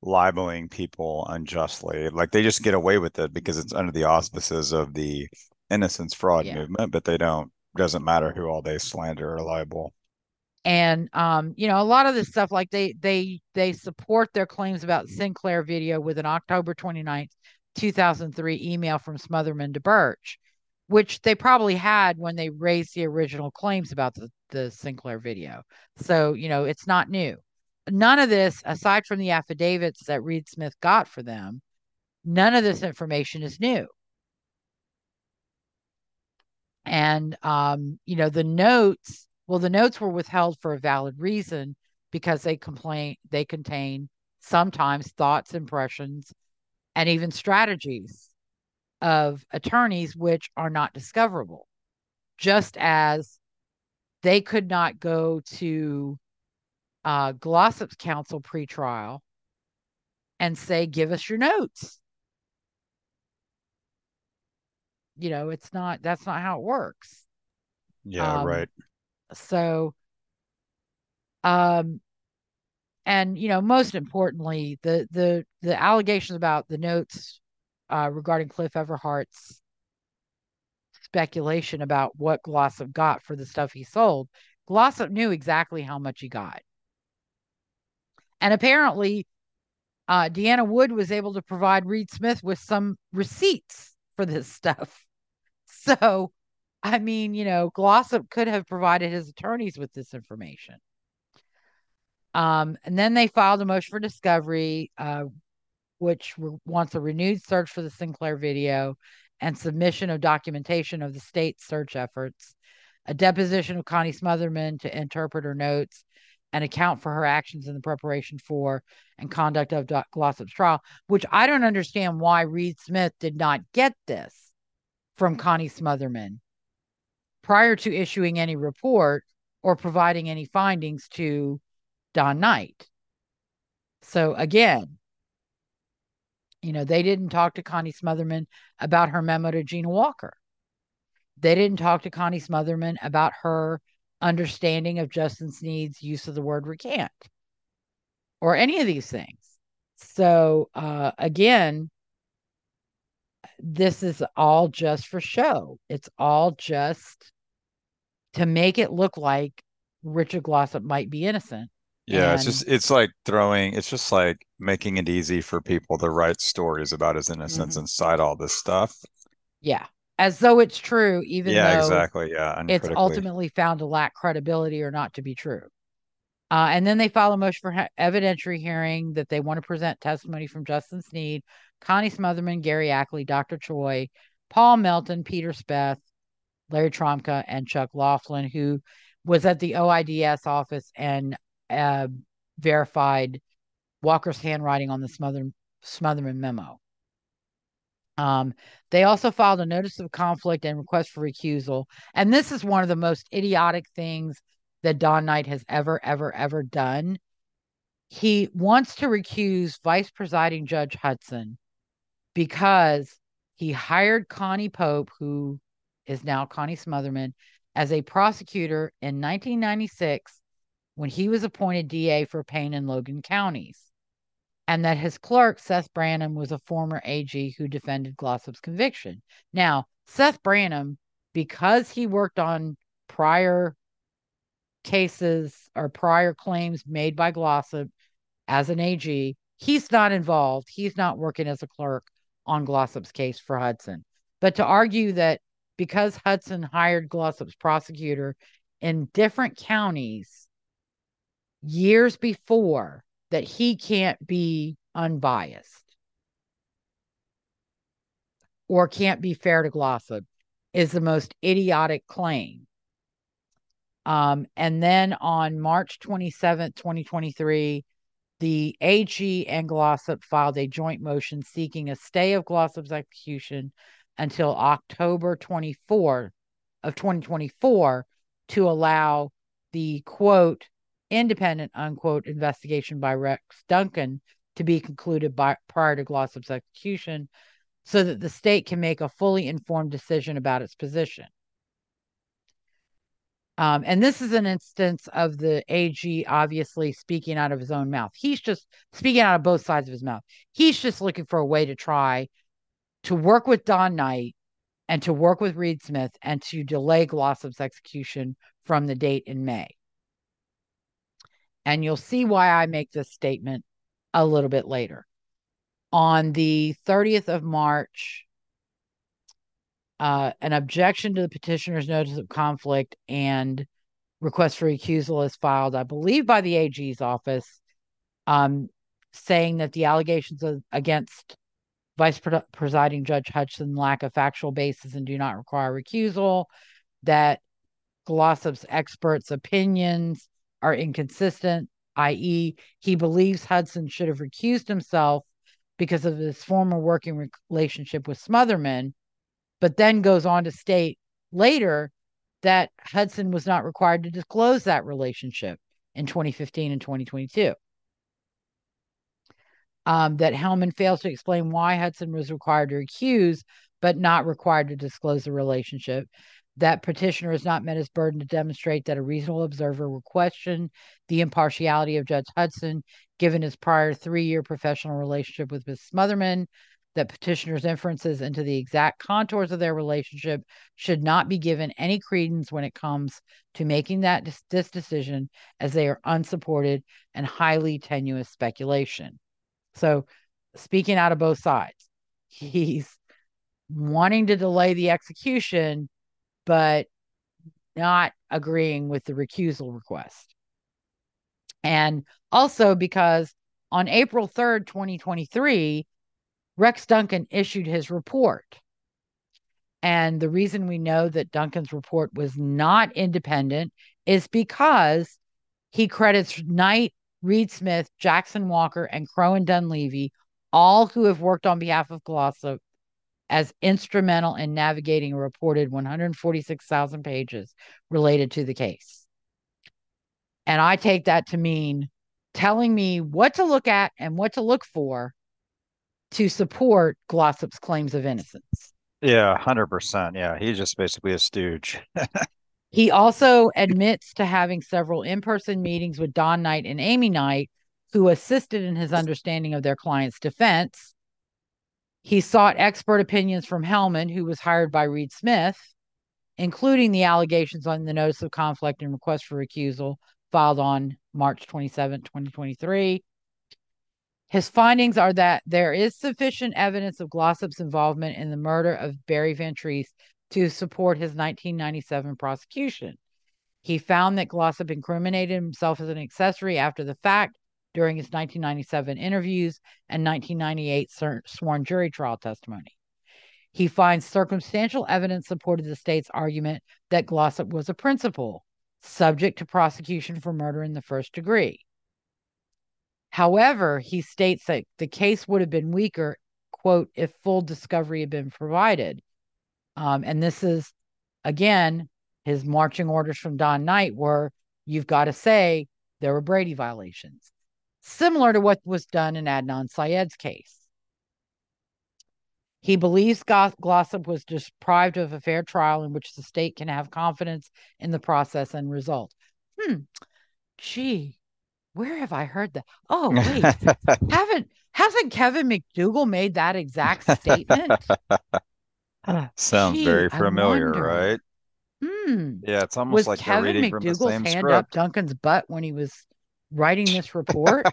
libeling people unjustly. Like they just get away with it because it's under the auspices of the innocence fraud Yeah. movement, but they don't doesn't matter who all they slander or libel. and um you know a lot of this stuff like they they they support their claims about sinclair video with an october 29th 2003 email from Smothermon to birch which they probably had when they raised the original claims about the, the sinclair video. So you know it's not new. None of this aside from the affidavits that reed smith got for them none of this information is new. And um you know the notes well the notes were withheld for a valid reason because they complain they contain sometimes thoughts impressions and even strategies of attorneys which are not discoverable just as they could not go to uh, Glossip's counsel pretrial and say, "Give us your notes." You know, it's not. That's not how it works. Yeah, Um, right. So, um, and you know, most importantly, the the the allegations about the notes uh, regarding Cliff Everhart's speculation about what Glossip got for the stuff he sold. Glossip knew exactly how much he got. And apparently, uh, Deanna Wood was able to provide Reed Smith with some receipts for this <laughs> stuff. So, I mean, you know, Glossip could have provided his attorneys with this information. Um, and then they filed a motion for discovery, uh, which re- wants a renewed search for the Sinclair video and submission of documentation of the state's search efforts, a deposition of Connie Smothermon to interpret her notes and account for her actions in the preparation for and conduct of Doc Glossip's trial, which I don't understand why Reed Smith did not get this from Connie Smothermon prior to issuing any report or providing any findings to Don Knight. So again, you know, they didn't talk to Connie Smothermon about her memo to Gina Walker. They didn't talk to Connie Smothermon about her understanding of Justin Sneed's use of the word recant or any of these things. So uh, again, this is all just for show. It's all just to make it look like Richard Glossip might be innocent. Yeah, it's just it's like throwing it's just like making it easy for people to write stories about his innocence Mhm. inside all this stuff. Yeah. As though it's true, even yeah, though exactly. Yeah, it's ultimately found to lack credibility or not to be true. Uh, and then they file a motion for he- evidentiary hearing that they want to present testimony from Justin Sneed, Connie Smothermon, Gary Ackley, Dr. Choi, Paul Melton, Peter Speth, Larry Trombka, and Chuck Laughlin, who was at the OIDS office and uh, verified Walker's handwriting on the Smother- Smothermon memo. Um, they also filed a notice of conflict and request for recusal. And this is one of the most idiotic things that Don Knight has ever, ever, ever done. He wants to recuse Vice Presiding Judge Hudson because he hired Connie Pope, who is now Connie Smothermon, as a prosecutor in 1996 when he was appointed DA for Payne and Logan counties and that his clerk, Seth Branham, was a former AG who defended Glossip's conviction. Now, Seth Branham, because he worked on prior cases or prior claims made by Glossip as an AG, he's not involved. He's not working as a clerk on Glossip's case for Hudson. But to argue that because Hudson hired Glossip's prosecutor in different counties years before, that he can't be unbiased. or can't be fair to Glossip is the most idiotic claim. Um, and then on March 27th, 2023, the AG and Glossip filed a joint motion seeking a stay of Glossip's execution until October 24 of 2024 to allow the quote independent unquote investigation by Rex Duncan to be concluded by prior to Glossip's execution so that the state can make a fully informed decision about its position. Um, and this is an instance of the AG obviously speaking out of his own mouth. He's just speaking out of both sides of his mouth. He's just looking for a way to try to work with Don Knight and to work with Reed Smith and to delay Glossip's execution from the date in May. And you'll see why I make this statement a little bit later. On the 30th of March, uh, an objection to the petitioner's notice of conflict and request for recusal is filed, I believe, by the AG's office, um, saying that the allegations of, against Vice Presiding Judge Hudson lack a factual basis and do not require recusal, that Glossip's experts' opinions are inconsistent, i.e., he believes Hudson should have recused himself because of his former working relationship with Smothermon, but then goes on to state later that Hudson was not required to disclose that relationship in 2015 and 2022 um, that Hellman fails to explain why Hudson was required to recuse, but not required to disclose the relationship. That petitioner has not met his burden to demonstrate that a reasonable observer will question the impartiality of Judge Hudson, given his prior three year professional relationship with Ms. Smothermon. That petitioner's inferences into the exact contours of their relationship should not be given any credence when it comes to making that this decision, as they are unsupported and highly tenuous speculation. So, speaking out of both sides, <laughs> he's wanting to delay the execution, but not agreeing with the recusal request. And also because on April 3rd, 2023, Rex Duncan issued his report. And the reason we know that Duncan's report was not independent is because he credits Knight Reed Smith, Jackson Walker, and Crowe and Dunlevy, all who have worked on behalf of Glossip as instrumental in navigating a reported 146,000 pages related to the case. And I take that to mean telling me what to look at and what to look for to support Glossip's claims of innocence. Yeah, 100%. Yeah, he's just basically a stooge. <laughs> He also admits to having several in person meetings with Don Knight and Amy Knight, who assisted in his understanding of their client's defense. He sought expert opinions from Hellman, who was hired by Reed Smith, including the allegations on the notice of conflict and request for recusal filed on March 27, 2023. His findings are that there is sufficient evidence of Glossip's involvement in the murder of Barry Van Treese to support his 1997 prosecution. He found that Glossip incriminated himself as an accessory after the fact during his 1997 interviews and 1998 sworn jury trial testimony. He finds circumstantial evidence supported the state's argument that Glossip was a principal, subject to prosecution for murder in the first degree. However, he states that the case would have been weaker, quote, if full discovery had been provided, um, and this is, again, his marching orders from Don Knight were you've got to say there were Brady violations, similar to what was done in Adnan Syed's case. He believes Glossip was deprived of a fair trial in which the state can have confidence in the process and result. Hmm. Gee, where have I heard that? Oh, wait. <laughs> haven't hasn't Kevin McDugle made that exact statement? <laughs> Sounds Gee, very familiar, right? Hmm. Yeah, it's almost Was like Kevin reading from the McDugle's hand up. Duncan's butt when he was writing this report?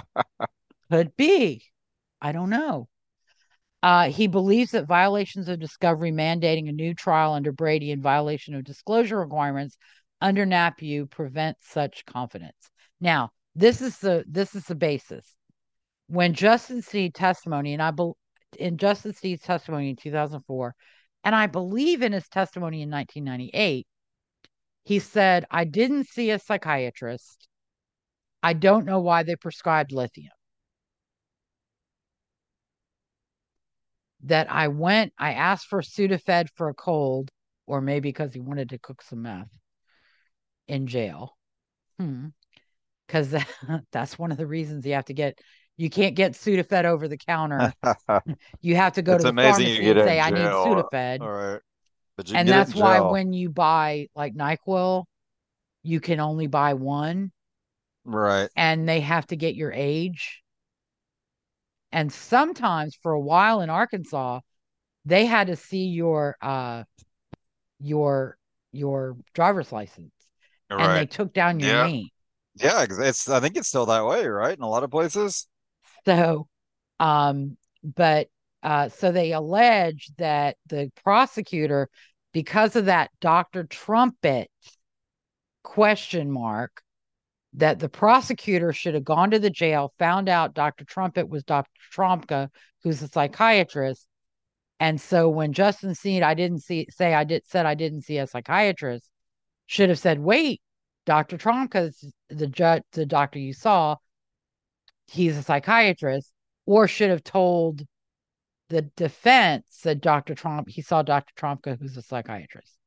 <laughs> Could be. I don't know. Uh, he believes that violations of discovery mandating a new trial under Brady and violation of disclosure requirements under Napue prevent such confidence. Now, this is the this is the basis. When Justin Sneed testimony, and I bel in Justin Sneed's testimony in 2004, and I believe in his testimony in 1998, he said, I didn't see a psychiatrist. I don't know why they prescribed lithium. That I went, I asked for Sudafed for a cold, or maybe because he wanted to cook some meth in jail. Hmm. Because that, <laughs> that's one of the reasons you have to get you can't get Sudafed over the counter. <laughs> you have to go It's to the pharmacy and say, I need. Sudafed. All right. But you and can get it that's why when you buy like NyQuil, you can only buy one Right. and they have to get your age. And sometimes for a while in Arkansas, they had to see your uh your your driver's license and they took down your Yeah. name. Yeah, it's I think it's still that way, right? In a lot of places. So um but uh so they allege that the prosecutor because of that Dr. Trumpet question mark that the prosecutor should have gone to the jail, found out Dr. Trumpet was Dr. Trombka, who's a psychiatrist. And so when Justin Sneed, I didn't see say I did said I didn't see a psychiatrist, should have said, wait, Dr. Trombka's the judge, the doctor you saw, he's a psychiatrist, or should have told the defense that Dr. Trump, he saw Dr. Trombka, who's a psychiatrist.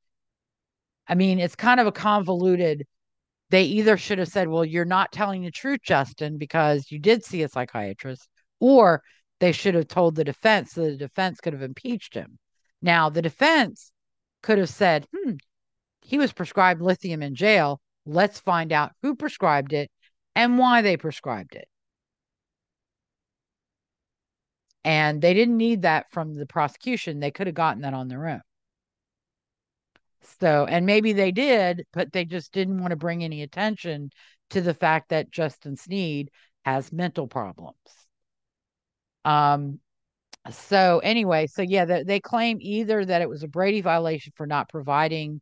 I mean, it's kind of a convoluted they either should have said, Well, you're not telling the truth, Justin, because you did see a psychiatrist, or they should have told the defense so the defense could have impeached him. Now, the defense could have said, Hmm, he was prescribed lithium in jail. Let's find out who prescribed it and why they prescribed it. And they didn't need that from the prosecution. They could have gotten that on their own. So, and maybe they did, but they just didn't want to bring any attention to the fact that Justin Sneed has mental problems. Um, so anyway, so yeah, they, they claim either that it was a Brady violation for not providing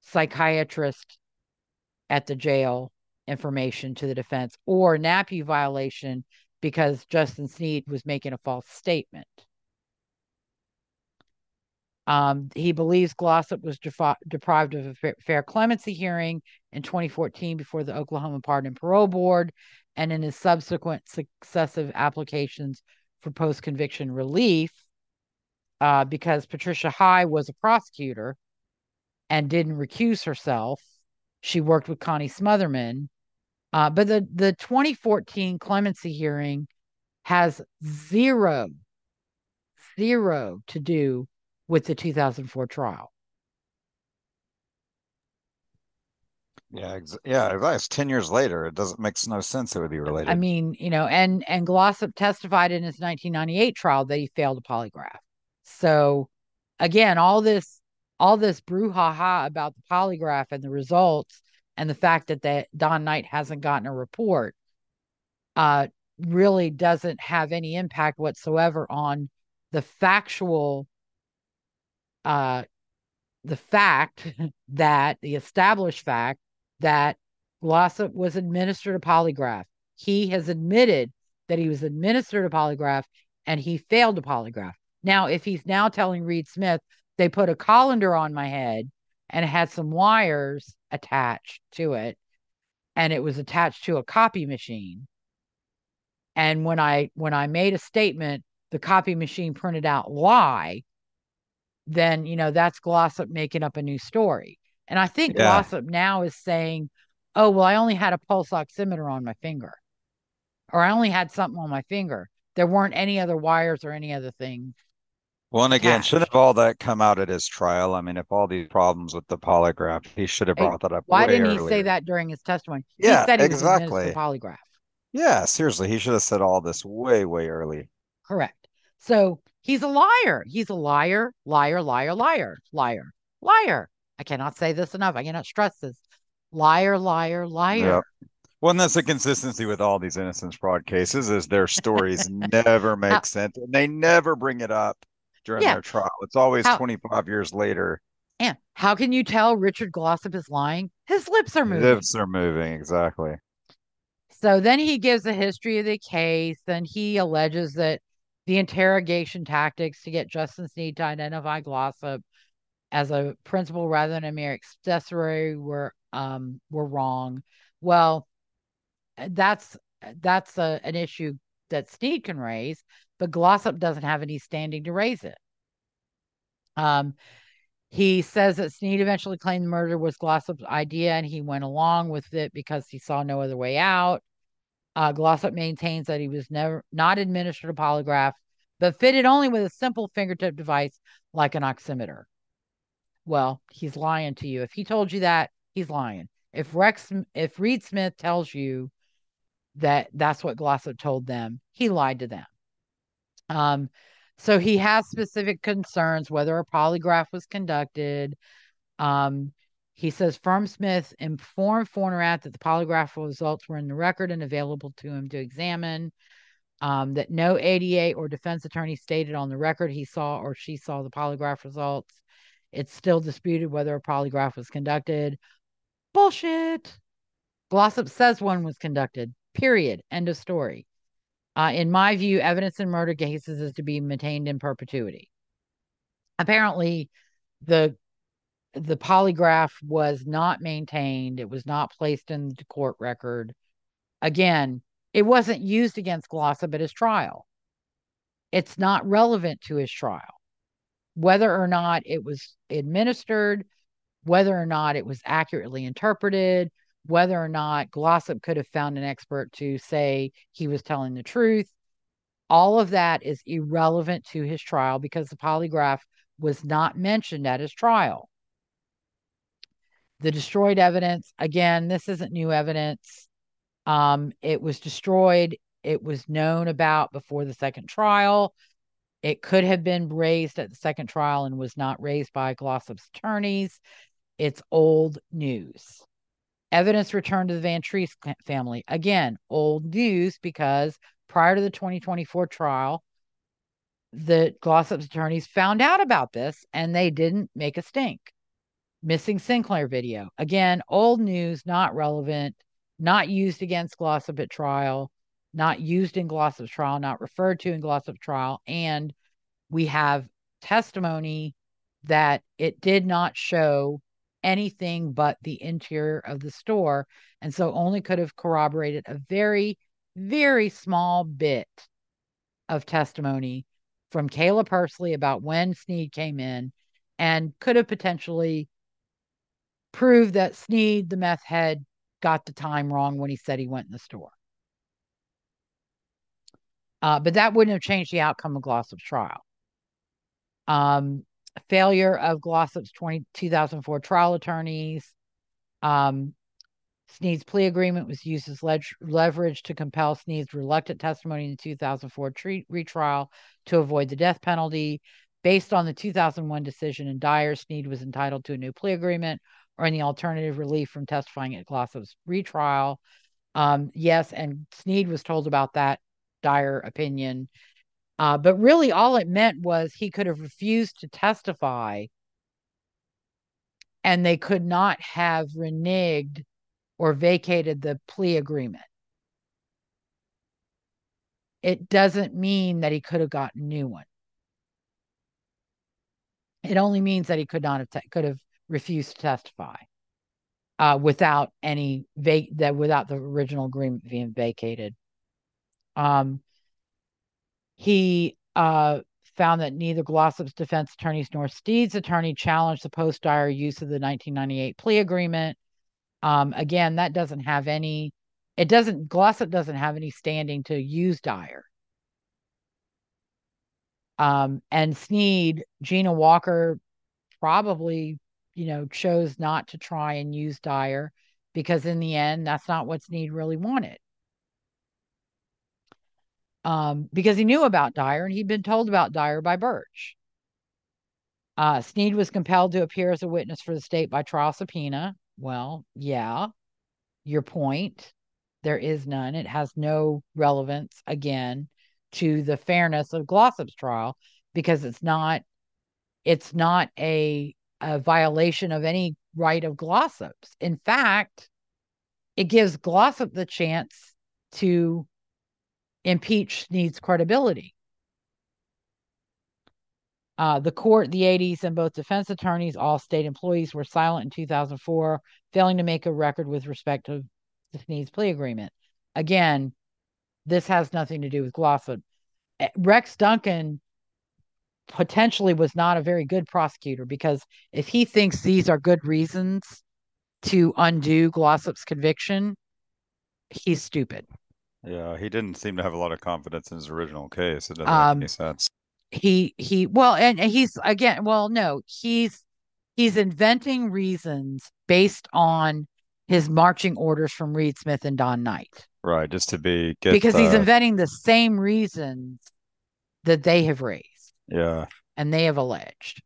psychiatrist at the jail information to the defense, or Napue violation because Justin Sneed was making a false statement. Um, he believes Glossip was defi- deprived of a fair, clemency hearing in 2014 before the Oklahoma Pardon and Parole Board and in his subsequent successive applications for post conviction relief uh, because Patricia High was a prosecutor and didn't recuse herself. She worked with Connie Smothermon. Uh, but the, the 2014 clemency hearing has zero, zero to do with the 2004 trial. Yeah, ex- yeah. That's ten years later. It doesn't makes no sense it would be related. I mean, you know, and and Glossip testified in his 1998 trial that he failed a polygraph. So, again, all this all this brouhaha about the polygraph and the results and the fact that that Don Knight hasn't gotten a report uh really doesn't have any impact whatsoever on the factual uh the fact <laughs> that the established fact that Glossip was administered a polygraph. He has admitted that he was administered a polygraph and he failed a polygraph. Now, if he's now telling Reed Smith they put a colander on my head and it had some wires attached to it, and it was attached to a copy machine. And when I when I made a statement, the copy machine printed out lie, then you know that's Glossip making up a new story. And I think Yeah. Glossip now is saying, "Oh well, I only had a pulse oximeter on my finger, or I only had something on my finger. There weren't any other wires or any other thing." Well, and again, attached. shouldn't have all that come out at his trial? I mean, if all these problems with the polygraph, he should have brought that up. Why didn't he say that during his testimony? Yeah, he said he exactly. a polygraph. Yeah, seriously, he should have said all this way, way early. Correct. So he's a liar. He's a liar, liar, liar, liar, liar, liar. I cannot say this enough. I cannot stress this. Liar, liar, liar. Yep. Well, and that's the consistency with all these innocence fraud cases is their stories <laughs> never make sense and they never bring it up during Yeah. their trial. It's always How- 25 years later. And how can you tell Richard Glossip is lying? His lips are moving. Lips are moving, exactly. So then he gives a history of the case and he alleges that the interrogation tactics to get Justin Sneed to identify Glossip as a principal rather than a mere accessory were um were wrong. Well, that's that's a, an issue that Sneed can raise, but Glossip doesn't have any standing to raise it. Um, he says that Sneed eventually claimed the murder was Glossip's idea and he went along with it because he saw no other way out. Uh, Glossip maintains that he was never not administered a polygraph, but fitted only with a simple fingertip device like an oximeter. Well, he's lying to you. If he told you that, he's lying. If Rex, if Reed Smith tells you that that's what Glossip told them, he lied to them. Um, so he has specific concerns whether a polygraph was conducted. Um, he says Fern Smith informed Fournerat that the polygraph results were in the record and available to him to examine. Um, that no ADA or defense attorney stated on the record he saw or she saw the polygraph results. It's still disputed whether a polygraph was conducted. Bullshit. Glossip says one was conducted. Period. End of story. Uh, in my view, evidence in murder cases is to be maintained in perpetuity. Apparently, the the polygraph was not maintained. It was not placed in the court record. Again, it wasn't used against Glossip at his trial. It's not relevant to his trial. Whether or not it was administered, whether or not it was accurately interpreted, whether or not Glossip could have found an expert to say he was telling the truth. All of that is irrelevant to his trial because the polygraph was not mentioned at his trial. The destroyed evidence, again, this isn't new evidence. Um, it was destroyed. It was known about before the second trial. It could have been raised at the second trial and was not raised by Glossip's attorneys. It's old news. Evidence returned to the Van Treese family. Again, old news because prior to the 2024 trial, the Glossip's attorneys found out about this and they didn't make a stink. Missing Sinclair video. Again, old news, not relevant, not used against Glossip at trial, not used in Glossip's trial, not referred to in Glossip's trial. And we have testimony that it did not show anything but the interior of the store. And so only could have corroborated a very, very small bit of testimony from Kayla Pursley about when Sneed came in and could have potentially proved that Sneed, the meth head, got the time wrong when he said he went in the store. Uh, but that wouldn't have changed the outcome of Glossip's trial. Um, failure of Glossip's 20, 2004 trial attorneys. Um, Sneed's plea agreement was used as leverage to compel Sneed's reluctant testimony in the 2004 tre- retrial to avoid the death penalty. Based on the 2001 decision in Dyer, Sneed was entitled to a new plea agreement or any alternative relief from testifying at Glossip's retrial. Um, yes, and Sneed was told about that Dyer opinion uh, but really, all it meant was he could have refused to testify and they could not have reneged or vacated the plea agreement. It doesn't mean that he could have gotten a new one. It only means that he could not have te- could have refused to testify uh, without any va- that without the original agreement being vacated. Um, he uh, found that neither Glossip's defense attorneys nor Sneed's attorney challenged the post Dyer use of the 1998 plea agreement. Um, again, that doesn't have any, it doesn't, Glossip doesn't have any standing to use Dyer. Um, and Sneed, Gina Walker probably, you know, chose not to try and use Dyer because in the end, that's not what Sneed really wanted um, because he knew about Dyer and he'd been told about Dyer by Burch. Uh, Sneed was compelled to appear as a witness for the state by trial subpoena. Well, yeah, your point. There is none. It has no relevance, again, to the fairness of Glossip's trial because it's not it's not a, a violation of any right of Glossip's. In fact, it gives Glossip the chance to impeach Sneed's credibility. Uh, the court, the 80s, and both defense attorneys, all state employees were silent in 2004, failing to make a record with respect to the Sneed's plea agreement. Again, this has nothing to do with Glossip. Eh, Rex Duncan potentially was not a very good prosecutor because if he thinks these are good reasons to undo Glossip's conviction, he's stupid. Yeah, he didn't seem to have a lot of confidence in his original case. It doesn't Um, make any sense. He he well, and he's again, well, no, he's he's inventing reasons based on his marching orders from Reed Smith and Don Knight Right, just to be get because he's inventing the same reasons that they have raised. Yeah. and they have alleged.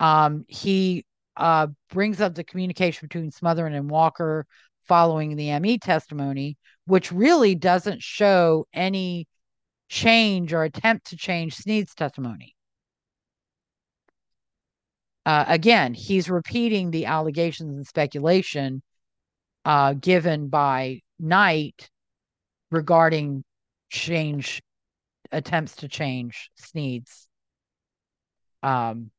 Um, he uh, brings up the communication between Smothermon and Walker following the ME testimony, which really doesn't show any change or attempt to change Sneed's testimony. Uh, again, he's repeating the allegations and speculation uh, given by Knight regarding change attempts to change Sneed's um,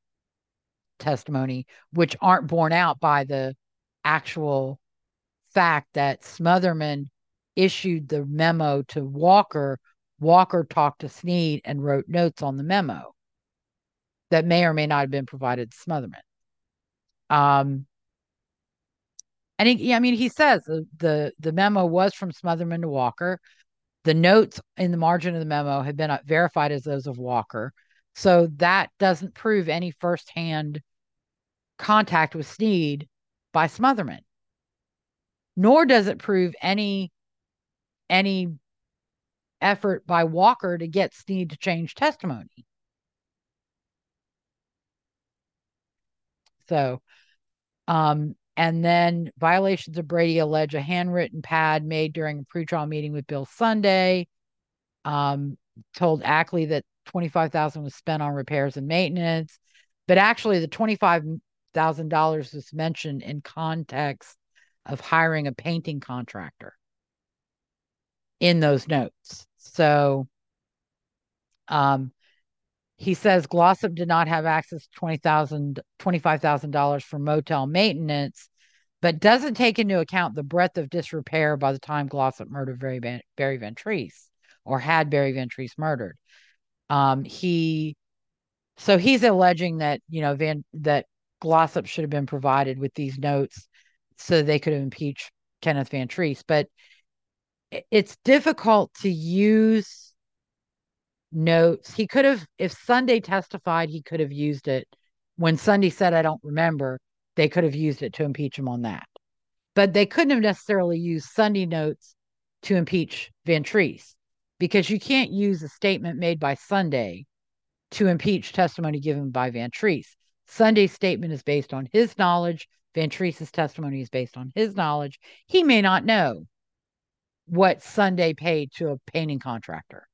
testimony, which aren't borne out by the actual fact that Smothermon issued the memo to Walker. Walker talked to Sneed and wrote notes on the memo that may or may not have been provided to Smothermon. Um, and he, I mean, he says the, the the memo was from Smothermon to Walker. The notes in the margin of the memo have been verified as those of Walker. So that doesn't prove any firsthand contact with Sneed by Smothermon. Nor does it prove any any effort by Walker to get Sneed to change testimony. So, um, and then violations of Brady allege a handwritten pad made during a pretrial meeting with Bill Sunday. Um, told Ackley that twenty five thousand was spent on repairs and maintenance, but actually the twenty five thousand dollars was mentioned in context of hiring a painting contractor in those notes. So, um, he says Glossip did not have access to $20,000, $25,000 for motel maintenance, but doesn't take into account the breadth of disrepair by the time Glossip murdered Barry, Van, Barry Van Treese or had Barry Van Treese murdered. Um, he, so he's alleging that, you know, Van, that Glossip should have been provided with these notes so they could have impeached Kenneth Van Treese, but it's difficult to use notes. He could have, if Sunday testified, he could have used it. When Sunday said, I don't remember, they could have used it to impeach him on that. But they couldn't have necessarily used Sunday notes to impeach Van Treese because you can't use a statement made by Sunday to impeach testimony given by Van Treese. Sunday's statement is based on his knowledge. Van Treese's testimony is based on his knowledge. He may not know what Sunday paid to a painting contractor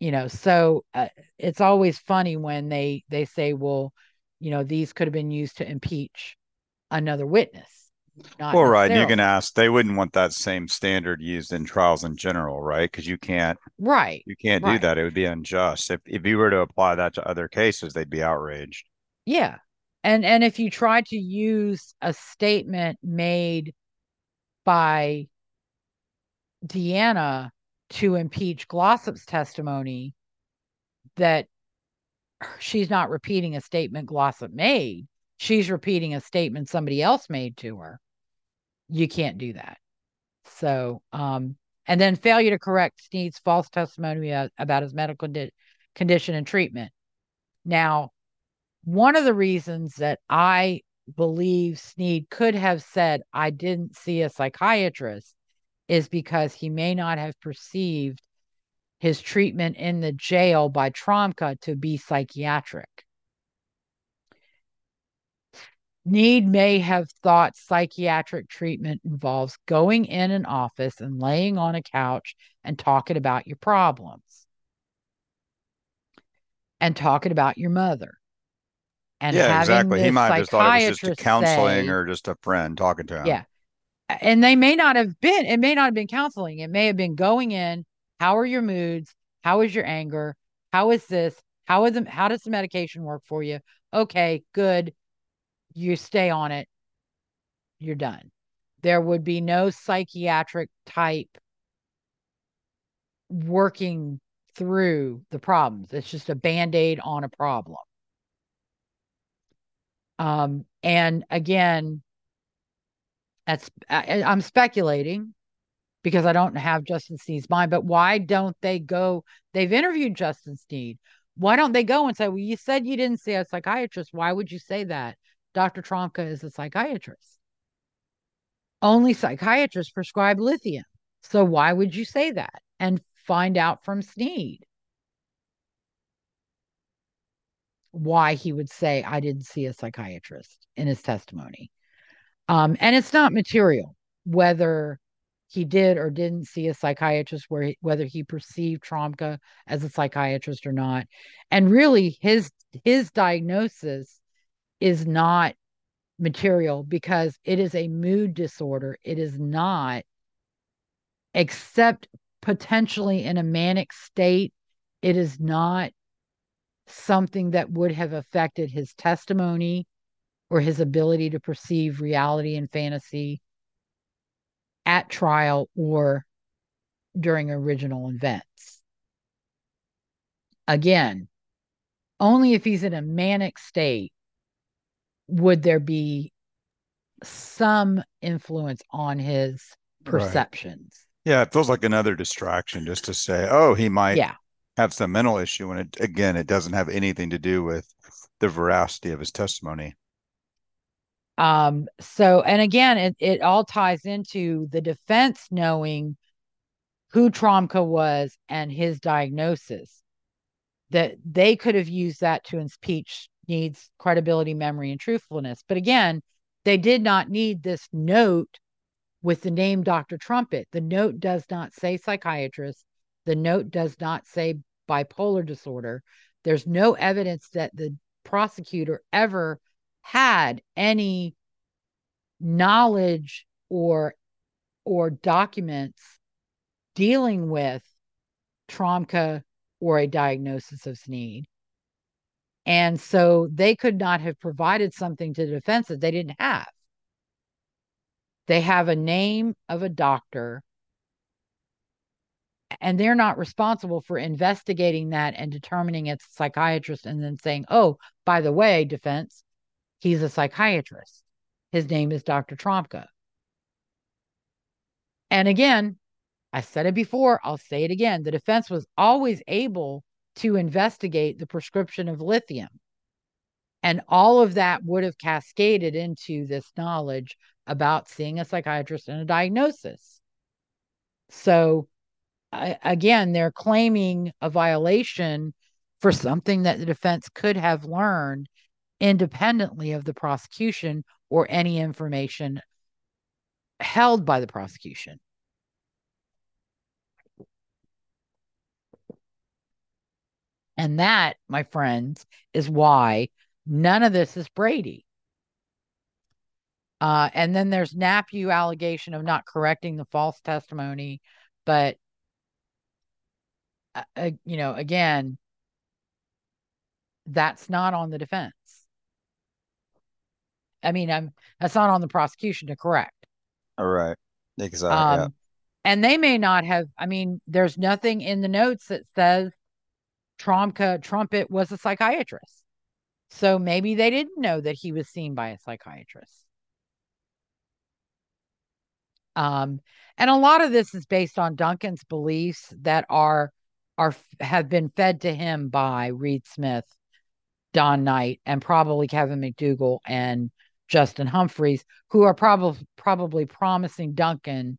you know so uh, it's always funny when they they say well you know these could have been used to impeach another witness. Well right you can ask they wouldn't want that same standard used in trials in general right? Because you can't right you can't right. do that. It would be unjust. If, if you were to apply that to other cases they'd be outraged. Yeah and and if you try to use a statement made by deanna to impeach Glossip's testimony that she's not repeating a statement Glossip made. She's repeating a statement somebody else made to her. You can't do that. So, um, and then failure to correct Sneed's false testimony about his medical di- condition and treatment. Now, one of the reasons that I believe Sneed could have said, I didn't see a psychiatrist is because he may not have perceived his treatment in the jail by Trombka to be psychiatric. Need may have thought psychiatric treatment involves going in an office and laying on a couch and talking about your problems and talking about your mother. And yeah, exactly. He might have just thought it was just a counseling say, or just a friend talking to him. Yeah and they may not have been it may not have been counseling it may have been going in how are your moods how is your anger how is this How is the, how does the medication work for you? Okay, good. You stay on it. You're done. There would be no psychiatric type working through the problems. It's just a band-aid on a problem. Um, and again, that's I, I'm speculating because I don't have Justin Sneed's mind, but why don't they go? They've interviewed Justin Sneed. Why don't they go and say, Well, you said you didn't see a psychiatrist. Why would you say that? Dr. Trombka is a psychiatrist. Only psychiatrists prescribe lithium. So why would you say that? And find out from Sneed why he would say, I didn't see a psychiatrist in his testimony. Um, and it's not material whether he did or didn't see a psychiatrist, where he, whether he perceived Trombka as a psychiatrist or not. And really, his his diagnosis is not material because it is a mood disorder. It is not, except potentially in a manic state, it is not something that would have affected his testimony or his ability to perceive reality and fantasy at trial or during original events. Again, only if he's in a manic state would there be some influence on his perceptions. Right. Yeah, it feels like another distraction just to say, oh, he might yeah. have some mental issue. And it, again, it doesn't have anything to do with the veracity of his testimony. Um, so, and again, it, it all ties into the defense knowing who Trombka was and his diagnosis. That they could have used that to impeach needs credibility, memory, and truthfulness. But again, they did not need this note with the name Dr. Trumpet. The note does not say psychiatrist. The note does not say bipolar disorder. There's no evidence that the prosecutor ever had any knowledge or or documents dealing with Trombka or a diagnosis of Sneed. And so they could not have provided something to the defense that they didn't have. They have a name of a doctor, and they're not responsible for investigating that and determining it's a psychiatrist and then saying, oh, by the way, defense, he's a psychiatrist. His name is Dr. Trombka. And again, I said it before, I'll say it again. The defense was always able to investigate the prescription of lithium. And all of that would have cascaded into this knowledge about seeing a psychiatrist and a diagnosis. So, again, they're claiming a violation for something that the defense could have learned independently of the prosecution or any information held by the prosecution. And that, my friends, is why none of this is Brady. Uh, and then there's Napue allegation of not correcting the false testimony, but uh, uh, you know, again, that's not on the defense. I mean, I'm that's not on the prosecution to correct. All right. Exactly. Um, yeah. And they may not have. I mean, there's nothing in the notes that says Trombka Trumpet was a psychiatrist. So maybe they didn't know that he was seen by a psychiatrist. Um, and a lot of this is based on Duncan's beliefs that are are have been fed to him by Reed Smith, Don Knight, and probably Kevin McDugle and Justin Humphreys, who are probably probably promising Duncan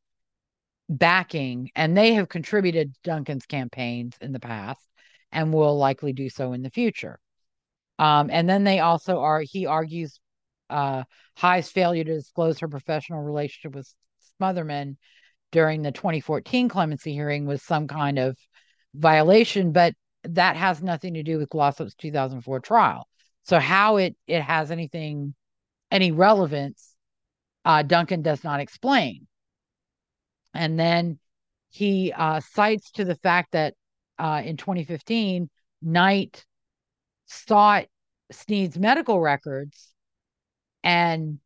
backing, and they have contributed to Duncan's campaigns in the past and will likely do so in the future. Um, and then they also are, he argues, uh, High's failure to disclose her professional relationship with Smothermon during the 2014 clemency hearing was some kind of violation, but that has nothing to do with Glossip's 2004 trial. So how it it has anything any relevance, uh, Duncan does not explain. And then he uh, cites to the fact that uh, in 2015, Knight sought Sneed's medical records and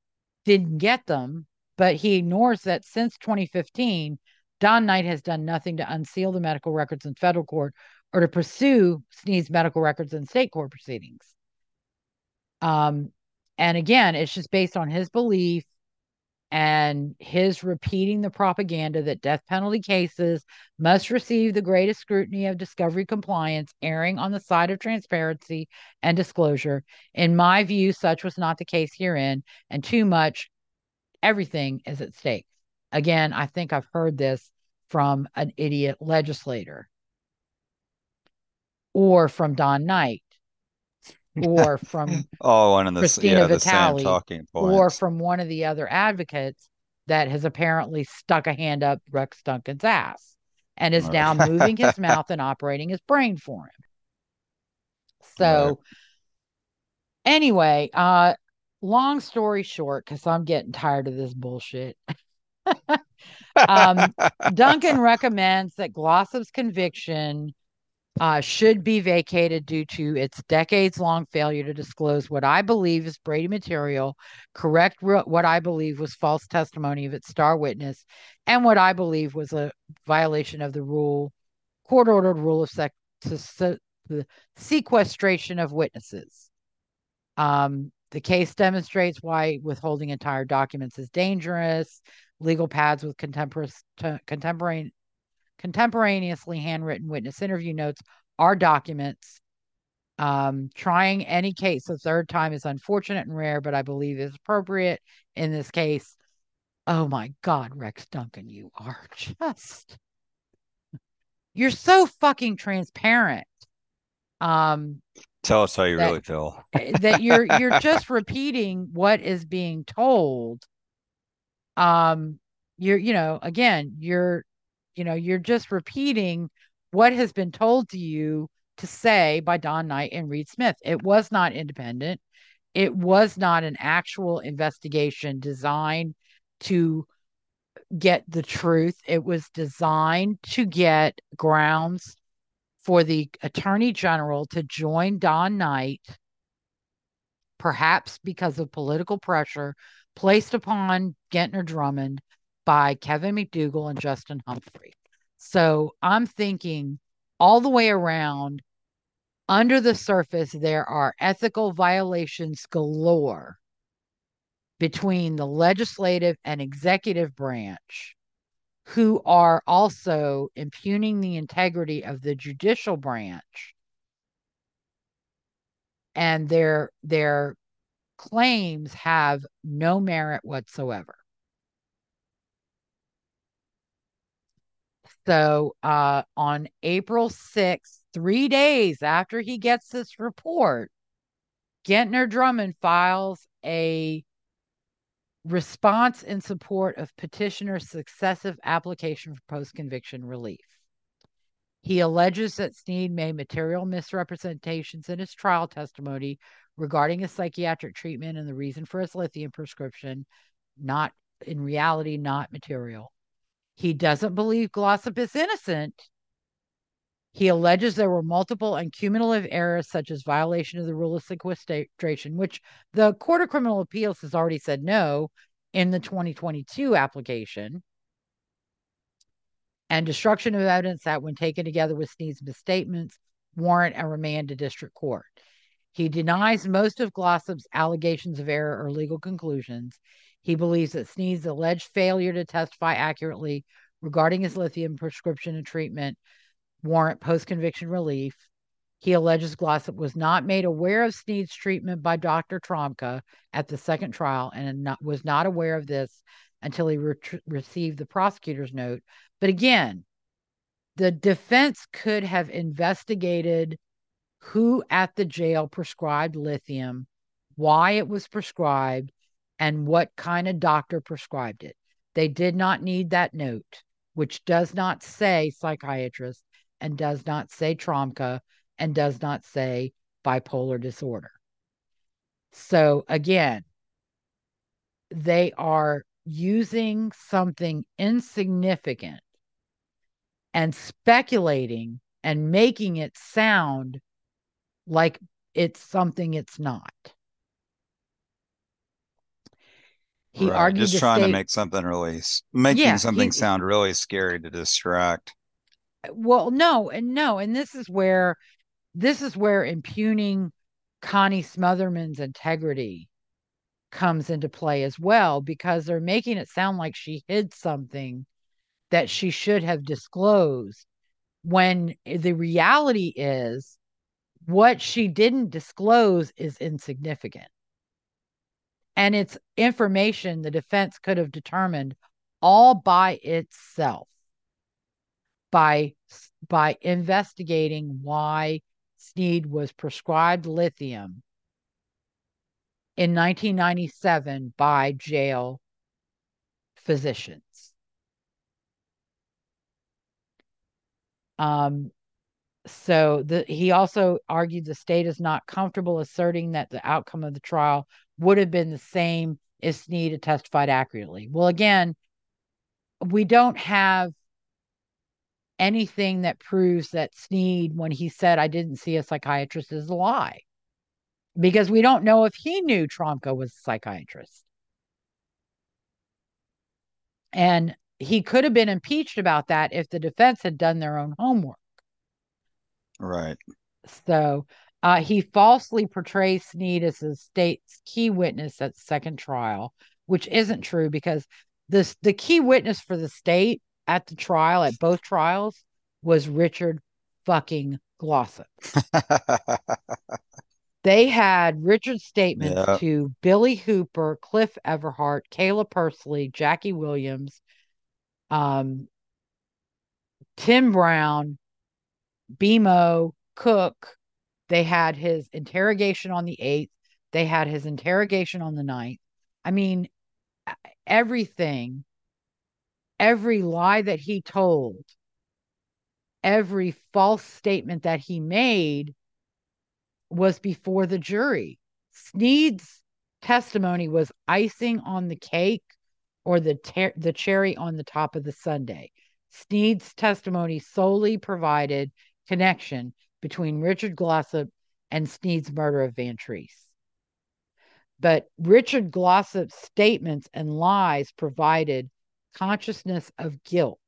didn't get them, but he ignores that since 2015, Don Knight has done nothing to unseal the medical records in federal court or to pursue Sneed's medical records in state court proceedings. Um, and again, it's just based on his belief and his repeating the propaganda that death penalty cases must receive the greatest scrutiny of discovery compliance, erring on the side of transparency and disclosure. In my view, such was not the case herein, and too much, everything is at stake. Again, I think I've heard this from an idiot legislator or from Don Knight or <laughs> from oh, one of the Christina yeah, the same Vitale talking or from one of the other advocates that has apparently stuck a hand up Rex Duncan's ass and is now moving his <laughs> mouth and operating his brain for him. So anyway, uh long story short, because I'm getting tired of this bullshit. <laughs> um, Duncan recommends that Glossip's conviction uh, should be vacated due to its decades long failure to disclose what I believe is Brady material, correct re- what I believe was false testimony of its star witness, and what I believe was a violation of the rule, court ordered rule of sec- se- sequestration of witnesses. Um, the case demonstrates why withholding entire documents is dangerous. Legal pads with contemporaneous, contemporaneous contemporaneously handwritten witness interview notes are documents. Um, trying any case a third time is unfortunate and rare, but I believe is appropriate in this case. Oh my God, Rex Duncan, you are <laughs> just you're so fucking transparent. Um, Tell us how you that- really feel. that you're you're <laughs> just repeating what is being told um you're you know again you're you know you're just repeating what has been told to you to say by Don Knight and Reed Smith. It was not independent. It was not an actual investigation designed to get the truth. It was designed to get grounds for the attorney general to join Don Knight perhaps because of political pressure placed upon Gentner Drummond by Kevin McDugle and Justin Humphrey. So I'm thinking all the way around, under the surface, there are ethical violations galore between the legislative and executive branch who are also impugning the integrity of the judicial branch and their their claims have no merit whatsoever. So uh, on April 6th, three days after he gets this report, Gentner Drummond files a response in support of petitioner's successive application for post conviction relief. He alleges that Sneed made material misrepresentations in his trial testimony regarding his psychiatric treatment and the reason for his lithium prescription, not in reality, not material. He doesn't believe Glossip is innocent. He alleges there were multiple and cumulative errors, such as violation of the rule of sequestration, which the Court of Criminal Appeals has already said no in the 2022 application, and destruction of evidence that, when taken together with Sneed's misstatements, warrant a remand to district court. He denies most of Glossip's allegations of error or legal conclusions. He believes that Sneed's alleged failure to testify accurately regarding his lithium prescription and treatment warrant post conviction relief. He alleges Glossip was not made aware of Sneed's treatment by Dr. Trombka at the second trial and not, was not aware of this until he re- received the prosecutor's note. But again, the defense could have investigated who at the jail prescribed lithium, why it was prescribed, and what kind of doctor prescribed it. They did not need that note, which does not say psychiatrist and does not say Trombka and does not say bipolar disorder. So again, they are using something insignificant and speculating and making it sound like it's something it's not. He right. argued just trying state, to make something really making yeah, something he, sound really scary to distract. Uh, well, no, and no, and this is where this is where impugning Connie Smothermon's integrity comes into play as well because they're making it sound like she hid something that she should have disclosed when the reality is what she didn't disclose is insignificant. And it's information the defense could have determined all by itself by by investigating why Sneed was prescribed lithium in 1997 by jail physicians. Um, so the, he also argued the state is not comfortable asserting that the outcome of the trial would have been the same if Sneed had testified accurately. Well, again, we don't have anything that proves that Sneed, when he said, I didn't see a psychiatrist, is a lie because we don't know if he knew Trombka was a psychiatrist. And he could have been impeached about that if the defense had done their own homework. Right. So uh, he falsely portrays Sneed as the state's key witness at second trial, which isn't true because this the key witness for the state at the trial at both trials was Richard fucking Glossip. <laughs> they had Richard's statement yeah. to Billy Hooper, Cliff Everhart, Kayla Pursley, Jackie Williams, um, Tim Brown, BMO, Cook. They had his interrogation on the 8th. They had his interrogation on the 9th. I mean, everything, every lie that he told, every false statement that he made was before the jury. Sneed's testimony was icing on the cake or the ter- the cherry on the top of the sundae. Sneed's testimony solely provided connection between Richard Glossip and Sneed's murder of Van Treese. But Richard Glossip's statements and lies provided consciousness of guilt,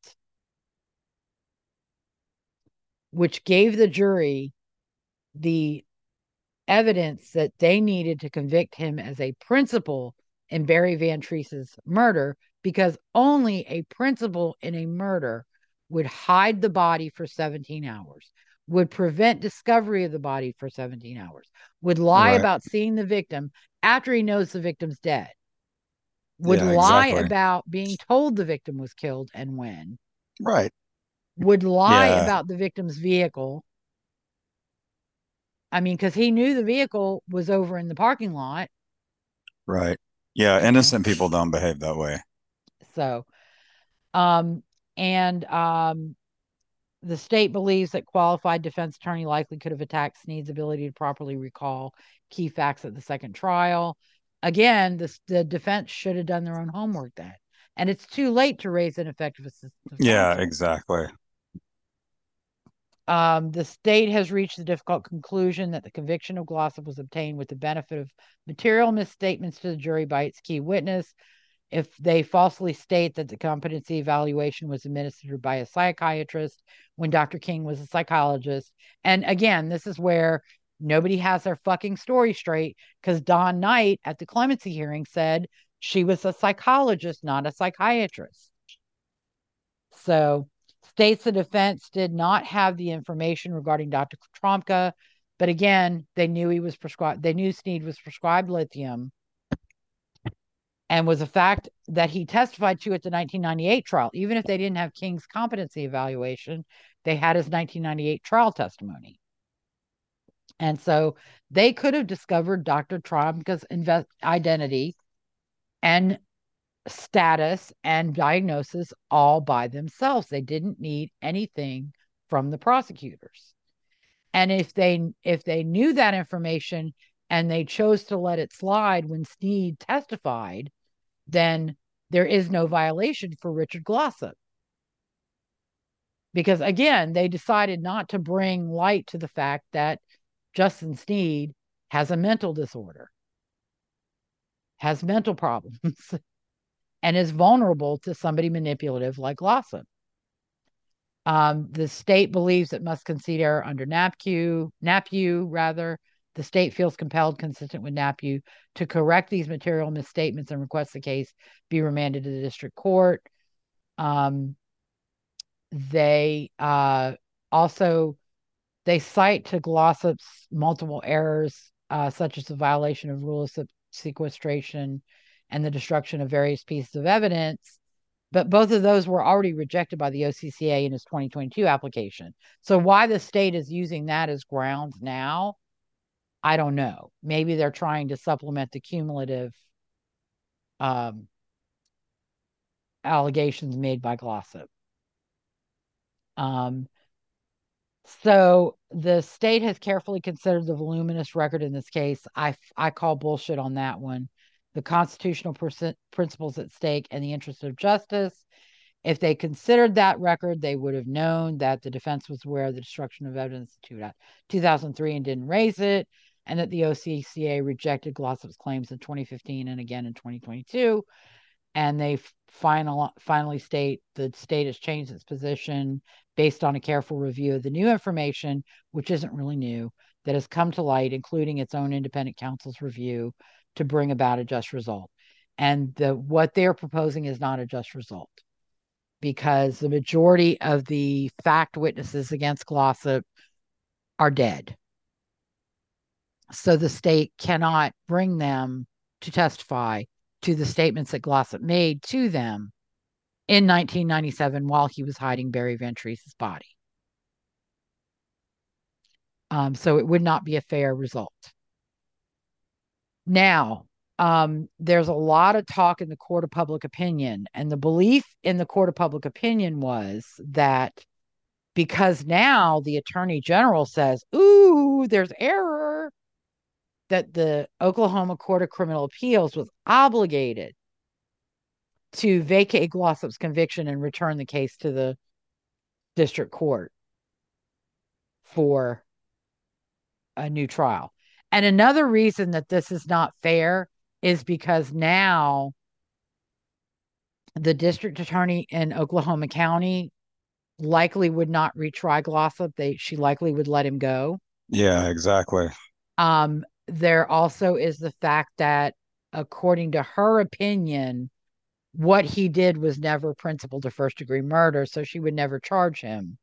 which gave the jury the evidence that they needed to convict him as a principal in Barry Van Treese's murder because only a principal in a murder would hide the body for 17 hours, would prevent discovery of the body for 17 hours, would lie right. about seeing the victim after he knows the victim's dead, would yeah, lie exactly. about being told the victim was killed and when. Right. Would lie yeah. about the victim's vehicle I mean, because he knew the vehicle was over in the parking lot. Right. Yeah. Innocent <laughs> people don't behave that way. So, um, and um, the state believes that qualified defense attorney likely could have attacked Sneed's ability to properly recall key facts at the second trial. Again, the, the defense should have done their own homework then. And it's too late to raise an ineffective assistance. Yeah, exactly. Um, the state has reached the difficult conclusion that the conviction of Glossip was obtained with the benefit of material misstatements to the jury by its key witness. If they falsely state that the competency evaluation was administered by a psychiatrist when Dr. King was a psychologist. And again, this is where nobody has their fucking story straight because Don Knight at the clemency hearing said she was a psychologist, not a psychiatrist. So States the defense did not have the information regarding Dr. Trombka, but again, they knew he was prescribed, they knew Sneed was prescribed lithium and was a fact that he testified to at the 1998 trial. Even if they didn't have King's competency evaluation, they had his 1998 trial testimony. And so they could have discovered Dr. Trombka's invest- identity and status and diagnosis all by themselves. They didn't need anything from the prosecutors. And if they if they knew that information and they chose to let it slide when Sneed testified, then there is no violation for Richard Glossip. Because again, they decided not to bring light to the fact that Justin Sneed has a mental disorder, has mental problems, <laughs> and is vulnerable to somebody manipulative like Glossip. Um, the state believes it must concede error under NAPQ, Napue rather. The state feels compelled, consistent with Napue, to correct these material misstatements and request the case be remanded to the district court. Um, they uh, also they cite to Glossip's multiple errors, uh, such as the violation of rule of sequestration and the destruction of various pieces of evidence. But both of those were already rejected by the OCCA in its 2022 application. So why the state is using that as grounds now, I don't know. Maybe they're trying to supplement the cumulative um, allegations made by Glossip. Um, so the state has carefully considered the voluminous record in this case. I, I call bullshit on that one. The constitutional principles at stake and the interest of justice. If they considered that record, they would have known that the defense was aware of the destruction of evidence in 2003 and didn't raise it, and that the OCCA rejected Glossip's claims in 2015 and again in 2022 and they final finally state the state has changed its position based on a careful review of the new information, which isn't really new, that has come to light, including its own independent counsel's review, to bring about a just result. And the what they're proposing is not a just result because the majority of the fact witnesses against Glossip are dead. So the state cannot bring them to testify to the statements that Glossip made to them in 1997 while he was hiding Barry Van Treese's body. Um, so it would not be a fair result. Now, um, there's a lot of talk in the court of public opinion, and the belief in the court of public opinion was that because now the attorney general says, Ooh, there's error that the Oklahoma Court of Criminal Appeals was obligated to vacate Glossip's conviction and return the case to the district court for a new trial. And another reason that this is not fair is because now the district attorney in Oklahoma County likely would not retry Glossip. They she likely would let him go. Yeah, exactly. Um, there also is the fact that, according to her opinion, what he did was never principal to first degree murder. So she would never charge him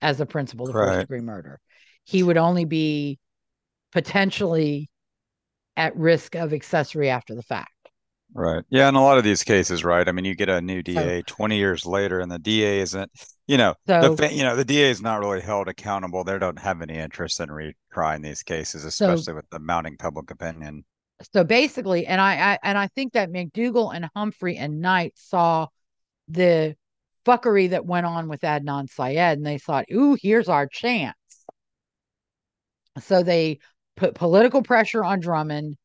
as a principal to right. first degree murder. He would only be potentially at risk of accessory after the fact. Right. Yeah. In a lot of these cases, right. I mean, you get a new DA so, 20 years later, and the DA isn't, you know, so, the, you know, the DA is not really held accountable. They don't have any interest in retrying these cases, especially so, with the mounting public opinion. So basically, and I, I and I think that McDugle and Humphrey and Knight saw the fuckery that went on with Adnan Syed, and they thought, "Ooh, here's our chance." So they put political pressure on Drummond.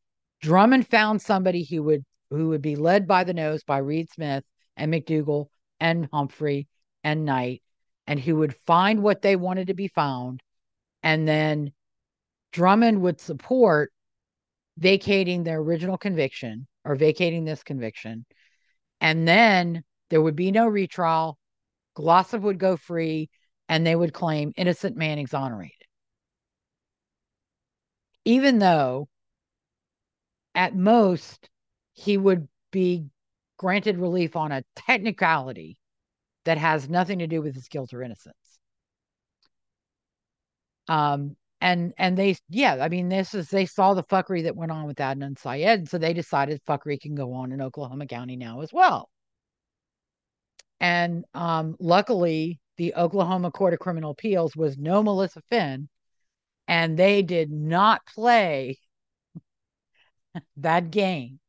Drummond found somebody who would who would be led by the nose by Reed Smith and McDugle and Humphrey and Knight, and who would find what they wanted to be found. And then Drummond would support vacating their original conviction or vacating this conviction. And then there would be no retrial. Glossip would go free and they would claim innocent man exonerated. Even though at most he would be granted relief on a technicality that has nothing to do with his guilt or innocence. Um, and and they yeah, I mean, this is they saw the fuckery that went on with Adnan Syed, so they decided fuckery can go on in Oklahoma County now as well. And um, luckily, the Oklahoma Court of Criminal Appeals was no Melissa Phinn, and they did not play <laughs> that game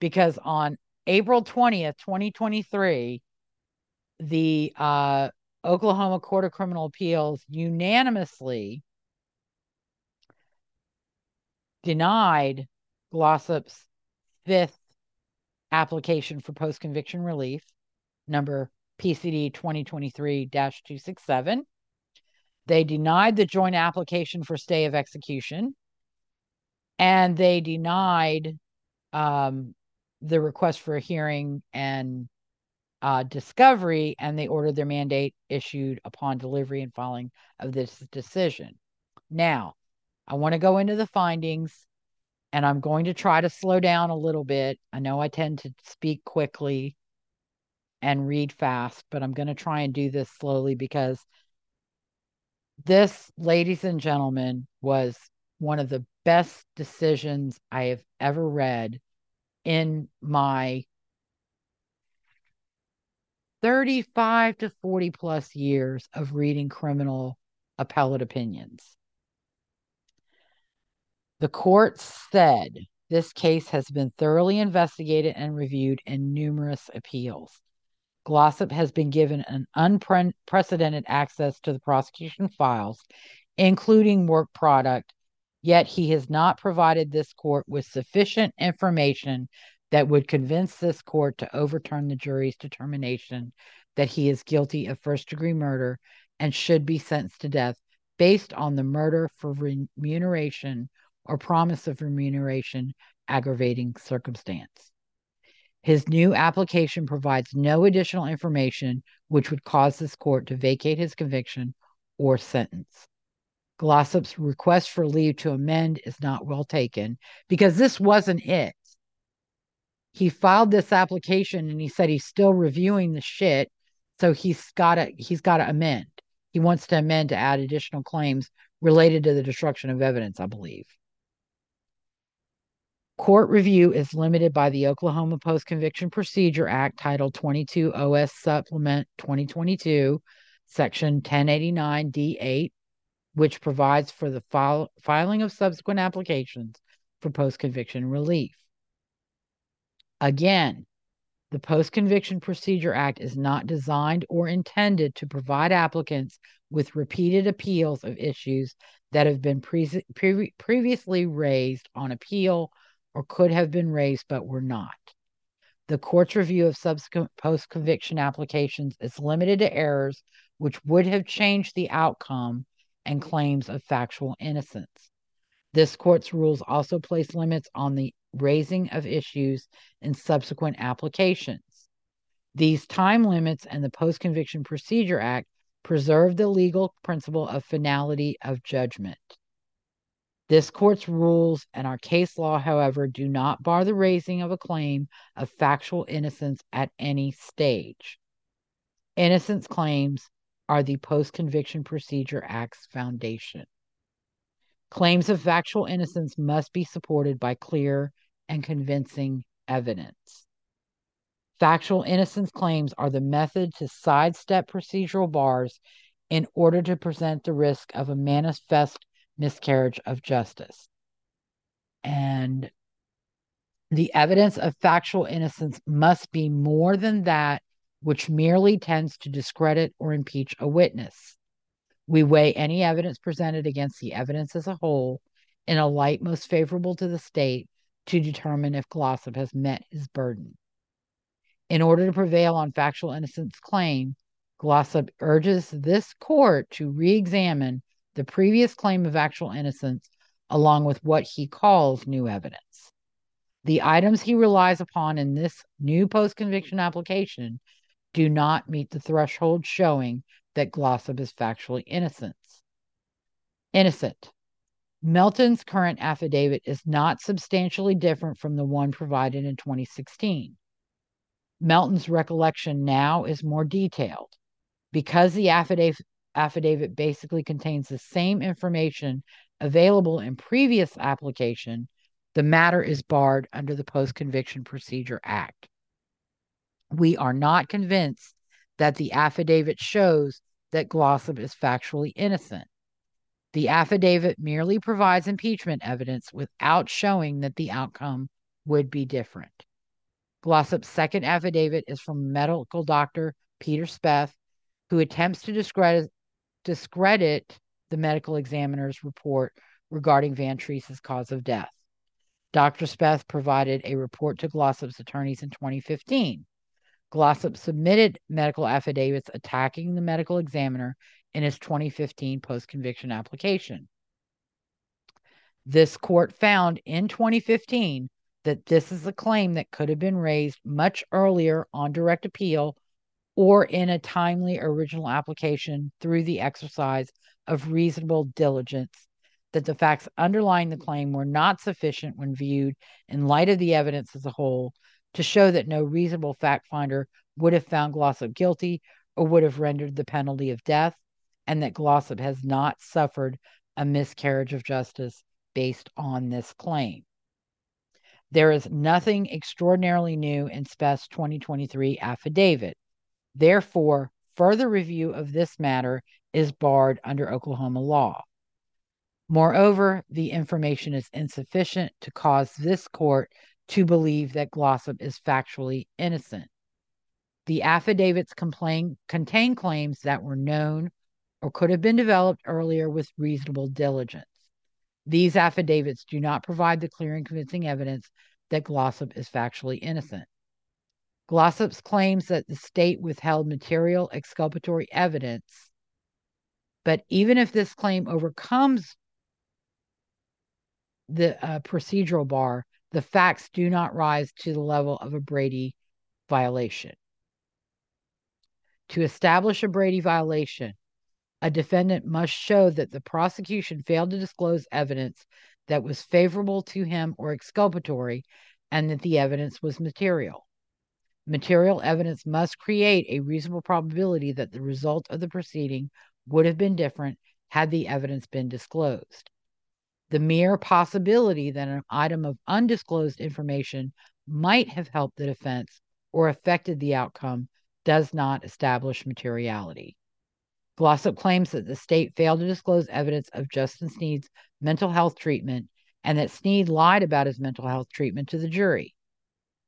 because on April 20th, 2023, the uh, Oklahoma Court of Criminal Appeals unanimously denied Glossip's fifth application for post conviction relief, number PCD 2023 267. They denied the joint application for stay of execution, and they denied um, the request for a hearing and uh, discovery, and they ordered their mandate issued upon delivery and filing of this decision. Now, I want to go into the findings, and I'm going to try to slow down a little bit. I know I tend to speak quickly and read fast, but I'm going to try and do this slowly because this, ladies and gentlemen, was one of the best decisions I have ever read in my 35 to 40 plus years of reading criminal appellate opinions. The court said this case has been thoroughly investigated and reviewed in numerous appeals. Glossip has been given an unprecedented access to the prosecution files, including work product, yet he has not provided this court with sufficient information that would convince this court to overturn the jury's determination that he is guilty of first degree murder and should be sentenced to death based on the murder for remuneration or promise of remuneration aggravating circumstance. His new application provides no additional information which would cause this court to vacate his conviction or sentence. Glossip's request for leave to amend is not well taken because this wasn't it. He filed this application and he said he's still reviewing the shit, so he's got to he's got to amend. He wants to amend to add additional claims related to the destruction of evidence, I believe. Court review is limited by the Oklahoma Post Conviction Procedure Act, Title 22 OS Supplement 2022, Section 1089 D8, which provides for the file, filing of subsequent applications for post conviction relief. Again, the Post Conviction Procedure Act is not designed or intended to provide applicants with repeated appeals of issues that have been pre- pre- previously raised on appeal or could have been raised but were not. The court's review of subsequent post conviction applications is limited to errors which would have changed the outcome and claims of factual innocence. This court's rules also place limits on the raising of issues in subsequent applications. These time limits and the Post Conviction Procedure Act preserve the legal principle of finality of judgment. This court's rules and our case law, however, do not bar the raising of a claim of factual innocence at any stage. Innocence claims are the Post Conviction Procedure Act's foundation. Claims of factual innocence must be supported by clear and convincing evidence. Factual innocence claims are the method to sidestep procedural bars in order to present the risk of a manifest miscarriage of justice. And the evidence of factual innocence must be more than that which merely tends to discredit or impeach a witness. We weigh any evidence presented against the evidence as a whole in a light most favorable to the state to determine if Glossip has met his burden. In order to prevail on factual innocence claim, Glossip urges this court to re examine the previous claim of actual innocence along with what he calls new evidence. The items he relies upon in this new post conviction application do not meet the threshold showing that Glossip is factually innocent. Innocent. Melton's current affidavit is not substantially different from the one provided in 2016. Melton's recollection now is more detailed. Because the affidavit, affidavit basically contains the same information available in previous application, the matter is barred under the Post Conviction Procedure Act. We are not convinced that the affidavit shows that Glossip is factually innocent. The affidavit merely provides impeachment evidence without showing that the outcome would be different. Glossip's second affidavit is from medical doctor Peter Speth, who attempts to discredit, discredit the medical examiner's report regarding Van Treese's cause of death. Dr. Speth provided a report to Glossip's attorneys in 2015. Glossip submitted medical affidavits attacking the medical examiner in his 2015 post conviction application. This court found in 2015 that this is a claim that could have been raised much earlier on direct appeal or in a timely original application through the exercise of reasonable diligence, that the facts underlying the claim were not sufficient when viewed in light of the evidence as a whole to show that no reasonable fact finder would have found Glossip guilty or would have rendered the penalty of death, and that Glossip has not suffered a miscarriage of justice based on this claim. There is nothing extraordinarily new in Speth's 2023 affidavit. Therefore, further review of this matter is barred under Oklahoma law. Moreover, the information is insufficient to cause this court to believe that Glossip is factually innocent. The affidavits complain, contain claims that were known or could have been developed earlier with reasonable diligence. These affidavits do not provide the clear and convincing evidence that Glossip is factually innocent. Glossip's claims that the state withheld material exculpatory evidence, but even if this claim overcomes the uh, procedural bar, the facts do not rise to the level of a Brady violation. To establish a Brady violation, a defendant must show that the prosecution failed to disclose evidence that was favorable to him or exculpatory and that the evidence was material. Material evidence must create a reasonable probability that the result of the proceeding would have been different had the evidence been disclosed. The mere possibility that an item of undisclosed information might have helped the defense or affected the outcome does not establish materiality. Glossip claims that the state failed to disclose evidence of Justin Sneed's mental health treatment and that Sneed lied about his mental health treatment to the jury.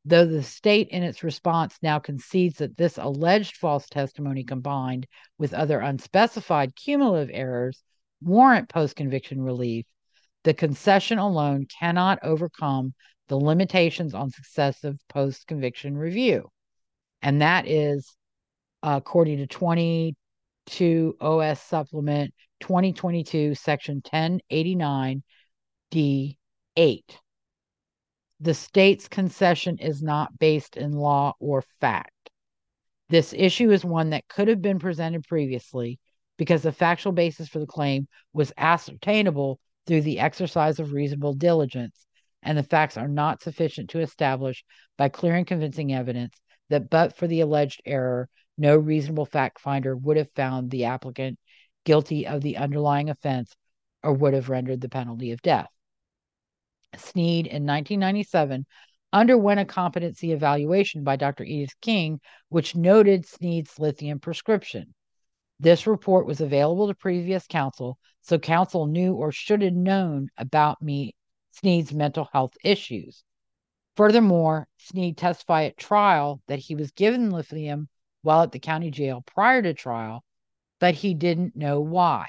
Though the state, in its response, now concedes that this alleged false testimony combined with other unspecified cumulative errors warrant post conviction relief, the concession alone cannot overcome the limitations on successive post conviction review. And that is, uh, according to 22 OS Supplement 2022, Section 1089 D8. The state's concession is not based in law or fact. This issue is one that could have been presented previously because the factual basis for the claim was ascertainable through the exercise of reasonable diligence, and the facts are not sufficient to establish by clear and convincing evidence that but for the alleged error, no reasonable fact finder would have found the applicant guilty of the underlying offense or would have rendered the penalty of death. Sneed in 1997 underwent a competency evaluation by Dr. Edith King, which noted Sneed's lithium prescription. This report was available to previous counsel, so counsel knew or should have known about me Sneed's mental health issues. Furthermore, Sneed testified at trial that he was given lithium while at the county jail prior to trial, but he didn't know why.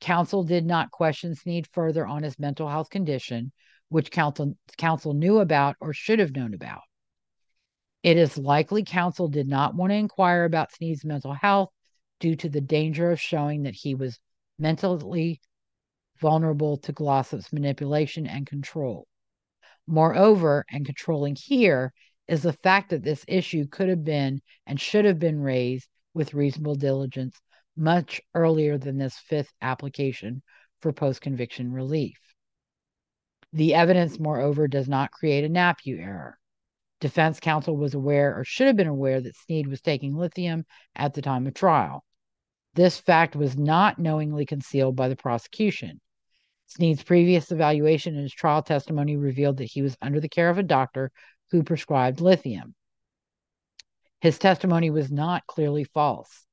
Counsel did not question Sneed further on his mental health condition, which counsel, counsel knew about or should have known about. It is likely counsel did not want to inquire about Sneed's mental health due to the danger of showing that he was mentally vulnerable to Glossip's manipulation and control. Moreover, and controlling here is the fact that this issue could have been and should have been raised with reasonable diligence much earlier than this fifth application for post conviction relief. The evidence, moreover, does not create a Napue error. Defense counsel was aware or should have been aware that Sneed was taking lithium at the time of trial. This fact was not knowingly concealed by the prosecution. Sneed's previous evaluation and his trial testimony revealed that he was under the care of a doctor who prescribed lithium. His testimony was not clearly false.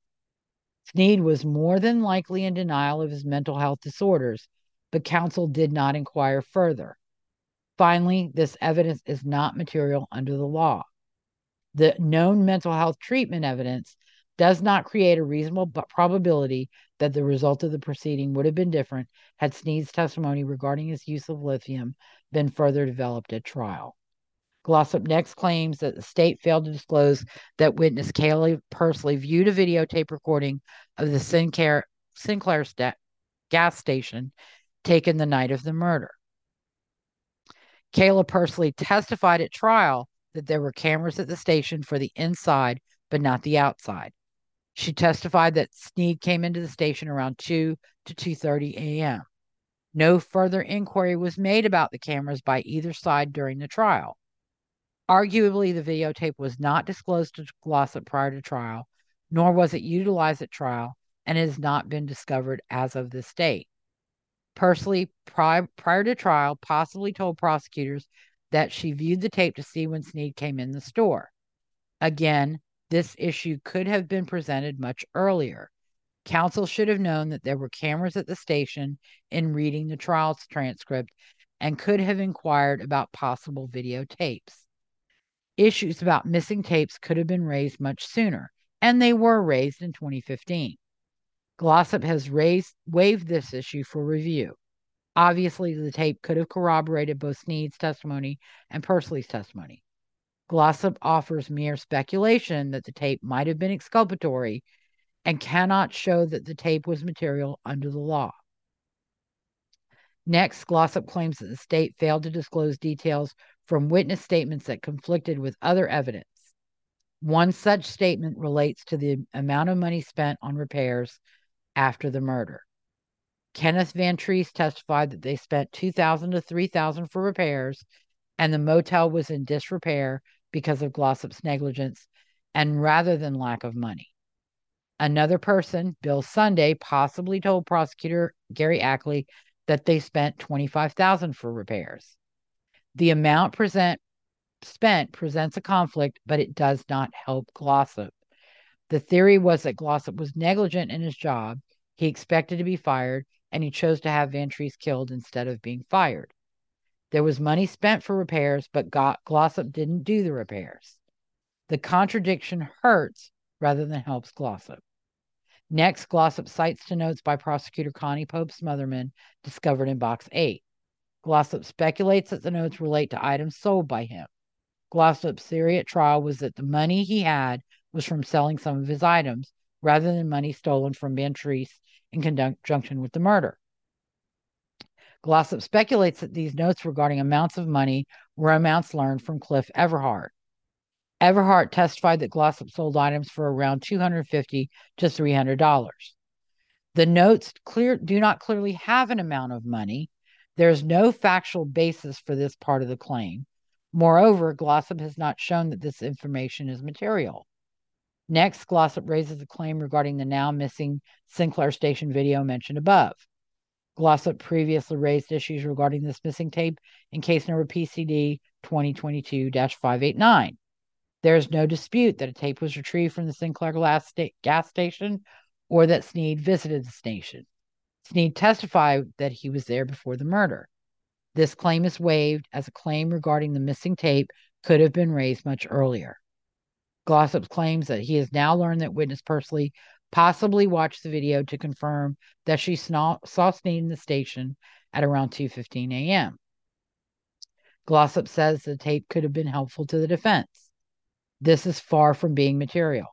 Sneed was more than likely in denial of his mental health disorders, but counsel did not inquire further. Finally, this evidence is not material under the law. The known mental health treatment evidence does not create a reasonable probability that the result of the proceeding would have been different had Sneed's testimony regarding his use of lithium been further developed at trial. Glossip next claims that the state failed to disclose that witness Kaylee Pursley viewed a videotape recording of the Sinclair, Sinclair gas station taken the night of the murder. Kayla Pursley testified at trial that there were cameras at the station for the inside, but not the outside. She testified that Sneed came into the station around 2 to 2:30 a.m. No further inquiry was made about the cameras by either side during the trial. Arguably, the videotape was not disclosed to Glossip prior to trial, nor was it utilized at trial, and has not been discovered as of this date. Pursley, pri- prior to trial, possibly told prosecutors that she viewed the tape to see when Sneed came in the store. Again, this issue could have been presented much earlier. Counsel should have known that there were cameras at the station in reading the trial transcript and could have inquired about possible videotapes. Issues about missing tapes could have been raised much sooner, and they were raised in 2015. Glossip has raised, waived this issue for review. Obviously, the tape could have corroborated both Sneed's testimony and Pursley's testimony. Glossip offers mere speculation that the tape might have been exculpatory and cannot show that the tape was material under the law. Next, Glossip claims that the state failed to disclose details from witness statements that conflicted with other evidence. One such statement relates to the amount of money spent on repairs after the murder. Kenneth Van Treese testified that they spent 2000 to 3000 for repairs and the motel was in disrepair because of Glossip's negligence and rather than lack of money. Another person, Bill Sunday, possibly told prosecutor Gary Ackley that they spent 25,000 for repairs. The amount present spent presents a conflict, but it does not help Glossip. The theory was that Glossip was negligent in his job. He expected to be fired, and he chose to have Van Treese killed instead of being fired. There was money spent for repairs, but Glossip didn't do the repairs. The contradiction hurts rather than helps Glossip. Next, Glossip cites to notes by prosecutor Connie Pope Smothermon discovered in Box 8. Glossip speculates that the notes relate to items sold by him. Glossip's theory at trial was that the money he had was from selling some of his items rather than money stolen from Van Treese in conjunction with the murder. Glossip speculates that these notes regarding amounts of money were amounts learned from Cliff Everhart. Everhart testified that Glossip sold items for around $250 to $300. The notes clear do not clearly have an amount of money. There is no factual basis for this part of the claim. Moreover, Glossip has not shown that this information is material. Next, Glossip raises a claim regarding the now missing Sinclair Station video mentioned above. Glossip previously raised issues regarding this missing tape in case number PCD 2022 589. There is no dispute that a tape was retrieved from the Sinclair gas station or that Sneed visited the station. Sneed testified that he was there before the murder. This claim is waived as a claim regarding the missing tape could have been raised much earlier. Glossip claims that he has now learned that witness Pursley possibly watched the video to confirm that she saw Sneed in the station at around 2:15 a.m. Glossip says the tape could have been helpful to the defense. This is far from being material.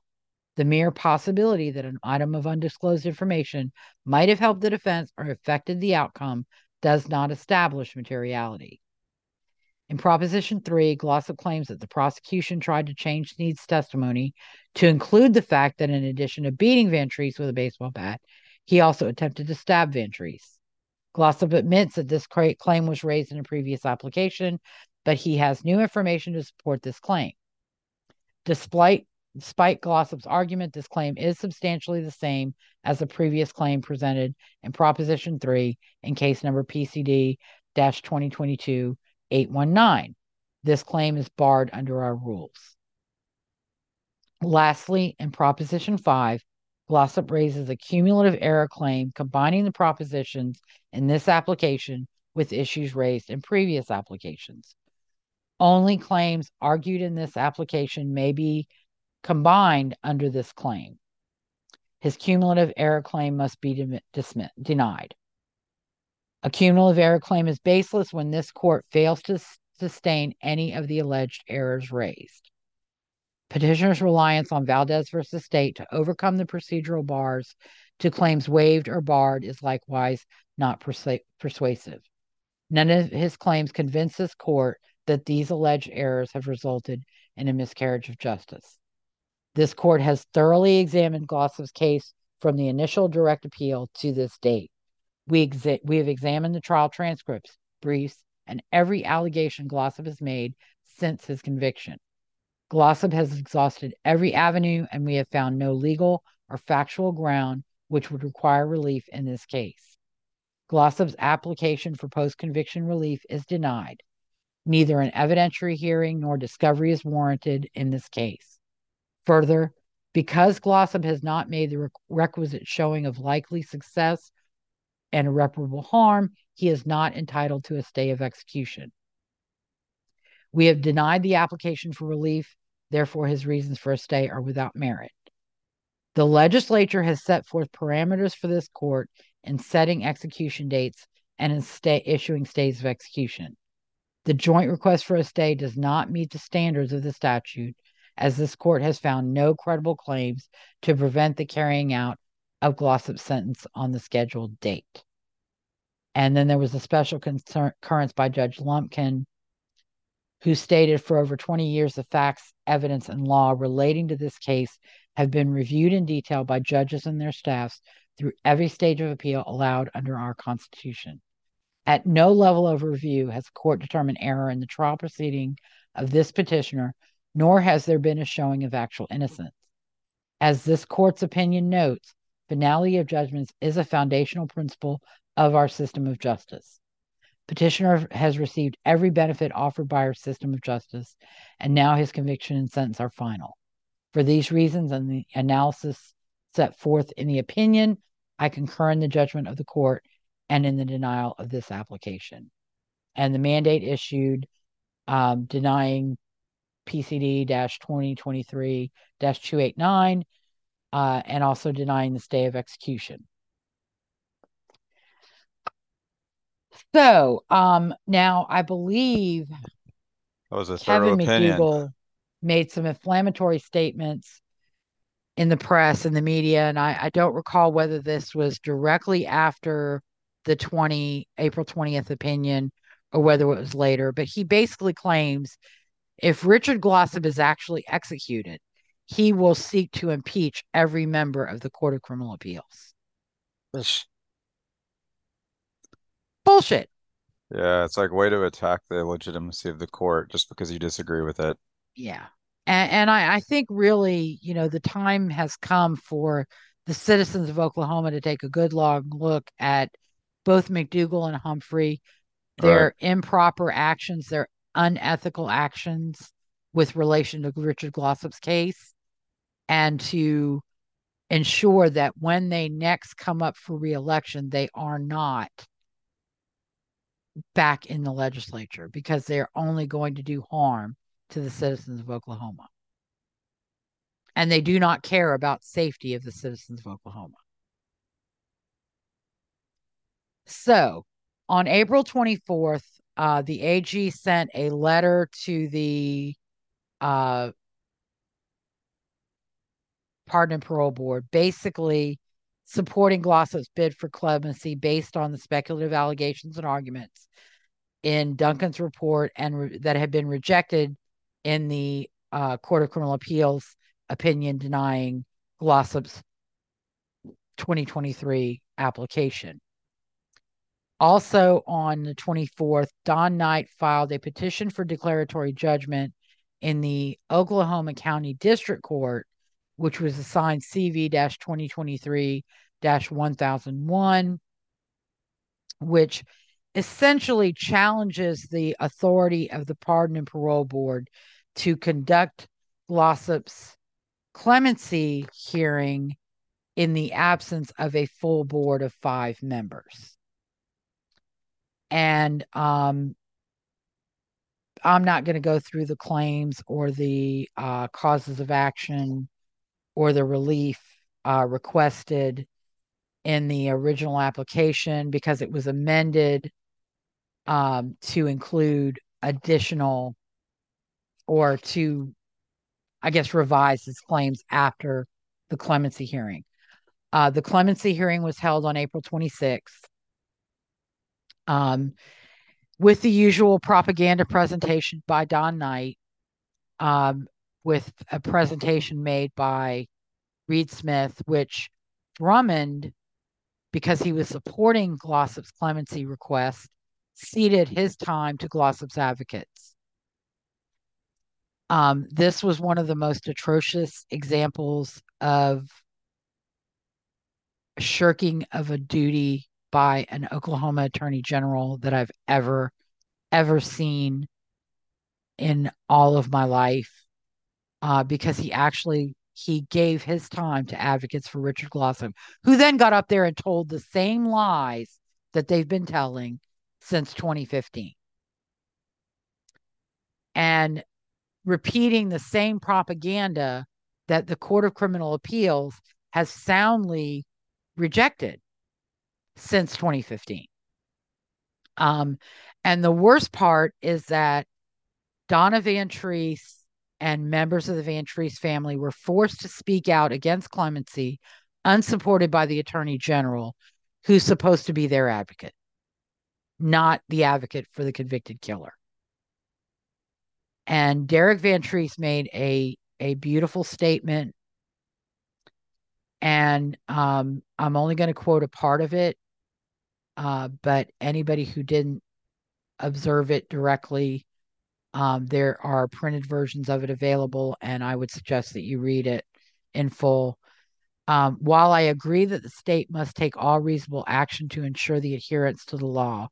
The mere possibility that an item of undisclosed information might have helped the defense or affected the outcome does not establish materiality. In Proposition 3, Glossip claims that the prosecution tried to change Sneed's testimony to include the fact that in addition to beating Van with a baseball bat, he also attempted to stab Van. Glossip admits that this claim was raised in a previous application, but he has new information to support this claim. Despite, despite Glossip's argument, this claim is substantially the same as the previous claim presented in Proposition 3 in case number PCD 2022 819. This claim is barred under our rules. Lastly, in Proposition 5, Glossip raises a cumulative error claim combining the propositions in this application with issues raised in previous applications. Only claims argued in this application may be combined under this claim. His cumulative error claim must be de- denied. A cumulative error claim is baseless when this court fails to sustain any of the alleged errors raised. Petitioner's reliance on Valdez versus State to overcome the procedural bars to claims waived or barred is likewise not persu- persuasive. None of his claims convince this court that these alleged errors have resulted in a miscarriage of justice. This court has thoroughly examined Glossip's case from the initial direct appeal to this date. We, exa- we have examined the trial transcripts, briefs, and every allegation Glossip has made since his conviction. Glossip has exhausted every avenue, and we have found no legal or factual ground which would require relief in this case. Glossip's application for post conviction relief is denied. Neither an evidentiary hearing nor discovery is warranted in this case. Further, because Glossip has not made the requisite showing of likely success and irreparable harm, he is not entitled to a stay of execution. We have denied the application for relief, therefore, his reasons for a stay are without merit. The legislature has set forth parameters for this court in setting execution dates and in stay, issuing stays of execution. The joint request for a stay does not meet the standards of the statute, as this court has found no credible claims to prevent the carrying out of Glossip's sentence on the scheduled date. And then there was a special concurrence by Judge Lumpkin, who stated for over 20 years the facts, evidence, and law relating to this case have been reviewed in detail by judges and their staffs through every stage of appeal allowed under our Constitution. At no level of review has the court determined error in the trial proceeding of this petitioner, nor has there been a showing of actual innocence. As this court's opinion notes, finality of judgments is a foundational principle of our system of justice. Petitioner has received every benefit offered by our system of justice, and now his conviction and sentence are final. For these reasons and the analysis set forth in the opinion, I concur in the judgment of the court and in the denial of this application. And the mandate issued um, denying PCD 2023 289 uh, and also denying the stay of execution. So um, now I believe that was a Kevin opinion. McDugle made some inflammatory statements in the press and the media, and I, I don't recall whether this was directly after the 20 April 20th opinion or whether it was later, but he basically claims if Richard Glossip is actually executed, he will seek to impeach every member of the Court of Criminal Appeals. Bullshit. Yeah, it's like way to attack the legitimacy of the court just because you disagree with it. Yeah. And, and I, I think really, you know, the time has come for the citizens of Oklahoma to take a good long look at both McDugle and Humphrey, their right. improper actions, their unethical actions with relation to Richard Glossip's case, and to ensure that when they next come up for reelection, they are not back in the legislature because they're only going to do harm to the citizens of Oklahoma. And they do not care about safety of the citizens of Oklahoma. So, on April 24th, uh, the AG sent a letter to the uh, Pardon and Parole Board, basically supporting Glossip's bid for clemency based on the speculative allegations and arguments in Duncan's report and re- that had been rejected in the uh, Court of Criminal Appeals opinion denying Glossip's 2023 application. Also on the 24th, Don Knight filed a petition for declaratory judgment in the Oklahoma County District Court, which was assigned CV 2023 1001, which essentially challenges the authority of the Pardon and Parole Board to conduct Glossip's clemency hearing in the absence of a full board of five members. And um, I'm not going to go through the claims or the uh, causes of action or the relief uh, requested in the original application because it was amended um, to include additional or to, I guess, revise his claims after the clemency hearing. Uh, the clemency hearing was held on April 26th. Um, with the usual propaganda presentation by Don Knight, um, with a presentation made by Reed Smith, which Drummond, because he was supporting Glossip's clemency request, ceded his time to Glossip's advocates. Um, this was one of the most atrocious examples of shirking of a duty by an Oklahoma attorney general that I've ever, ever seen in all of my life. Uh, because he actually he gave his time to advocates for Richard Glossip, who then got up there and told the same lies that they've been telling since 2015. And repeating the same propaganda that the Court of Criminal Appeals has soundly rejected since 2015. Um, and the worst part is that Donna Van Treese and members of the Van Treese family were forced to speak out against clemency, unsupported by the attorney general, who's supposed to be their advocate, not the advocate for the convicted killer. And Derek Van Treese made a a beautiful statement and um, I'm only going to quote a part of it. Uh, but anybody who didn't observe it directly, um, there are printed versions of it available, and I would suggest that you read it in full. Um, while I agree that the state must take all reasonable action to ensure the adherence to the law,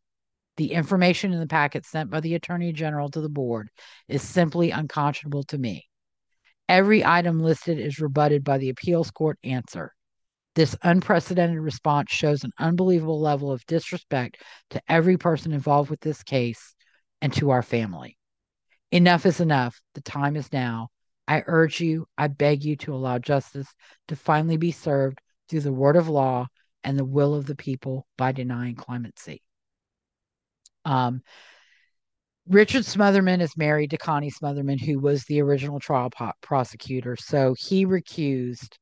the information in the packet sent by the Attorney General to the board is simply unconscionable to me. Every item listed is rebutted by the appeals court answer. This unprecedented response shows an unbelievable level of disrespect to every person involved with this case and to our family. Enough is enough. The time is now. I urge you, I beg you to allow justice to finally be served through the word of law and the will of the people by denying clemency. Um, Richard Smothermon is married to Connie Smothermon, who was the original trial prosecutor. So he recused.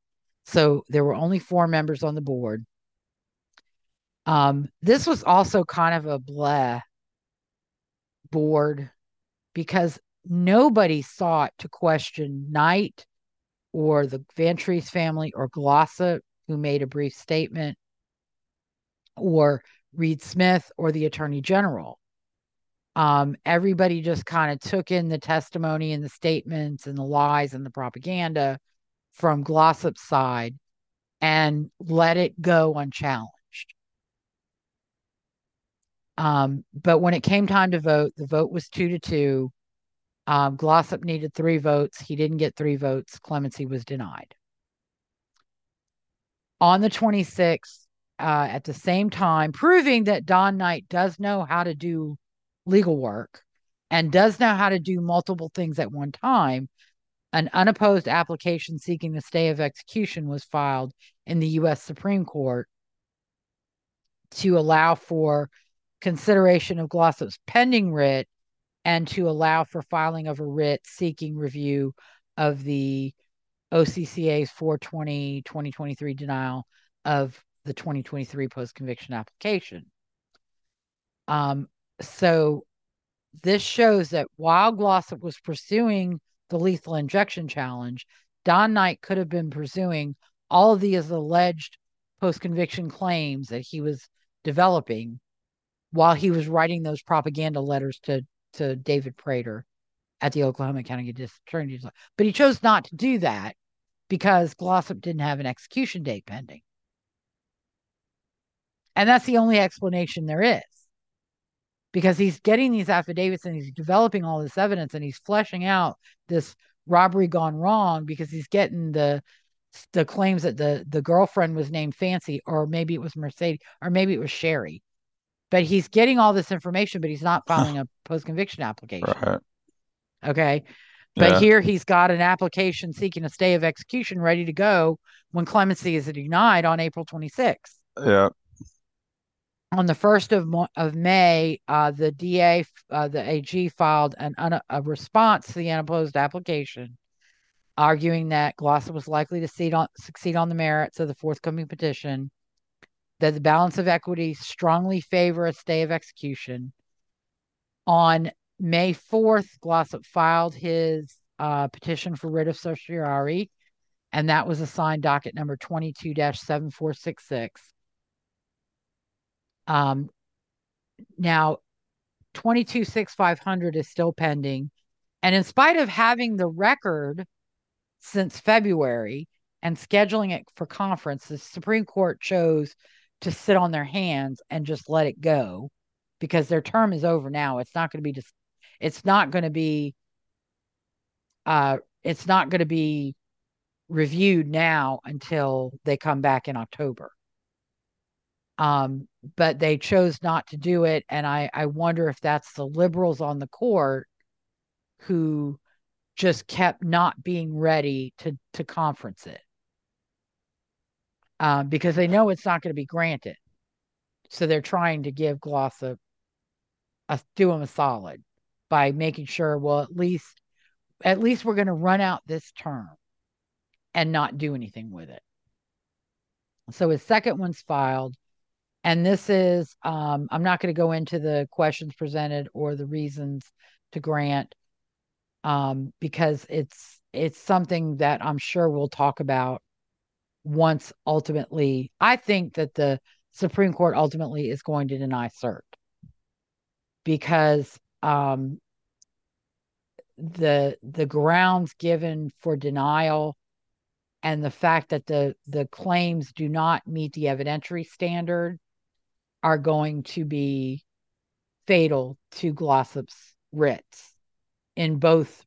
So there were only four members on the board. Um, this was also kind of a blah board because nobody sought to question Knight or the Van Treese family or Glossip, who made a brief statement, or Reed Smith or the Attorney General um, everybody just kind of took in the testimony and the statements and the lies and the propaganda from Glossip's side and let it go unchallenged. Um, but when it came time to vote, the vote was two to two. Um, Glossip needed three votes. He didn't get three votes. Clemency was denied. On the 26th, uh, at the same time, proving that Don Knight does know how to do legal work and does know how to do multiple things at one time, an unopposed application seeking the stay of execution was filed in the U.S. Supreme Court to allow for consideration of Glossip's pending writ and to allow for filing of a writ seeking review of the OCCA's 420 2023 denial of the 2023 post conviction application. Um, so this shows that while Glossip was pursuing the lethal injection challenge, Don Knight could have been pursuing all of these alleged post conviction claims that he was developing while he was writing those propaganda letters to, to David Prater at the Oklahoma County District Attorney's Office. But he chose not to do that because Glossip didn't have an execution date pending. And that's the only explanation there is because he's getting these affidavits and he's developing all this evidence and he's fleshing out this robbery gone wrong because he's getting the the claims that the the girlfriend was named Fancy or maybe it was Mercedes or maybe it was Sherry. But he's getting all this information, but he's not filing a post conviction application. Right. Okay. But yeah. here he's got an application seeking a stay of execution ready to go when clemency is denied on April 26th. Yeah on the 1st of, of May, uh, the DA, uh, the AG filed an, un, a response to the unopposed application. arguing that Glossip was likely to on, succeed on the merits of the forthcoming petition, that the balance of equity strongly favor stay of execution. On May 4th, Glossip filed his uh, petition for writ of certiorari, and that was assigned docket number 22 7466. Um, now, 226500 is still pending. And in spite of having the record since February and scheduling it for conference, the Supreme Court chose to sit on their hands and just let it go because their term is over now. It's not going to be just, it's not going to be, uh, it's not going to be reviewed now until they come back in October. Um, but they chose not to do it. And I, I wonder if that's the liberals on the court who just kept not being ready to to conference it um, because they know it's not going to be granted. So they're trying to give Glossip a do him a solid by making sure, well, at least at least we're going to run out this term and not do anything with it. So his second one's filed. And this is, um, I'm not going to go into the questions presented or the reasons to grant um, because it's it's something that I'm sure we'll talk about once ultimately. I think that the Supreme Court ultimately is going to deny cert because um, the the grounds given for denial and the fact that the the claims do not meet the evidentiary standard are going to be fatal to Glossip's writs in both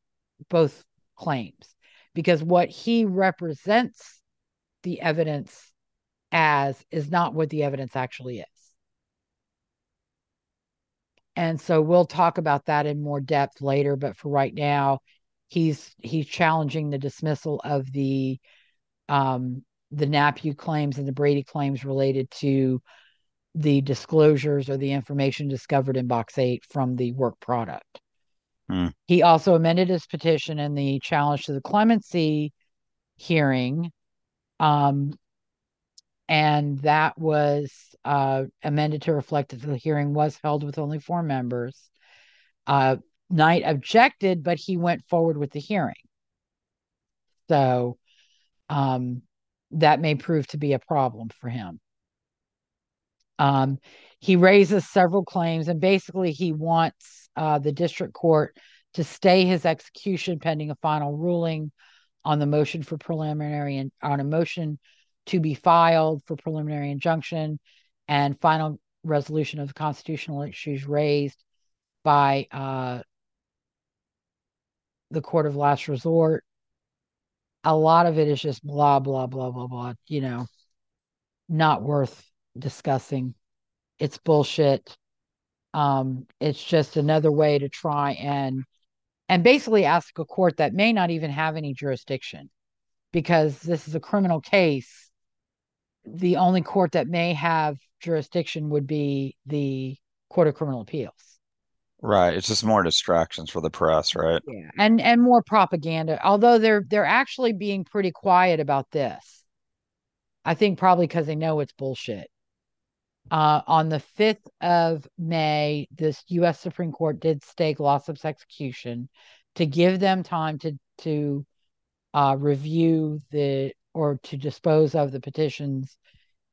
both claims because what he represents the evidence as is not what the evidence actually is. And so we'll talk about that in more depth later, but for right now, he's he's challenging the dismissal of the um the Napue claims and the Brady claims related to the disclosures or the information discovered in box eight from the work product. Hmm. He also amended his petition in the challenge to the clemency hearing. Um, and that was uh, amended to reflect that the hearing was held with only four members. Uh, Knight objected, but he went forward with the hearing. So um, that may prove to be a problem for him. Um, he raises several claims, and basically, he wants uh, the district court to stay his execution pending a final ruling on the motion for preliminary and on a motion to be filed for preliminary injunction and final resolution of the constitutional issues raised by uh, the court of last resort. A lot of it is just blah, blah, blah, blah, blah, you know, not worth discussing. It's bullshit. Um, it's just another way to try and and basically ask a court that may not even have any jurisdiction because this is a criminal case. The only court that may have jurisdiction would be the Court of Criminal Appeals. Right. It's just more distractions for the press, right? Yeah. And and more propaganda. Although they're they're actually being pretty quiet about this. I think probably because they know it's bullshit. Uh, on the 5th of May, this U.S. Supreme Court did stay Glossip's execution to give them time to to uh, review the or to dispose of the petitions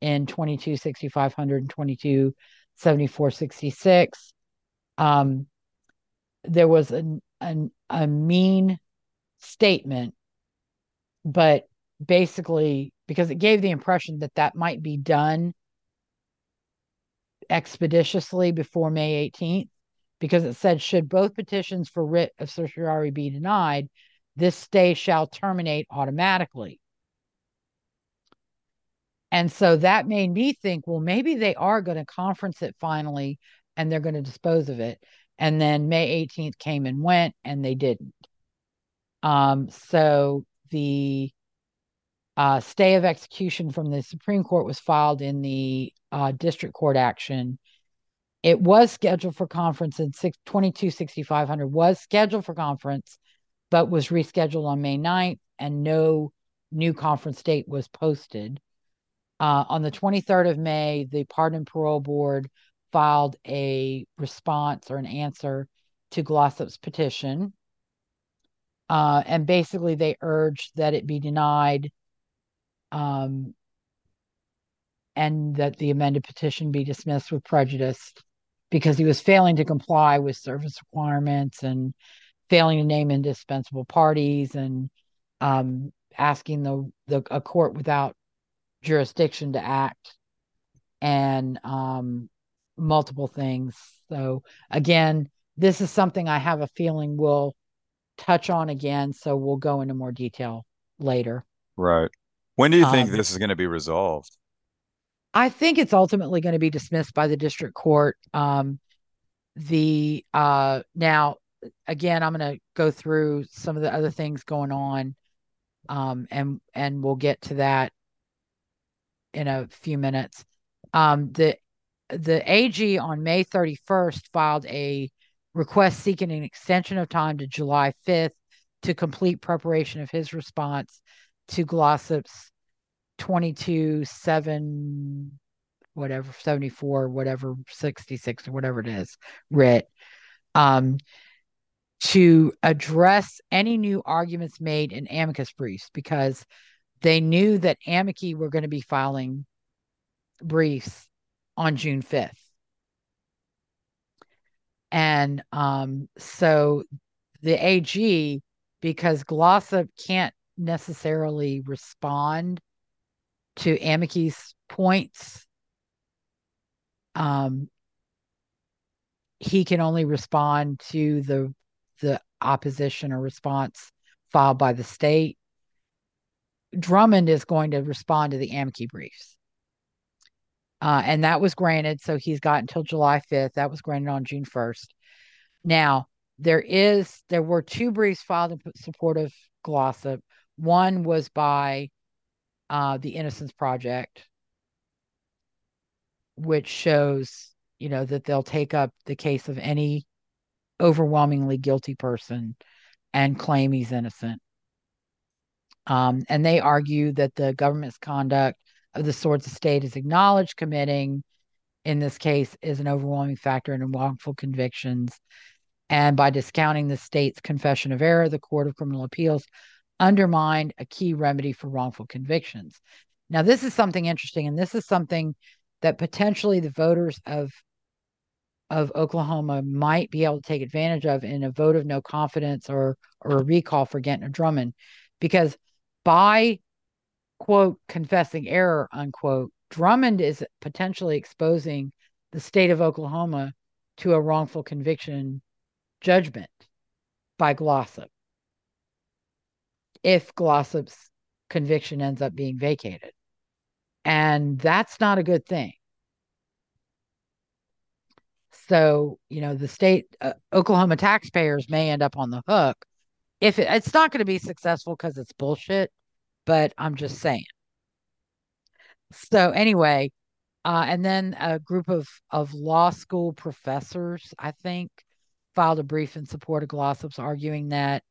in 22 6500 and 22 7466 um, there was an, an, a mean statement but basically because it gave the impression that that might be done expeditiously before May 18th because it said, should both petitions for writ of certiorari be denied, this stay shall terminate automatically. And so that made me think, well, maybe they are going to conference it finally and they're going to dispose of it. And then May 18th came and went and they didn't. Um, so the uh, stay of execution from the Supreme Court was filed in the uh, district court action. It was scheduled for conference in 22 6500 was scheduled for conference but was rescheduled on May 9th, and no new conference date was posted. Uh, on the 23rd of May, the Pardon and Parole Board filed a response or an answer to Glossip's petition. Uh, and basically, they urged that it be denied um, and that the amended petition be dismissed with prejudice because he was failing to comply with service requirements and failing to name indispensable parties and um, asking the, the a court without jurisdiction to act and um, multiple things. So again, this is something I have a feeling we'll touch on again. So we'll go into more detail later. Right. When do you think um, this is going to be resolved? I think it's ultimately going to be dismissed by the district court. Um, the uh, now again, I'm going to go through some of the other things going on, um, and and we'll get to that in a few minutes. Um, the the AG on May 31st filed a request seeking an extension of time to July 5th to complete preparation of his response to Glossip's 22 7 whatever 74 whatever 66 or whatever it is writ um to address any new arguments made in amicus briefs because they knew that amici were going to be filing briefs on June 5th. And um, so the AG, because Glossip can't necessarily respond to Amici's points, um, he can only respond to the the opposition or response filed by the state. Drummond is going to respond to the Amici briefs. Uh, and that was granted. So he's got until July 5th. That was granted on June 1st. Now, there is there were two briefs filed in support of Glossip. One was by uh, the Innocence Project, which shows, you know, that they'll take up the case of any overwhelmingly guilty person and claim he's innocent. Um, and they argue that the government's conduct of the sorts of state is acknowledged committing, in this case, is an overwhelming factor in wrongful convictions. And by discounting the state's confession of error, the Court of Criminal Appeals undermined a key remedy for wrongful convictions. Now, this is something interesting, and this is something that potentially the voters of of Oklahoma might be able to take advantage of in a vote of no confidence or or a recall for Gentner Drummond, because by quote confessing error unquote, Drummond is potentially exposing the state of Oklahoma to a wrongful conviction judgment by Glossip if Glossip's conviction ends up being vacated. And that's not a good thing. So, you know, the state, uh, Oklahoma taxpayers may end up on the hook if it, it's not going to be successful because it's bullshit, but I'm just saying. So, anyway, uh, and then a group of, of law school professors, I think, filed a brief in support of Glossip's, arguing that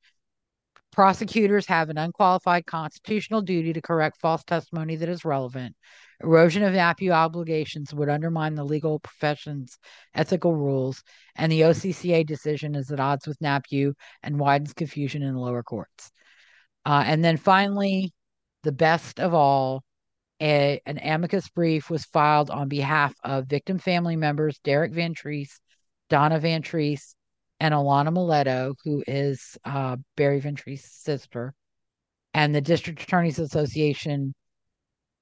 prosecutors have an unqualified constitutional duty to correct false testimony that is relevant, Erosion of Napue obligations would undermine the legal profession's ethical rules, and the OCCA decision is at odds with Napue and widens confusion in the lower courts. Uh, and then finally, the best of all, a, an amicus brief was filed on behalf of victim family members Derek Van Treese, Donna Van Treese, and Alana Mileto, who is uh, Barry Van Treese's sister, and the District Attorneys Association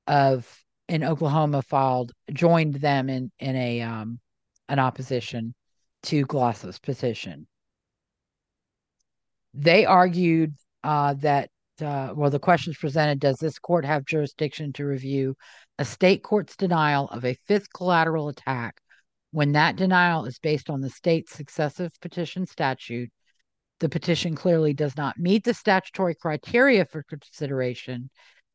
of in Oklahoma filed joined them in in a um an opposition to Glossip's petition. They argued uh, that uh, well, the questions presented: Does this court have jurisdiction to review a state court's denial of a fifth collateral attack when that denial is based on the state's successive petition statute? The petition clearly does not meet the statutory criteria for consideration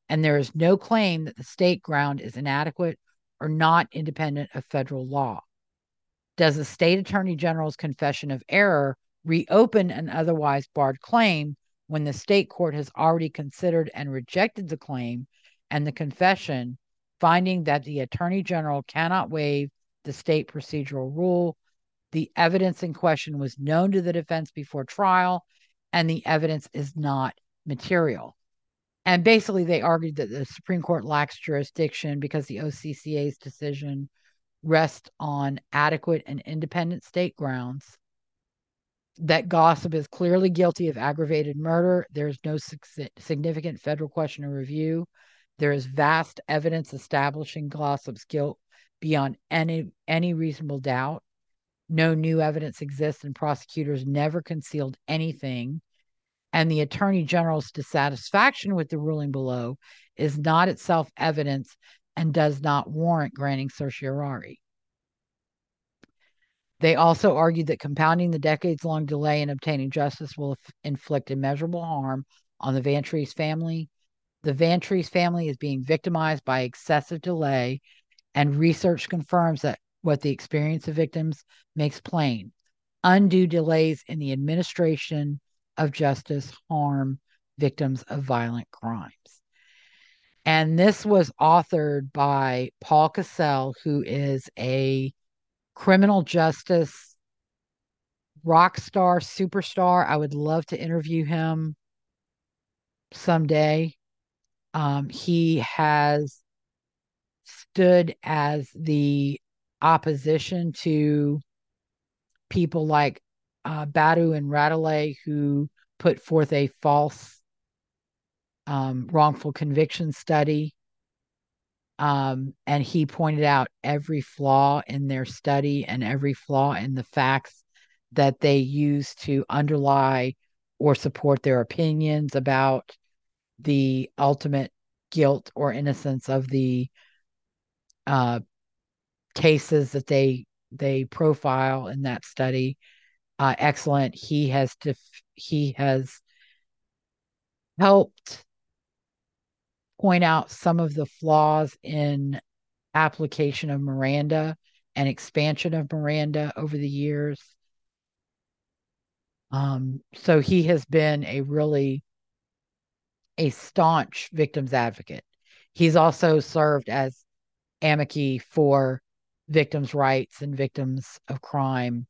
and there is no claim that the state ground is inadequate or not independent of federal law. Does the state attorney general's confession of error reopen an otherwise barred claim when the state court has already considered and rejected the claim and the confession, finding that the attorney general cannot waive the state procedural rule. The evidence in question was known to the defense before trial, and the evidence is not material. And basically, they argued that the Supreme Court lacks jurisdiction because the OCCA's decision rests on adequate and independent state grounds that Glossip is clearly guilty of aggravated murder. There's no significant federal question of review. There is vast evidence establishing Glossip's guilt beyond any any reasonable doubt. No new evidence exists, and prosecutors never concealed anything. And the attorney general's dissatisfaction with the ruling below is not itself evidence and does not warrant granting certiorari. They also argued that compounding the decades long delay in obtaining justice will inflict immeasurable harm on the Van Treese family. The Van Treese family is being victimized by excessive delay, and research confirms that what the experience of victims makes plain. Undue delays in the administration of justice harm victims of violent crimes. And this was authored by Paul Cassell, who is a criminal justice rock star, superstar. I would love to interview him someday. Um, he has stood as the opposition to people like uh, Bedau and Radelet, who put forth a false um, wrongful conviction study. Um, and he pointed out every flaw in their study and every flaw in the facts that they use to underlie or support their opinions about the ultimate guilt or innocence of the uh, cases that they they profile in that study. Uh, excellent. He has def- he has helped point out some of the flaws in application of Miranda and expansion of Miranda over the years. Um, so he has been a really a staunch victims advocate. He's also served as amici for victims' rights and victims of crime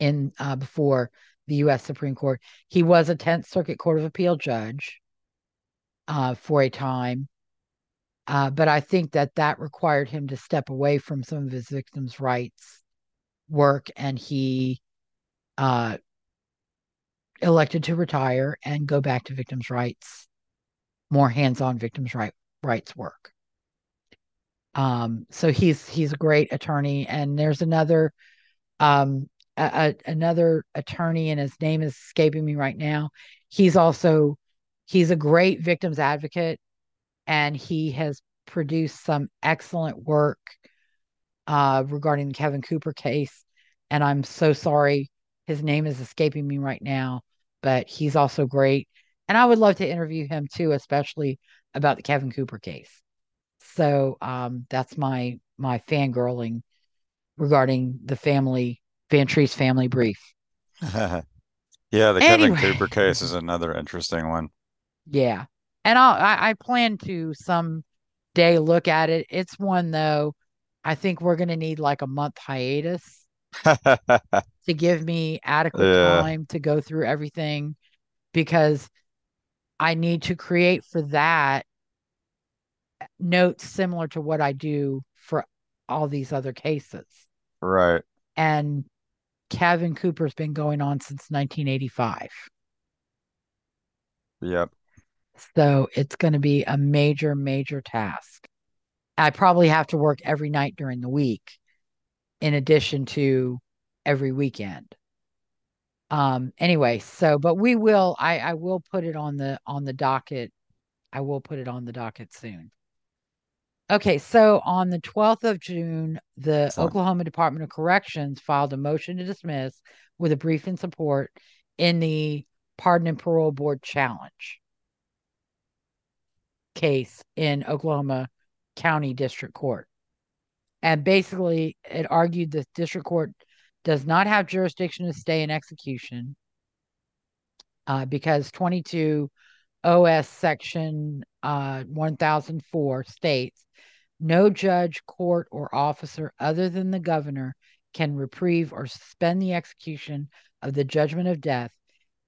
in uh, before the U.S. Supreme Court. He was a Tenth Circuit Court of Appeal judge uh, for a time. Uh, but I think that that required him to step away from some of his victims' rights work, and he uh, elected to retire and go back to victims' rights, more hands-on victims' right, rights work. Um, so he's he's a great attorney, and there's another um, a, a, another attorney, and his name is escaping me right now. He's also he's a great victims advocate and he has produced some excellent work uh, regarding the Kevin Cooper case. And I'm so sorry his name is escaping me right now, but he's also great. And I would love to interview him too, especially about the Kevin Cooper case. So um, that's my my fangirling regarding the family Van Treese family brief. <laughs> yeah, the anyway. Kevin Cooper case is another interesting one. Yeah. And I'll, I, I plan to some day look at it. It's one though, I think we're going to need like a month hiatus <laughs> to give me adequate yeah. time to go through everything because I need to create for that notes similar to what I do for all these other cases. Right. And Kevin Cooper's been going on since 1985. Yep. So it's going to be a major, major task. I probably have to work every night during the week in addition to every weekend. Um anyway, so but we will I I will put it on the on the docket. I will put it on the docket soon. Okay, so on the 12th of June, the Oklahoma Department of Corrections filed a motion to dismiss with a brief in support in the Pardon and Parole Board challenge case in Oklahoma County District Court. And basically, it argued the district court does not have jurisdiction to stay in execution. uh, because 22 OS section uh, 1004 states no judge, court, or officer other than the governor can reprieve or suspend the execution of the judgment of death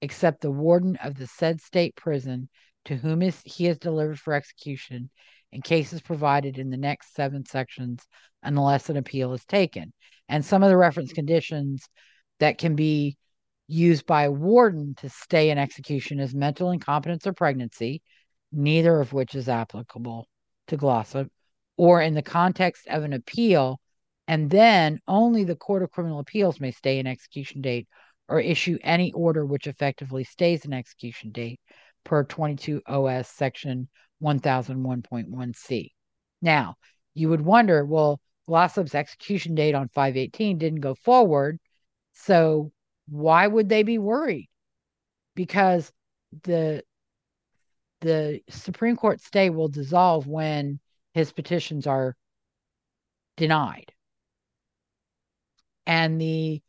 except the warden of the said state prison to whom is, he is delivered for execution in cases provided in the next seven sections unless an appeal is taken. And some of the reference conditions that can be used by a warden to stay an execution is mental incompetence or pregnancy, neither of which is applicable to Glossip, or in the context of an appeal, and then only the Court of Criminal Appeals may stay an execution date or issue any order which effectively stays an execution date per 22 OS section 1001.1c. Now, you would wonder, well, Glossip's execution date on 518 didn't go forward, so why would they be worried? Because the the Supreme Court stay will dissolve when his petitions are denied. And the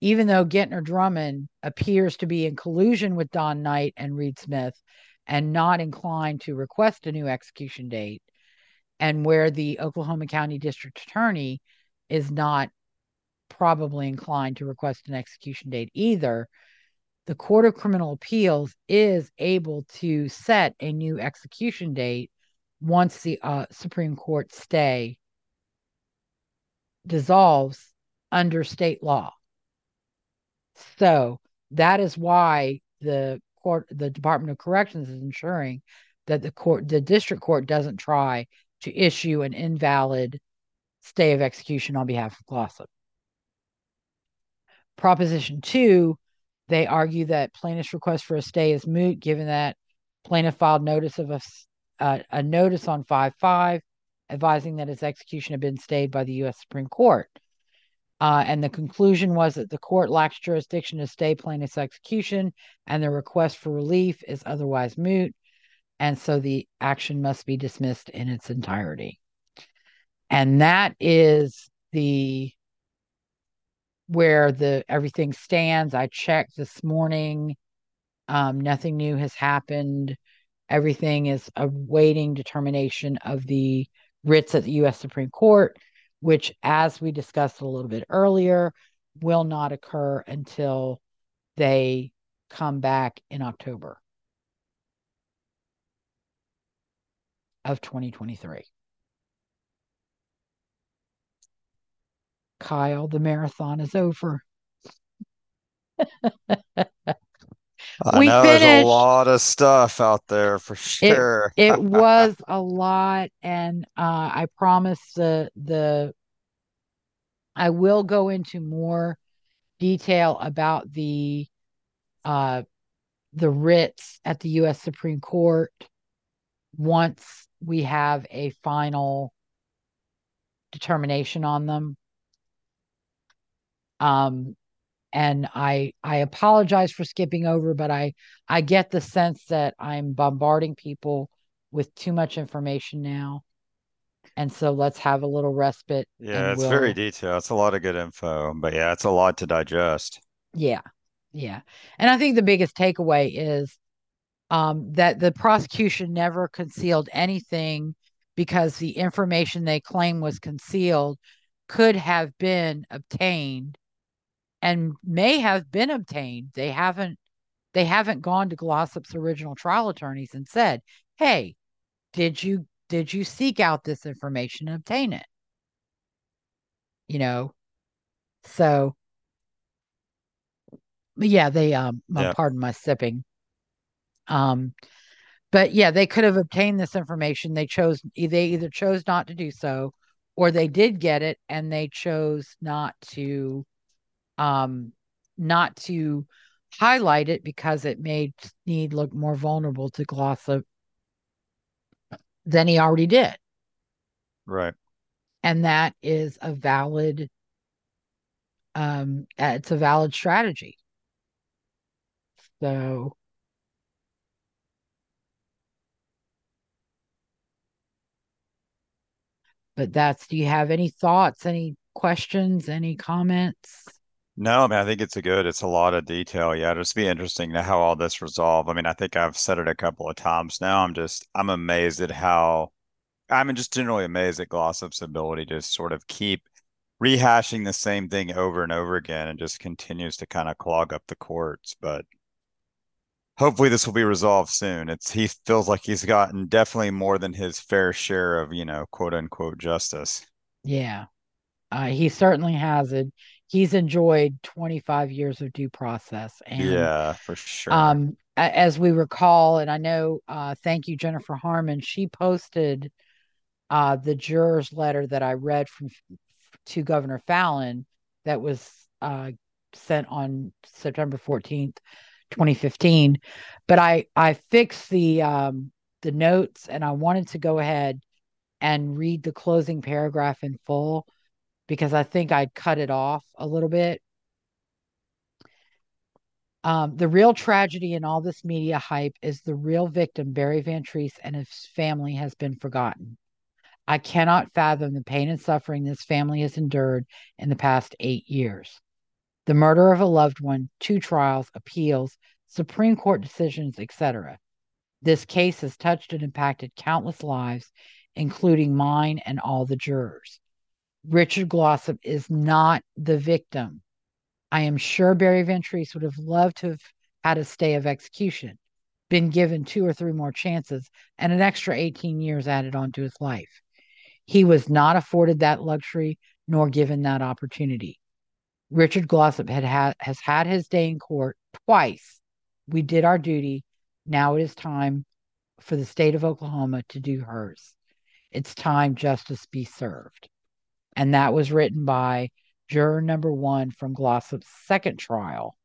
even though Gentner Drummond appears to be in collusion with Don Knight and Reed Smith and not inclined to request a new execution date, and where the Oklahoma County District Attorney is not probably inclined to request an execution date either, the Court of Criminal Appeals is able to set a new execution date once the uh, Supreme Court stay dissolves under state law. So that is why the court, the Department of Corrections is ensuring that the court, the district court doesn't try to issue an invalid stay of execution on behalf of Glossip. Proposition two, they argue that plaintiff's request for a stay is moot given that plaintiff filed notice of a, uh, a notice on 5-5 advising that his execution had been stayed by the U.S. Supreme Court. Uh, and the conclusion was that the court lacks jurisdiction to stay plaintiff's execution and the request for relief is otherwise moot. And so the action must be dismissed in its entirety. And that is the where the everything stands. I checked this morning. Um, nothing new has happened. Everything is awaiting determination of the writs at the U.S. Supreme Court, which, as we discussed a little bit earlier, will not occur until they come back in October of 2023. Kyle, the marathon is over. I we know finished. there's a lot of stuff out there for sure. It, it <laughs> was a lot, and uh, I promise the the I will go into more detail about the uh, the writs at the U.S. Supreme Court once we have a final determination on them. Um, and I I apologize for skipping over, but I I get the sense that I'm bombarding people with too much information now, and so let's have a little respite. Yeah, it's we'll... very detailed. It's a lot of good info, but yeah, it's a lot to digest. Yeah, yeah, and I think the biggest takeaway is um, that the prosecution never concealed anything because the information they claim was concealed could have been obtained and may have been obtained. They haven't they haven't gone to Glossip's original trial attorneys and said, "Hey, did you did you seek out this information and obtain it?" You know. So yeah, they um yeah. pardon my sipping. Um but yeah, they could have obtained this information. They chose they either chose not to do so or they did get it and they chose not to um, not to highlight it because it made Sneed look more vulnerable to Glossip than he already did. Right. And that is a valid um it's a valid strategy. So but that's do you have any thoughts, any questions, any comments? No, I mean, I think it's a good, it's a lot of detail. Yeah, it'll just be interesting to how all this resolve. I mean, I think I've said it a couple of times now. I'm just, I'm amazed at how, I'm just generally amazed at Glossip's ability to sort of keep rehashing the same thing over and over again and just continues to kind of clog up the courts. But hopefully this will be resolved soon. It's he feels like he's gotten definitely more than his fair share of, you know, quote unquote justice. Yeah, uh, he certainly has it. He's enjoyed 25 years of due process, and Yeah, for sure. um, as we recall, and I know, uh, thank you, Jennifer Harmon. She posted uh, the juror's letter that I read from to Governor Fallin that was uh, sent on September 14th, 2015. But I I fixed the um, the notes, and I wanted to go ahead and read the closing paragraph in full because I think I'd cut it off a little bit. Um, the real tragedy in all this media hype is the real victim, Barry Van Treese, and his family has been forgotten. I cannot fathom the pain and suffering this family has endured in the past eight years. The murder of a loved one, two trials, appeals, Supreme Court decisions, etc. This case has touched and impacted countless lives, including mine and all the jurors. Richard Glossip is not the victim. I am sure Barry Van Treese would have loved to have had a stay of execution, been given two or three more chances, and an extra 18 years added onto his life. He was not afforded that luxury nor given that opportunity. Richard Glossip had, had has had his day in court twice. We did our duty. Now it is time for the state of Oklahoma to do hers. It's time justice be served. And that was written by juror number one from Glossip's second trial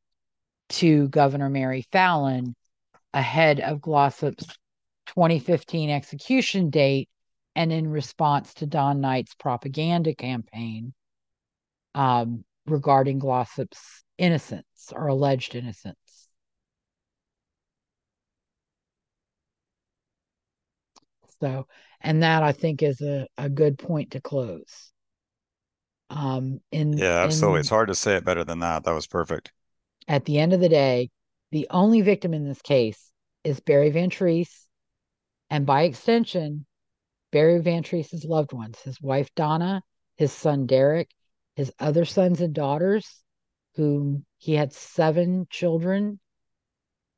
to Governor Mary Fallin ahead of Glossip's 2015 execution date and in response to Don Knight's propaganda campaign um, regarding Glossip's innocence or alleged innocence. So, and that I think is a, a good point to close. Um, in Yeah, absolutely. It's hard to say it better than that. That was perfect. at the end of the day, the only victim in this case is Barry Van Treese, and by extension, Barry Van Treese's loved ones, his wife Donna, his son Derek, his other sons and daughters, whom he had seven children.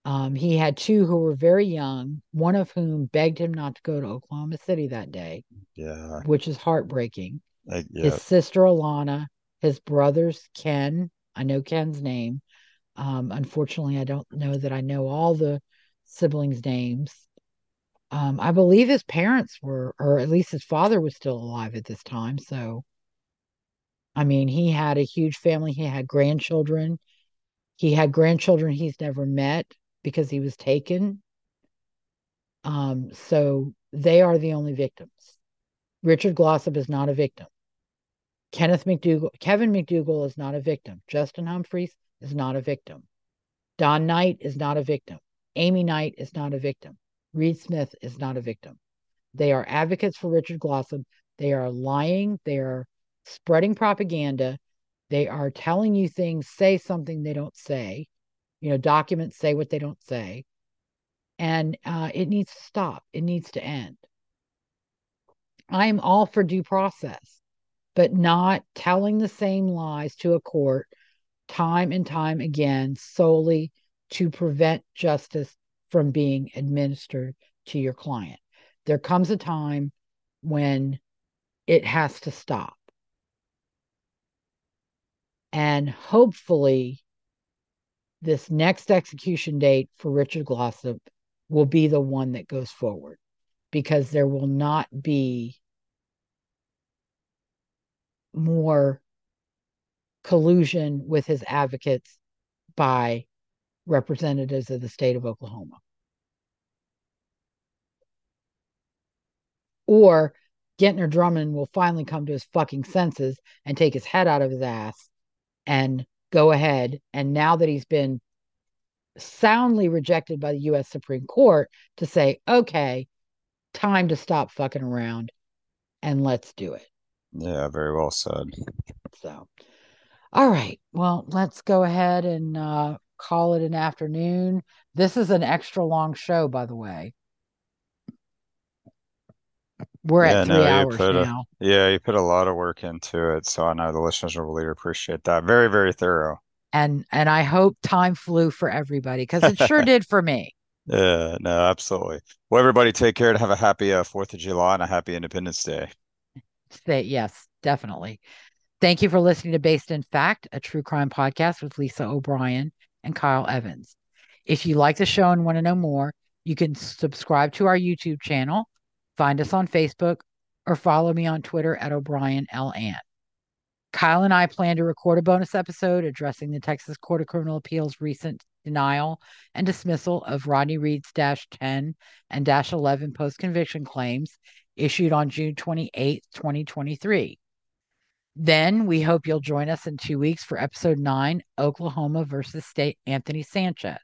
Um, he had two who were very young, one of whom begged him not to go to Oklahoma City that day, Yeah. which is heartbreaking. I, yeah. His sister Alana, his brothers Ken, I know Ken's name. Um, unfortunately, I don't know that I know all the siblings' names. Um, I believe his parents were, or at least his father was still alive at this time. So, I mean, he had a huge family. He had grandchildren. He had grandchildren he's never met because he was taken. Um, so they are the only victims. Richard Glossip is not a victim. Kenneth McDugle, Kevin McDugle is not a victim. Justin Humphreys is not a victim. Don Knight is not a victim. Amy Knight is not a victim. Reed Smith is not a victim. They are advocates for Richard Glossip. They are lying. They are spreading propaganda. They are telling you things, say something they don't say. You know, documents say what they don't say. And uh, it needs to stop. It needs to end. I am all for due process, but not telling the same lies to a court time and time again solely to prevent justice from being administered to your client. There comes a time when it has to stop. And hopefully, this next execution date for Richard Glossip will be the one that goes forward because there will not be more collusion with his advocates by representatives of the state of Oklahoma. Or Gentner Drummond will finally come to his fucking senses and take his head out of his ass and go ahead. And now that he's been soundly rejected by the US Supreme Court, to say, okay, time to stop fucking around and let's do it. Yeah, very well said. So, All right. Well, let's go ahead and uh, call it an afternoon. This is an extra long show, by the way. We're Yeah, at three no, hours put a now. yeah, you put a lot of work into it, so I know the listeners will really appreciate that. Very, very thorough. And and I hope time flew for everybody because it sure <laughs> did for me. Yeah, no, absolutely. Well, everybody take care and have a happy uh, 4th of July and a happy Independence Day. Say yes, definitely. Thank you for listening to Based in Fact, a true crime podcast with Lisa O'Brien and Kyle Evans. If you like the show and want to know more, you can subscribe to our YouTube channel, find us on Facebook, or follow me on Twitter at O'Brien L. Ant. Kyle and I plan to record a bonus episode addressing the Texas Court of Criminal Appeals' recent denial and dismissal of Rodney Reed's Dash 10 and Dash 11 post conviction claims issued on June 28, 2023. Then we hope you'll join us in two weeks for episode nine Oklahoma versus State Anthony Sanchez.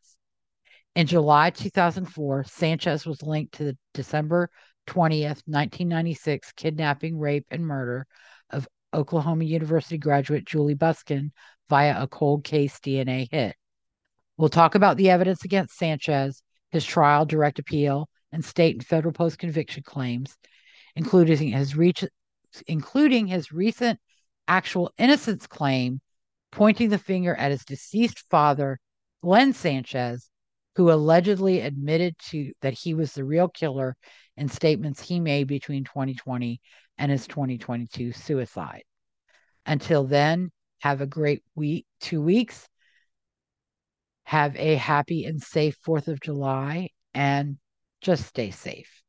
In July 2004, Sanchez was linked to the December 20th, 1996 kidnapping, rape, and murder of Oklahoma University graduate Julie Busken via a cold case DNA hit. We'll talk about the evidence against Sanchez, his trial, direct appeal, and state and federal post conviction claims, including his reach, including his recent actual innocence claim, pointing the finger at his deceased father, Glenn Sanchez, who allegedly admitted to that he was the real killer in statements he made between 2020 and his 2022 suicide. Until then, have a great week, two weeks. Have a happy and safe 4th of July and just stay safe.